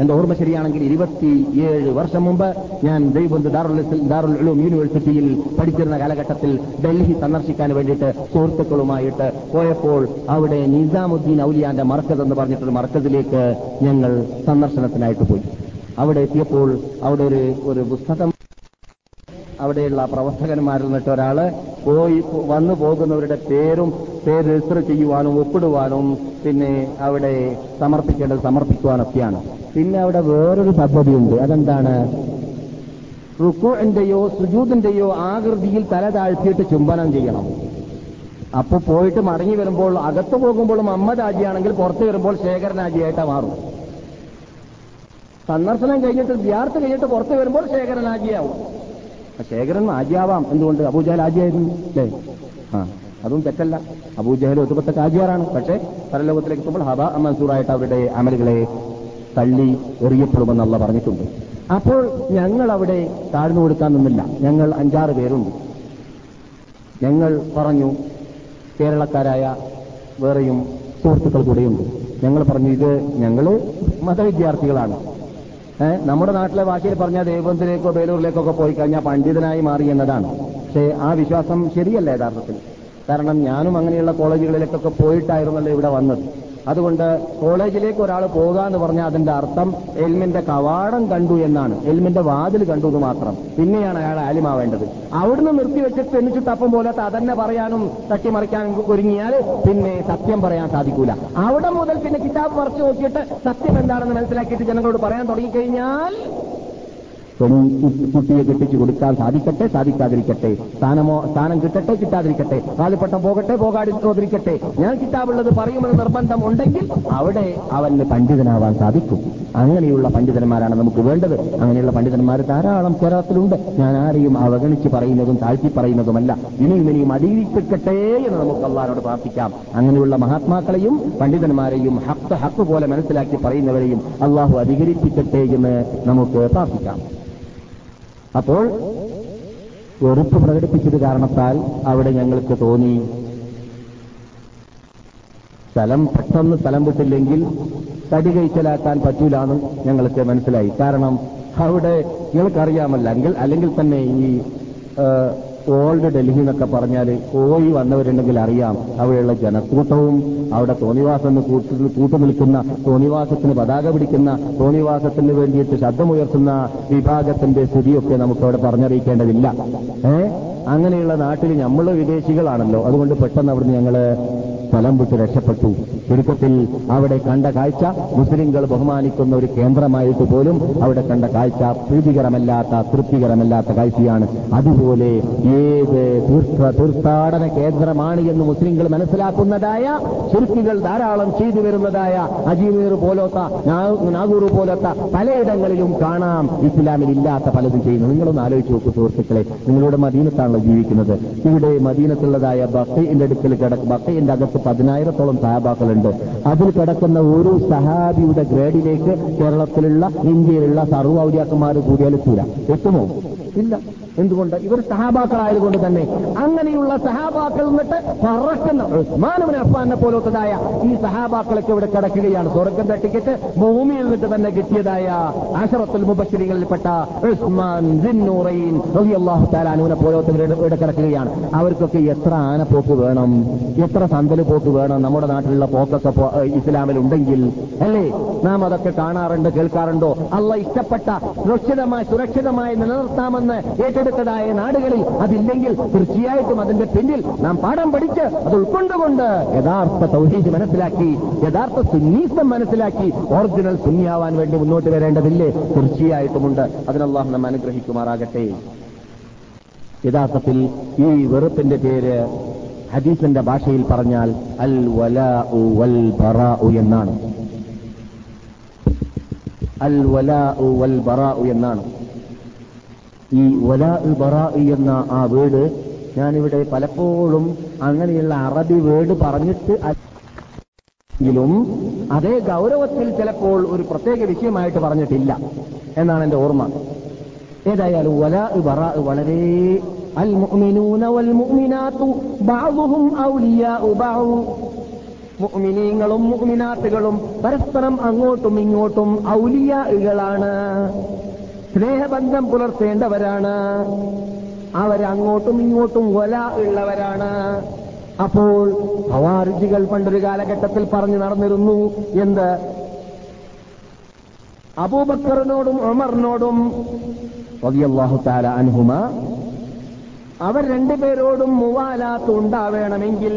എന്റെ ഓർമ്മ ശരിയാണെങ്കിൽ ഇരുപത്തിയേഴ് വർഷം മുമ്പ് ഞാൻ ദൈവബന്ധു ദാറുൽ ദാറുൽ ഉലൂം യൂണിവേഴ്സിറ്റിയിൽ പഠിച്ചിരുന്ന കാലഘട്ടത്തിൽ ഡൽഹി സന്ദർശിക്കാൻ വേണ്ടിയിട്ട് സുഹൃത്തുക്കളുമായിട്ട് പോയപ്പോൾ അവിടെ നിസാമുദ്ദീൻ ഔലിയാന്റെ മർക്കസ് എന്ന് പറഞ്ഞിട്ടൊരു മർക്കസിലേക്ക് ഞങ്ങൾ സന്ദർശനത്തിനായിട്ട് പോയി. അവിടെ എത്തിയപ്പോൾ അവിടെ ഒരു ഒരു പുസ്തകം അവിടെയുള്ള പ്രവർത്തകന്മാരിൽ നിന്നിട്ട് പോയി വന്നു പോകുന്നവരുടെ പേരും പേര് രജിസ്റ്റർ ചെയ്യുവാനും ഒപ്പിടുവാനും പിന്നെ അവിടെ സമർപ്പിക്കേണ്ടത് സമർപ്പിക്കുവാനൊക്കെയാണ്. പിന്നെ അവിടെ വേറൊരു പദ്ധതിയുണ്ട്. അതെന്താണ്? റുക്കുവിന്റെയോ സുജൂതിന്റെയോ ആകൃതിയിൽ തല താഴ്ത്തിയിട്ട് ചുംബനം ചെയ്യണം. അപ്പൊ പോയിട്ട് മടങ്ങി വരുമ്പോൾ അകത്തു പോകുമ്പോൾ അമ്മ രാജിയാണെങ്കിൽ പുറത്തു വരുമ്പോൾ ശേഖരൻ ആജിയായിട്ട് മാറും. സന്ദർശനം കഴിഞ്ഞിട്ട് വിദ്യാർത്ഥി കഴിഞ്ഞിട്ട് പുറത്ത് വരുമ്പോൾ ശേഖരൻ ആജിയാവും. ശേഖരൻ ആജിയാവാം എന്തുകൊണ്ട്? അബൂജഹൽ ആജിയായിരുന്നു? അല്ലേ ആ അതും തെറ്റല്ല. അബൂജഹൽ ഒത്തുപത്തൊക്കെ ആജിയാറാണ് പക്ഷേ പരലോകത്തിലേക്ക് എത്തുമ്പോൾ ഹബ മൻസൂറായിട്ട് അവരുടെ അമലുകളെ തള്ളി എറിയപ്പെടുമെന്നുള്ള പറഞ്ഞിട്ടുണ്ട്. അപ്പോൾ ഞങ്ങൾ അവിടെ താഴ്ന്നു കൊടുക്കാൻ നിന്നില്ല. ഞങ്ങൾ അഞ്ചാറ് പേരുണ്ട്. ഞങ്ങൾ പറഞ്ഞു കേരളക്കാരായ വേറെയും സുഹൃത്തുക്കൾ കൂടെയുണ്ട്. ഞങ്ങൾ പറഞ്ഞു ഇത് ഞങ്ങൾ മതവിദ്യാർത്ഥികളാണ്. നമ്മുടെ നാട്ടിലെ ഭാഷയിൽ പറഞ്ഞാൽ ദേവന്തിലേക്കോ ബേലൂരിലേക്കോ ഒക്കെ പോയി കഴിഞ്ഞാൽ പണ്ഡിതനായി മാറി എന്നതാണ്. പക്ഷേ ആ വിശ്വാസം ശരിയല്ല യഥാർത്ഥത്തിൽ. കാരണം ഞാനും അങ്ങനെയുള്ള കോളേജുകളിലേക്കൊക്കെ പോയിട്ടായിരുന്നല്ലോ ഇവിടെ വന്നത്. അതുകൊണ്ട് കോളേജിലേക്ക് ഒരാൾ പോകാന്ന് പറഞ്ഞാൽ അതിന്റെ അർത്ഥം എൽമിന്റെ കവാടം കണ്ടു എന്നാണ്. എൽമിന്റെ വാതിൽ കണ്ടു എന്ന് മാത്രം. പിന്നെയാണ് അയാൾ ആലിമാവേണ്ടത്. അവിടുന്ന് നിർത്തിവെച്ചിട്ട് എന്നിട്ട് തപ്പം പോലത്തെ അതന്നെ പറയാനും തട്ടിമറിക്കാനും ഒരുങ്ങിയാൽ പിന്നെ സത്യം പറയാൻ സാധിക്കൂല. അവിടെ മുതൽ പിന്നെ കിതാബ് മറിച്ചു നോക്കിയിട്ട് സത്യം എന്താണെന്ന് മനസ്സിലാക്കിയിട്ട് ജനങ്ങളോട് പറയാൻ തുടങ്ങിക്കഴിഞ്ഞാൽ കുട്ടിയെ കെട്ടിച്ചു കൊടുക്കാൻ സാധിക്കട്ടെ സാധിക്കാതിരിക്കട്ടെ. സ്ഥാനമോ സ്ഥാനം കിട്ടട്ടെ കിട്ടാതിരിക്കട്ടെ. കാലിപ്പട്ടം പോകട്ടെ പോകാതിരിക്കട്ടെ ഞാൻ കിട്ടാവുള്ളത് പറയുമെന്ന് നിർബന്ധം ഉണ്ടെങ്കിൽ അവിടെ അവന് പണ്ഡിതനാവാൻ സാധിക്കും. അങ്ങനെയുള്ള പണ്ഡിതന്മാരാണ് നമുക്ക് വേണ്ടത്. അങ്ങനെയുള്ള പണ്ഡിതന്മാർ ധാരാളം കേരളത്തിലുണ്ട്. ഞാൻ ആരെയും അവഗണിച്ച് പറയുന്നതും താഴ്ത്തി പറയുന്നതുമല്ല. ഇനിയും ഇനിയും അടിയിപ്പിക്കട്ടെ എന്ന് നമുക്ക് അള്ളാരോട് പ്രാർത്ഥിക്കാം. അങ്ങനെയുള്ള മഹാത്മാക്കളെയും പണ്ഡിതന്മാരെയും ഹക്ക് ഹക്ക് പോലെ മനസ്സിലാക്കി പറയുന്നവരെയും അള്ളാഹു അധികരിപ്പിക്കട്ടെ എന്ന് നമുക്ക് പ്രാർത്ഥിക്കാം. അപ്പോൾ വെറുപ്പ് പ്രകടിപ്പിച്ചത് കാരണത്താൽ അവിടെ ഞങ്ങൾക്ക് തോന്നി. സ്ഥലം പെട്ടെന്ന് സ്ഥലം വിട്ടില്ലെങ്കിൽ തടി കഴിച്ചലാക്കാൻ പറ്റൂലാന്ന് ഞങ്ങൾക്ക് മനസ്സിലായി. കാരണം അവിടെ നിങ്ങൾക്കറിയാമല്ല അല്ലെങ്കിൽ തന്നെ ഈ ഓൾഡ് ഡൽഹി എന്നൊക്കെ പറഞ്ഞാൽ പോയി വന്നവരുണ്ടെങ്കിൽ അറിയാം. അവിടെയുള്ള ജനക്കൂട്ടവും അവിടെ തോന്നിവാസം കൂട്ടു നിൽക്കുന്ന തോന്നിവാസത്തിന് പതാക പിടിക്കുന്ന തോന്നിവാസത്തിന് വേണ്ടിയിട്ട് ശബ്ദമുയർത്തുന്ന വിഭാഗത്തിന്റെ സ്ഥിതിയൊക്കെ നമുക്ക് അവിടെ പറഞ്ഞറിയിക്കേണ്ടതില്ല. ഏ? അങ്ങനെയുള്ള നാട്ടിൽ നമ്മൾ വിദേശികളാണല്ലോ. അതുകൊണ്ട് പെട്ടെന്ന് അവിടുന്ന് ഞങ്ങൾ സ്ഥലം വിട്ട് രക്ഷപ്പെട്ടു. ചുരുക്കത്തിൽ അവിടെ കണ്ട കാഴ്ച മുസ്ലിംകൾ ബഹുമാനിക്കുന്ന ഒരു കേന്ദ്രമായിട്ട് പോലും അവിടെ കണ്ട കാഴ്ച പ്രീതികരമല്ലാത്ത തൃപ്തികരമല്ലാത്ത കാഴ്ചയാണ്. അതുപോലെ ഏത് തീർത്ഥ തീർത്ഥാടന കേന്ദ്രമാണ് എന്ന് മുസ്ലിംകൾ മനസ്സിലാക്കുന്നതായ ചുരുക്കികൾ ധാരാളം ചെയ്തു വരുന്നതായ അജീമീർ പോലോത്ത നാഗൂർ പോലത്ത പലയിടങ്ങളിലും കാണാം ഇസ്ലാമിൽ ഇല്ലാത്ത പലതും ചെയ്യുന്നു നിങ്ങളൊന്ന് ആലോചിച്ച് നോക്കൂ സുഹൃത്തുക്കളെ. നിങ്ങളുടെ മദീനത്താണല്ലോ ജീവിക്കുന്നത്. ഇവിടെ മദീനത്തുള്ളതായ ബക്കയിന്റെ അടുക്കൽ കിടക്കും ബക്കയിന്റെ അകത്ത് പതിനായിരത്തോളം സഹാബാക്കളുണ്ട്. അതിൽ കിടക്കുന്ന ഒരു സഹാബിയുടെ ഗ്രേഡിലേക്ക് കേരളത്തിലുള്ള ഇന്ത്യയിലുള്ള സർവൗര്യാക്കന്മാർ കൂടിയാൽ എത്തൂല എത്തുമോ? ഇല്ല. എന്തുകൊണ്ട്? ഇവർ സഹാബാക്കളായതുകൊണ്ട് തന്നെ. അങ്ങനെയുള്ള സഹാബാക്കൾ എന്നിട്ട് പറക്കുന്ന ഉസ്മാനുവിന് അഫ്ഫാനെ പോലത്തതായ ഈ സഹാബാക്കളൊക്കെ ഇവിടെ കിടക്കുകയാണ്. സ്വർഗത്തെ ടിക്കറ്റ് ഭൂമിയിൽ നിന്നിട്ട് തന്നെ കിട്ടിയതായ ആശറത്തുൽ മുബശ്ശിരികളിൽപ്പെട്ട ഉസ്മാൻ തആല അനുവിനെ പോലത്തവർ ഇവിടെ കിടക്കുകയാണ്. അവർക്കൊക്കെ എത്ര ആനപ്പോക്ക് വേണം? എത്ര സന്തൽ പോക്ക് വേണം? നമ്മുടെ നാട്ടിലുള്ള പോക്കൊക്കെ ഉണ്ടെങ്കിൽ അല്ലേ? നാം അതൊക്കെ കാണാറുണ്ട് കേൾക്കാറുണ്ടോ? അല്ല ഇഷ്ടപ്പെട്ട സുരക്ഷിതമായി സുരക്ഷിതമായി നിലനിർത്താമെന്ന് ഏറ്റെടുത്തതായ നാടുകളിൽ അതില്ലെങ്കിൽ തീർച്ചയായിട്ടും അതിന്റെ പിന്നിൽ നാം പാഠം പഠിച്ച് അത് ഉൾക്കൊണ്ടുകൊണ്ട് യഥാർത്ഥ തൗഹീദ് മനസ്സിലാക്കി യഥാർത്ഥ സുന്നീസം മനസ്സിലാക്കി ഒറിജിനൽ സുന്നിയാവാൻ വേണ്ടി മുന്നോട്ട് വരേണ്ടതില്ലേ? തീർച്ചയായിട്ടുമുണ്ട്. അതിനല്ലാഹ് നാം അനുഗ്രഹിക്കുമാറാകട്ടെ. യഥാർത്ഥത്തിൽ ഈ വെറുപ്പിന്റെ പേര് ഹദീസിന്റെ ഭാഷയിൽ പറഞ്ഞാൽ അൽ വലാഉ വൽ ബറാഉ എന്നാണ്. അൽ വലാഉ വൽ ബറാഉ എന്നാണ്. ഈ വലാ ബറായി എന്ന ആ വീട് ഞാനിവിടെ പലപ്പോഴും അങ്ങനെയുള്ള അറബി വേർഡ് പറഞ്ഞിട്ട് എങ്കിലും അതേ ഗൗരവത്തിൽ ചിലപ്പോൾ ഒരു പ്രത്യേക വിഷയമായിട്ട് പറഞ്ഞിട്ടില്ല എന്നാണ് എന്റെ ഓർമ്മ. ഏതായാലും വല ബറ വളരെ ബഅദ് മുഅ്മിനീങ്ങളും മുഅ്മിനാത്തുകളും പരസ്പരം അങ്ങോട്ടും ഇങ്ങോട്ടും ഔലിയാകളാണ് സ്നേഹബന്ധം പുലർത്തേണ്ടവരാണ്. അവരങ്ങോട്ടും ഇങ്ങോട്ടും ഒല ഉള്ളവരാണ്. അപ്പോൾ ഹവാർജികൾ പണ്ടൊരു കാലഘട്ടത്തിൽ പറഞ്ഞു നടന്നിരുന്നു എന്ത്? അബൂബക്കറിനോടും ഉമറിനോടും റളിയല്ലാഹു തആല അൻഹുമ അവർ രണ്ടുപേരോടും മുവാലാത്ത് ഉണ്ടാവേണമെങ്കിൽ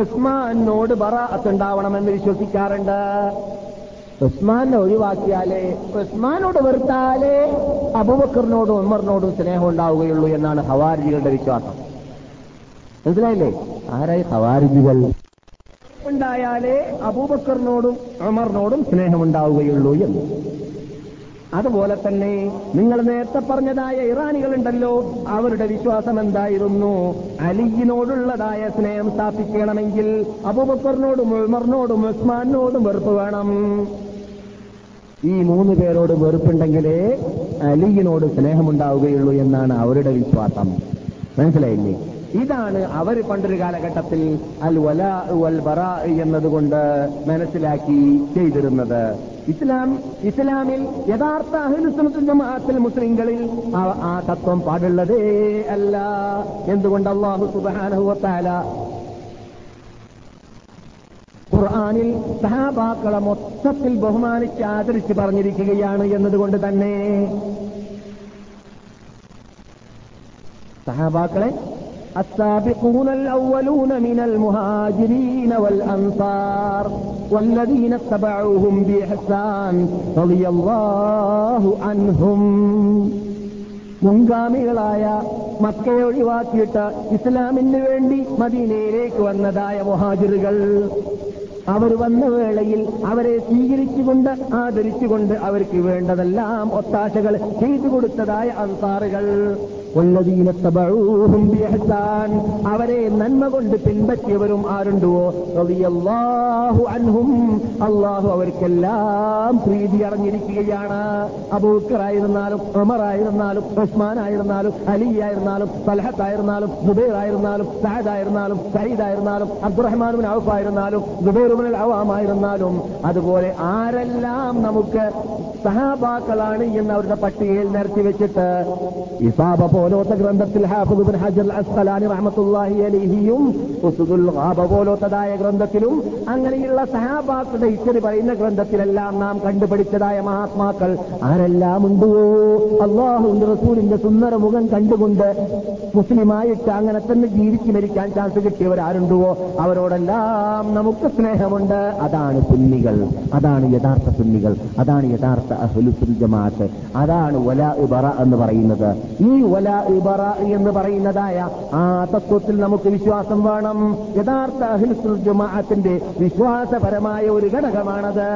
ഉസ്മാനോട് ബറാഅത്ത് ഉണ്ടാവണമെന്ന് വിശ്വസിക്കാറുണ്ട്. ഉസ്മാനെ ഒഴിവാക്കിയാലേ ഉസ്മാനോട് വെറുത്താലേ അബുബക്കറിനോടും ഉമറിനോടും സ്നേഹം ഉണ്ടാവുകയുള്ളൂ എന്നാണ് ഹവാരിജികളുടെ വിശ്വാസം. മനസ്സിലായില്ലേ? ആരായി ഹവാരിജികൾ? ഉണ്ടായാലേ അബൂബക്കറിനോടും ഉമറിനോടും സ്നേഹമുണ്ടാവുകയുള്ളൂ എന്ന്. അതുപോലെ തന്നെ നിങ്ങൾ നേരത്തെ പറഞ്ഞതായ ഇറാനികളുണ്ടല്ലോ അവരുടെ വിശ്വാസം എന്തായിരുന്നു? അലിയിനോടുള്ളതായ സ്നേഹം സ്ഥാപിക്കണമെങ്കിൽ അബൂബക്കറിനോടും ഉൾമറിനോടും ഉസ്മാനോടും വെറുപ്പ് വേണം. ഈ മൂന്ന് പേരോട് വെറുപ്പുണ്ടെങ്കിലേ അലിയിനോട് സ്നേഹമുണ്ടാവുകയുള്ളൂ എന്നാണ് അവരുടെ വിശ്വാസം. മനസ്സിലായില്ലേ? ഇതാണ് അവർ പണ്ടൊരു കാലഘട്ടത്തിൽ അൽ വല വൽ ബറ എന്നതുകൊണ്ട് മനസ്സിലാക്കി ചെയ്തിരുന്നത്. ഇസ്ലാം ഇസ്ലാമിൽ യഥാർത്ഥ അഹിലുസുന്നത്തുൽ ജമാഅത്തിൽ മുസ്ലിങ്ങളിൽ ആ- തത്വം പാടുള്ളതേ അല്ല. എന്തുകൊണ്ട് അള്ളാഹു തആല ഖുർആാനിൽ സഹാബാക്കളെ മൊത്തത്തിൽ ബഹുമാനിച്ച് ആദരിച്ച് പറഞ്ഞിരിക്കുകയാണ് എന്നതുകൊണ്ട് തന്നെ. സഹാബാക്കളെ السابقون الأولون من المهاجرين والأنصار والذين اتبعوهم بإحسان رضي الله عنهم മുൻഗാമികളായ മക്കയെ ഒഴിവാക്കിയിട്ട് ഇസ്ലാമിന് വേണ്ടി മദീനയിലേക്ക് വന്നതായ മുഹാജിറുകൾ അവർ വന്ന വേളയിൽ അവരെ സ്വീകരിച്ചുകൊണ്ട് ആദരിച്ചുകൊണ്ട് അവർക്ക് വേണ്ടതെല്ലാം ഒത്താശകൾ ചെയ്തു കൊടുത്തതായ അൻസാറുകൾ ും അവരെ നന്മ കൊണ്ട് പിൻപറ്റിയവരും ആരുണ്ടോ? റളിയല്ലാഹു അൻഹും. അള്ളാഹു അവർക്കെല്ലാം പ്രീതി അറിഞ്ഞിരിക്കുകയാണ്. അബൂക്കറായിരുന്നാലും അമറായിരുന്നാലും ഉസ്മാനായിരുന്നാലും അലിയായിരുന്നാലും തൽഹത്തായിരുന്നാലും ജുബൈറായിരുന്നാലും സഹദായിരുന്നാലും സയ്യിദായിരുന്നാലും അബ്ദുറഹ്മാനുബിൻ ഔഫായിരുന്നാലും അവാം ആയിരുന്നാലും അതുപോലെ ആരെല്ലാം നമുക്ക് സഹാബാക്കളാണ് എന്ന് അവരുടെ പട്ടികയിൽ നിർത്തി വെച്ചിട്ട് ഇസാബ പോലെ പോലോത്ത ഗ്രന്ഥത്തിൽ ഹാഫിദ് ബിൻ ഹജർ അസ്ഖലാനി റഹ്മത്തുള്ളാഹി അലിഹിയും ഉസുദുൽ ഗാബ പോലോത്തതായ ഗ്രന്ഥത്തിലും അങ്ങനെയുള്ള സഹാബാക്കളുടെ ഇച്ചറി പറയുന്ന ഗ്രന്ഥത്തിലെല്ലാം നാം കണ്ടുപിടിച്ചതായ മഹാത്മാക്കൾ ആരെല്ലാം ഉണ്ടോ? അള്ളാഹുവിന്റെ റസൂലിന്റെ സുന്ദര മുഖം കണ്ടുകൊണ്ട് മുസ്ലിമായിട്ട് അങ്ങനെ തന്നെ ജീവിച്ചു മരിക്കാൻ ചാൻസ് കിട്ടിയവരാരുണ്ടോ അവരോടെല്ലാം നമുക്ക് സ്നേഹമുണ്ട്. അതാണ് സുന്നികൾ. അതാണ് യഥാർത്ഥ സുന്നികൾ. അതാണ് യഥാർത്ഥ അഹ്ലുസുൽ ജമാഅത്ത്. അതാണ് വല ഇബറ എന്ന് പറയുന്നത്. ഈ വല ഇബറ എന്ന് പറയുന്നതായ ആ തത്വത്തിൽ നമുക്ക് വിശ്വാസം വേണം. യഥാർത്ഥ അഹിൽ ജമാഅത്തിന്റെ വിശ്വാസപരമായ ഒരു ഘടകമാണത്.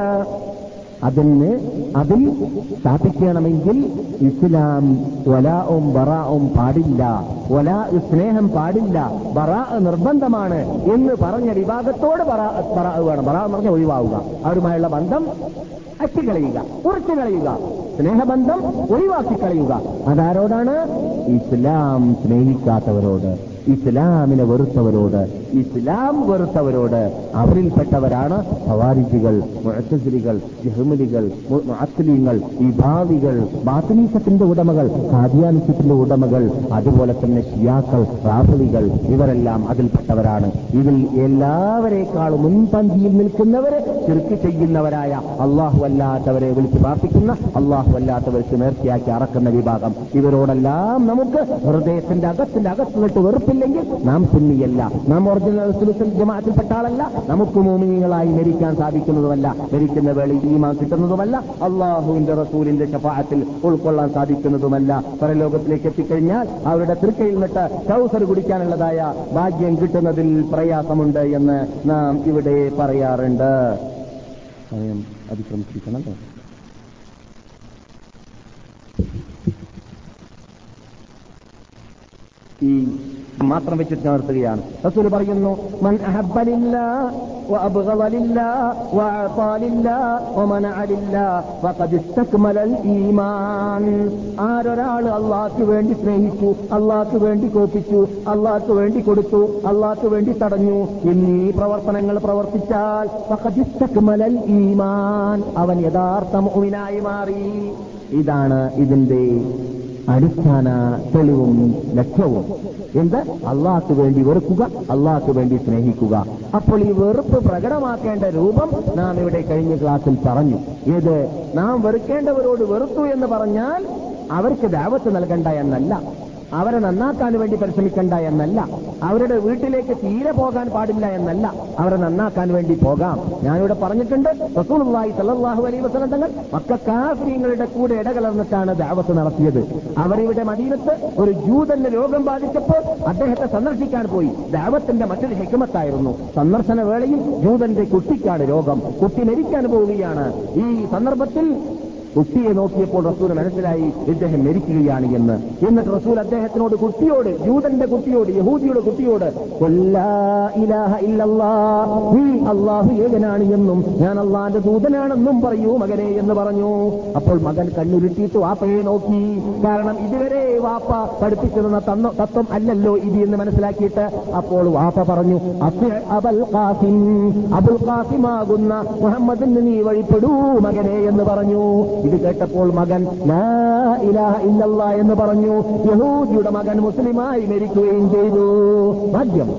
അതിന് അതിൽ സ്ഥാപിക്കണമെങ്കിൽ ഇസ്ലാം ഒലാവും ബറാവും പാടില്ല. ഒലാ സ്നേഹം പാടില്ല. ബറാ നിർബന്ധമാണ് എന്ന് പറഞ്ഞ വിഭാഗത്തോട് ബറാ വേണം. ബറാ എന്ന് പറഞ്ഞാൽ ഒഴിവാവുക. അവരുമായുള്ള ബന്ധം? അറ്റിക്കളയുക ഉറച്ചു കളയുക. സ്നേഹബന്ധം ഒഴിവാക്കി കളയുക. അതാരോടാണ്? ഇസ്ലാം സ്നേഹിക്കാത്തവരോട്. ഇസ്ലാമിനെ വെറുത്തവരോട് ഇസ്ലാം വെറുത്തവരോട് അവരിൽപ്പെട്ടവരാണ് ഹവാരിജികൾ മുഴത്തസിലികൾ ജഹ്മലികൾ മുഅത്തലീങ്ങൾ വിഭാവികൾ ബാത്തനീസത്തിന്റെ ഉടമകൾ ഖാദിയാനിസത്തിന്റെ ഉടമകൾ അതുപോലെ തന്നെ ഷിയാക്കൾ റാഫലികൾ ഇവരെല്ലാം അതിൽപ്പെട്ടവരാണ്. ഇതിൽ എല്ലാവരെക്കാളും മുൻപന്തിയിൽ നിൽക്കുന്നവർ ചെറുക്കി ചെയ്യുന്നവരായ അള്ളാഹു അല്ലാത്തവരെ വിളിച്ച് പ്രാർത്ഥിക്കുന്ന അള്ളാഹു അല്ലാത്തവർക്ക് നേർച്ചയാക്കി അറക്കുന്ന വിഭാഗം. ഇവരോടെല്ലാം നമുക്ക് ഹൃദയത്തിന്റെ അകത്തിന്റെ അകത്തുനിട്ട് വെറുപ്പില്ലെങ്കിൽ നാം സുന്നിയല്ല. നാം ഒറിജിനൽ ജമാഅത്തിൽപ്പെട്ട ആളല്ല. നമുക്ക് മോമിനികളായി മരിക്കാൻ സാധിക്കുന്നതുമല്ല. മരിക്കുന്ന വേളയിൽ ഈമാൻ കിട്ടുന്നതുമല്ല. അള്ളാഹുവിന്റെ റസൂലിന്റെ ശഫാഅത്തിൽ ഉൾക്കൊള്ളാൻ സാധിക്കുന്നതുമല്ല. പരലോകത്തിലേക്ക് എത്തിക്കഴിഞ്ഞാൽ അവരുടെ തൃക്കയിൽ നിട്ട് കൗസർ കുടിക്കാനുള്ളതായ ഭാഗ്യം കിട്ടുന്നതിൽ പ്രയാസമുണ്ട് എന്ന് നാം ഇവിടെ പറയാറുണ്ട്. സമയം അതിക്രമിച്ചിരിക്കണം ഈ മാത്രം വെച്ചിട്ട് നിർത്തുകയാണ് റസൂൽ പറയുന്നു മൻ അഹബ്ബ ലില്ലാ വഅബ്ഗള ലില്ലാ വഅഅതാ ലില്ലാ വമനഅ ലില്ലാ ഫഖദ് ഇസ്തക്മലൽ ഈമാൻ. ആരൊരാൾ അള്ളാഹ്ക്ക് വേണ്ടി സ്നേഹിച്ചു അള്ളാഹ്ക്ക് വേണ്ടി കോപ്പിച്ചു അള്ളാഹ്ക്ക് വേണ്ടി കൊടുത്തു അള്ളാഹ്ക്ക് വേണ്ടി തടഞ്ഞു എന്നീ പ്രവർത്തനങ്ങൾ പ്രവർത്തിച്ചാൽ ഫഖദ് ഇസ്തക്മലൽ ഈമാൻ അവൻ യഥാർത്ഥ മുഅ്മിനായി മാറി. ഇതാണ് ഇതിന്റെ അടിസ്ഥാന തെളിവും ലക്ഷ്യവും. എന്ത്? അള്ളാഹ്ക്ക് വേണ്ടി വെറുക്കുക അള്ളാഹ്ക്ക് വേണ്ടി സ്നേഹിക്കുക. അപ്പോൾ ഈ വെറുപ്പ് പ്രകടമാക്കേണ്ട രൂപം നാം ഇവിടെ കഴിഞ്ഞ ക്ലാസ്സിൽ പറഞ്ഞു. ഏത്? നാം വെറുക്കേണ്ടവരോട് വെറുത്തു എന്ന് പറഞ്ഞാൽ അവർക്ക് ദാവത്ത് നൽകണ്ട എന്നല്ല. അവരെ നന്നാക്കാൻ വേണ്ടി പരിശ്രമിക്കണ്ട എന്നല്ല. അവരുടെ വീട്ടിലേക്ക് തീരെ പോകാൻ പാടില്ല എന്നല്ല. അവരെ നന്നാക്കാൻ വേണ്ടി പോകാം. ഞാനിവിടെ പറഞ്ഞിട്ടുണ്ട് റസൂലുള്ളാഹി സല്ലല്ലാഹു അലൈഹി വസല്ലം തങ്ങൾ മക്കാഫിരിങ്ങളുടെ കൂടെ ഇടകലർന്നിട്ടാണ് ദാവത്ത് നടത്തിയത്. അവരിവിടെ മദീനത്ത് ഒരു ജൂതന്റെ രോഗം ബാധിച്ചപ്പോൾ അദ്ദേഹത്തെ സന്ദർശിക്കാൻ പോയി. ദാവത്തിന്റെ മറ്റൊരു ഹിക്മത്തായിരുന്നു. സന്ദർശന വേളയിൽ ജൂതന്റെ കുട്ടിക്കാണ് രോഗം. കുട്ടി മരിക്കാൻ പോവുകയാണ്. ഈ സന്ദർഭത്തിൽ കുട്ടിയെ നോക്കിയപ്പോൾ റസൂൽ മനസ്സിലായി ഇദ്ദേഹം മരിക്കുകയാണ് എന്ന്. എന്നിട്ട് റസൂൽ അദ്ദേഹത്തിനോട് കുട്ടിയോട് ജൂതന്റെ കുട്ടിയോട് യഹൂദിയുടെ കുട്ടിയോട് അള്ളാഹു ഏകനാണ് എന്നും ഞാൻ അള്ളാന്റെ ദൂതനാണെന്നും പറയൂ മകനെ എന്ന് പറഞ്ഞു. അപ്പോൾ മകൻ കണ്ണുരുട്ടിയിട്ട് വാപ്പയെ നോക്കി. കാരണം ഇതുവരെ വാപ്പ പഠിപ്പിച്ചു തന്ന തന്ന- തത്വം അല്ലല്ലോ ഇത് എന്ന് മനസ്സിലാക്കിയിട്ട് അപ്പോൾ വാപ്പ പറഞ്ഞു "അത്യ അബൽ ഖാസിം അബുൽ ഖാസിമാകുന്ന മുഹമ്മദിന് നീ വഴിപ്പെടൂ മകനെ എന്ന് പറഞ്ഞു. ഇത് കേട്ടപ്പോൾ മകൻ ഇല്ലല്ലാ എന്ന് പറഞ്ഞു. യഹൂദിയുടെ മകൻ മുസ്ലിമായി മരിക്കുകയും ചെയ്തു. ഭാഗ്യം.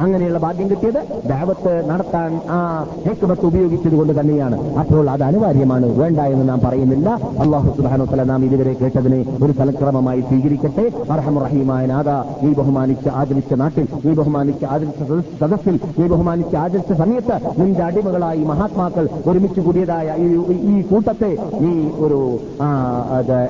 അങ്ങനെയുള്ള ഭാഗ്യം കിട്ടിയത് ദാവത്ത് നടത്താൻ ആ ഹെക്കുമത്ത് ഉപയോഗിച്ചത് കൊണ്ട് തന്നെയാണ്. അപ്പോൾ അത് അനിവാര്യമാണ്. വേണ്ട എന്ന് നാം പറയുന്നില്ല. അള്ളാഹു സുബാനോത്തല നാം ഇതുവരെ കേട്ടതിനെ ഒരു തലക്രമമായി സ്വീകരിക്കട്ടെ. അർഹമുറഹീമായ നാഥ നീ ബഹുമാനിച്ച് ആചരിച്ച നാട്ടിൽ നീ ബഹുമാനിച്ച് ആചരിച്ച സദസ്- സദസ്സിൽ ഈ ബഹുമാനിച്ച് ആചരിച്ച സമയത്ത് നിന്റെ അടിമകളായി മഹാത്മാക്കൾ ഒരുമിച്ച് കൂടിയതായ ഈ ഈ കൂട്ടത്തെ ഈ ഒരു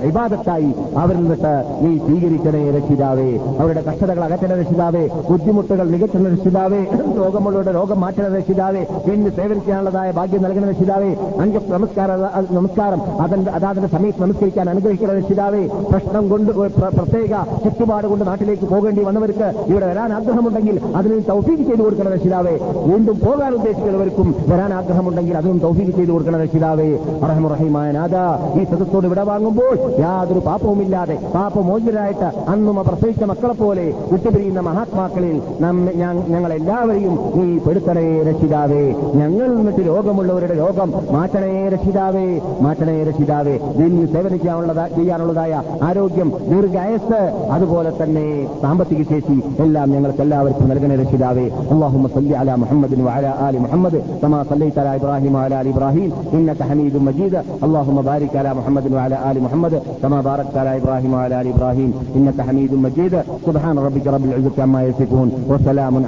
ഇബാദത്തായി അവരിൽ നിന്നിട്ട് നീ സ്വീകരിക്കണേ രക്ഷിതാവേ. അവരുടെ കഷ്ടതകൾ അകറ്റണ രക്ഷിതാവേ. ബുദ്ധിമുട്ടുകൾ രക്ഷിതാവേ രോഗമുള്ളവരുടെ രോഗം മാറ്റണ രക്ഷിതാവേ എന്ന് സേവനിക്കാനുള്ളതായ ഭാഗ്യം നൽകണ രക്ഷിതാവേ അഞ്ച് നമസ്കാരം നമസ്കാരം അതിന്റെ അതാതിന്റെ സമയത്ത് നമസ്കരിക്കാൻ അനുഗ്രഹിക്കണ രക്ഷിതാവേ. പ്രശ്നം കൊണ്ട് പ്രത്യേക ചുറ്റുപാട് കൊണ്ട് നാട്ടിലേക്ക് പോകേണ്ടി വന്നവർക്ക് ഇവിടെ വരാൻ ആഗ്രഹമുണ്ടെങ്കിൽ അതിന് തൗഫീക്ക് ചെയ്തു കൊടുക്കണം രക്ഷിതാവേ. വീണ്ടും പോകാൻ ഉദ്ദേശിക്കുന്നവർക്കും വരാൻ ആഗ്രഹമുണ്ടെങ്കിൽ അതിനും തൗഫീക്ക് ചെയ്തു കൊടുക്കണം രക്ഷിതാവേ. റഹമുറഹിമായ നാഥ ഈ സദസ്സോട് വിട വാങ്ങുമ്പോൾ യാതൊരു പാപവുമില്ലാതെ പാപമോചിതരായിട്ട് അന്നും പ്രസവിച്ച മക്കളെ പോലെ വിട്ടുപിരിയുന്ന മഹാത്മാക്കളിൽ നമ്മെ ഞാൻ- ഞങ്ങളെല്ലാവരെയും നീ പെടുത്തണേ രക്ഷിതാവേ ഞങ്ങൾ നിന്നിട്ട് രോഗമുള്ളവരുടെ രോഗം മാറ്റണേ രക്ഷിതാവേ മാറ്റണേ രക്ഷിതാവേ ദീനിൽ സേവനിക്കാനുള്ളതാ ചെയ്യാനുള്ളതായ ആരോഗ്യം ദീർഘായസ് അതുപോലെ തന്നെ സാമ്പത്തിക ശേഷി എല്ലാം ഞങ്ങൾക്ക് എല്ലാവർക്കും നൽകണേ രക്ഷിതാവേ അള്ളാഹുമ്മ صل على محمد وعلى آل محمد كما صليت على إبراهيم وعلى آل إبراهيم إنك حميد مجيد اللهم بارك على محمد وعلى آل محمد كما باركت على إبراهيم وعلى آل إبراهيم إنك حميد مجيد سبحان ربك رب العزة عما يصفون وسلام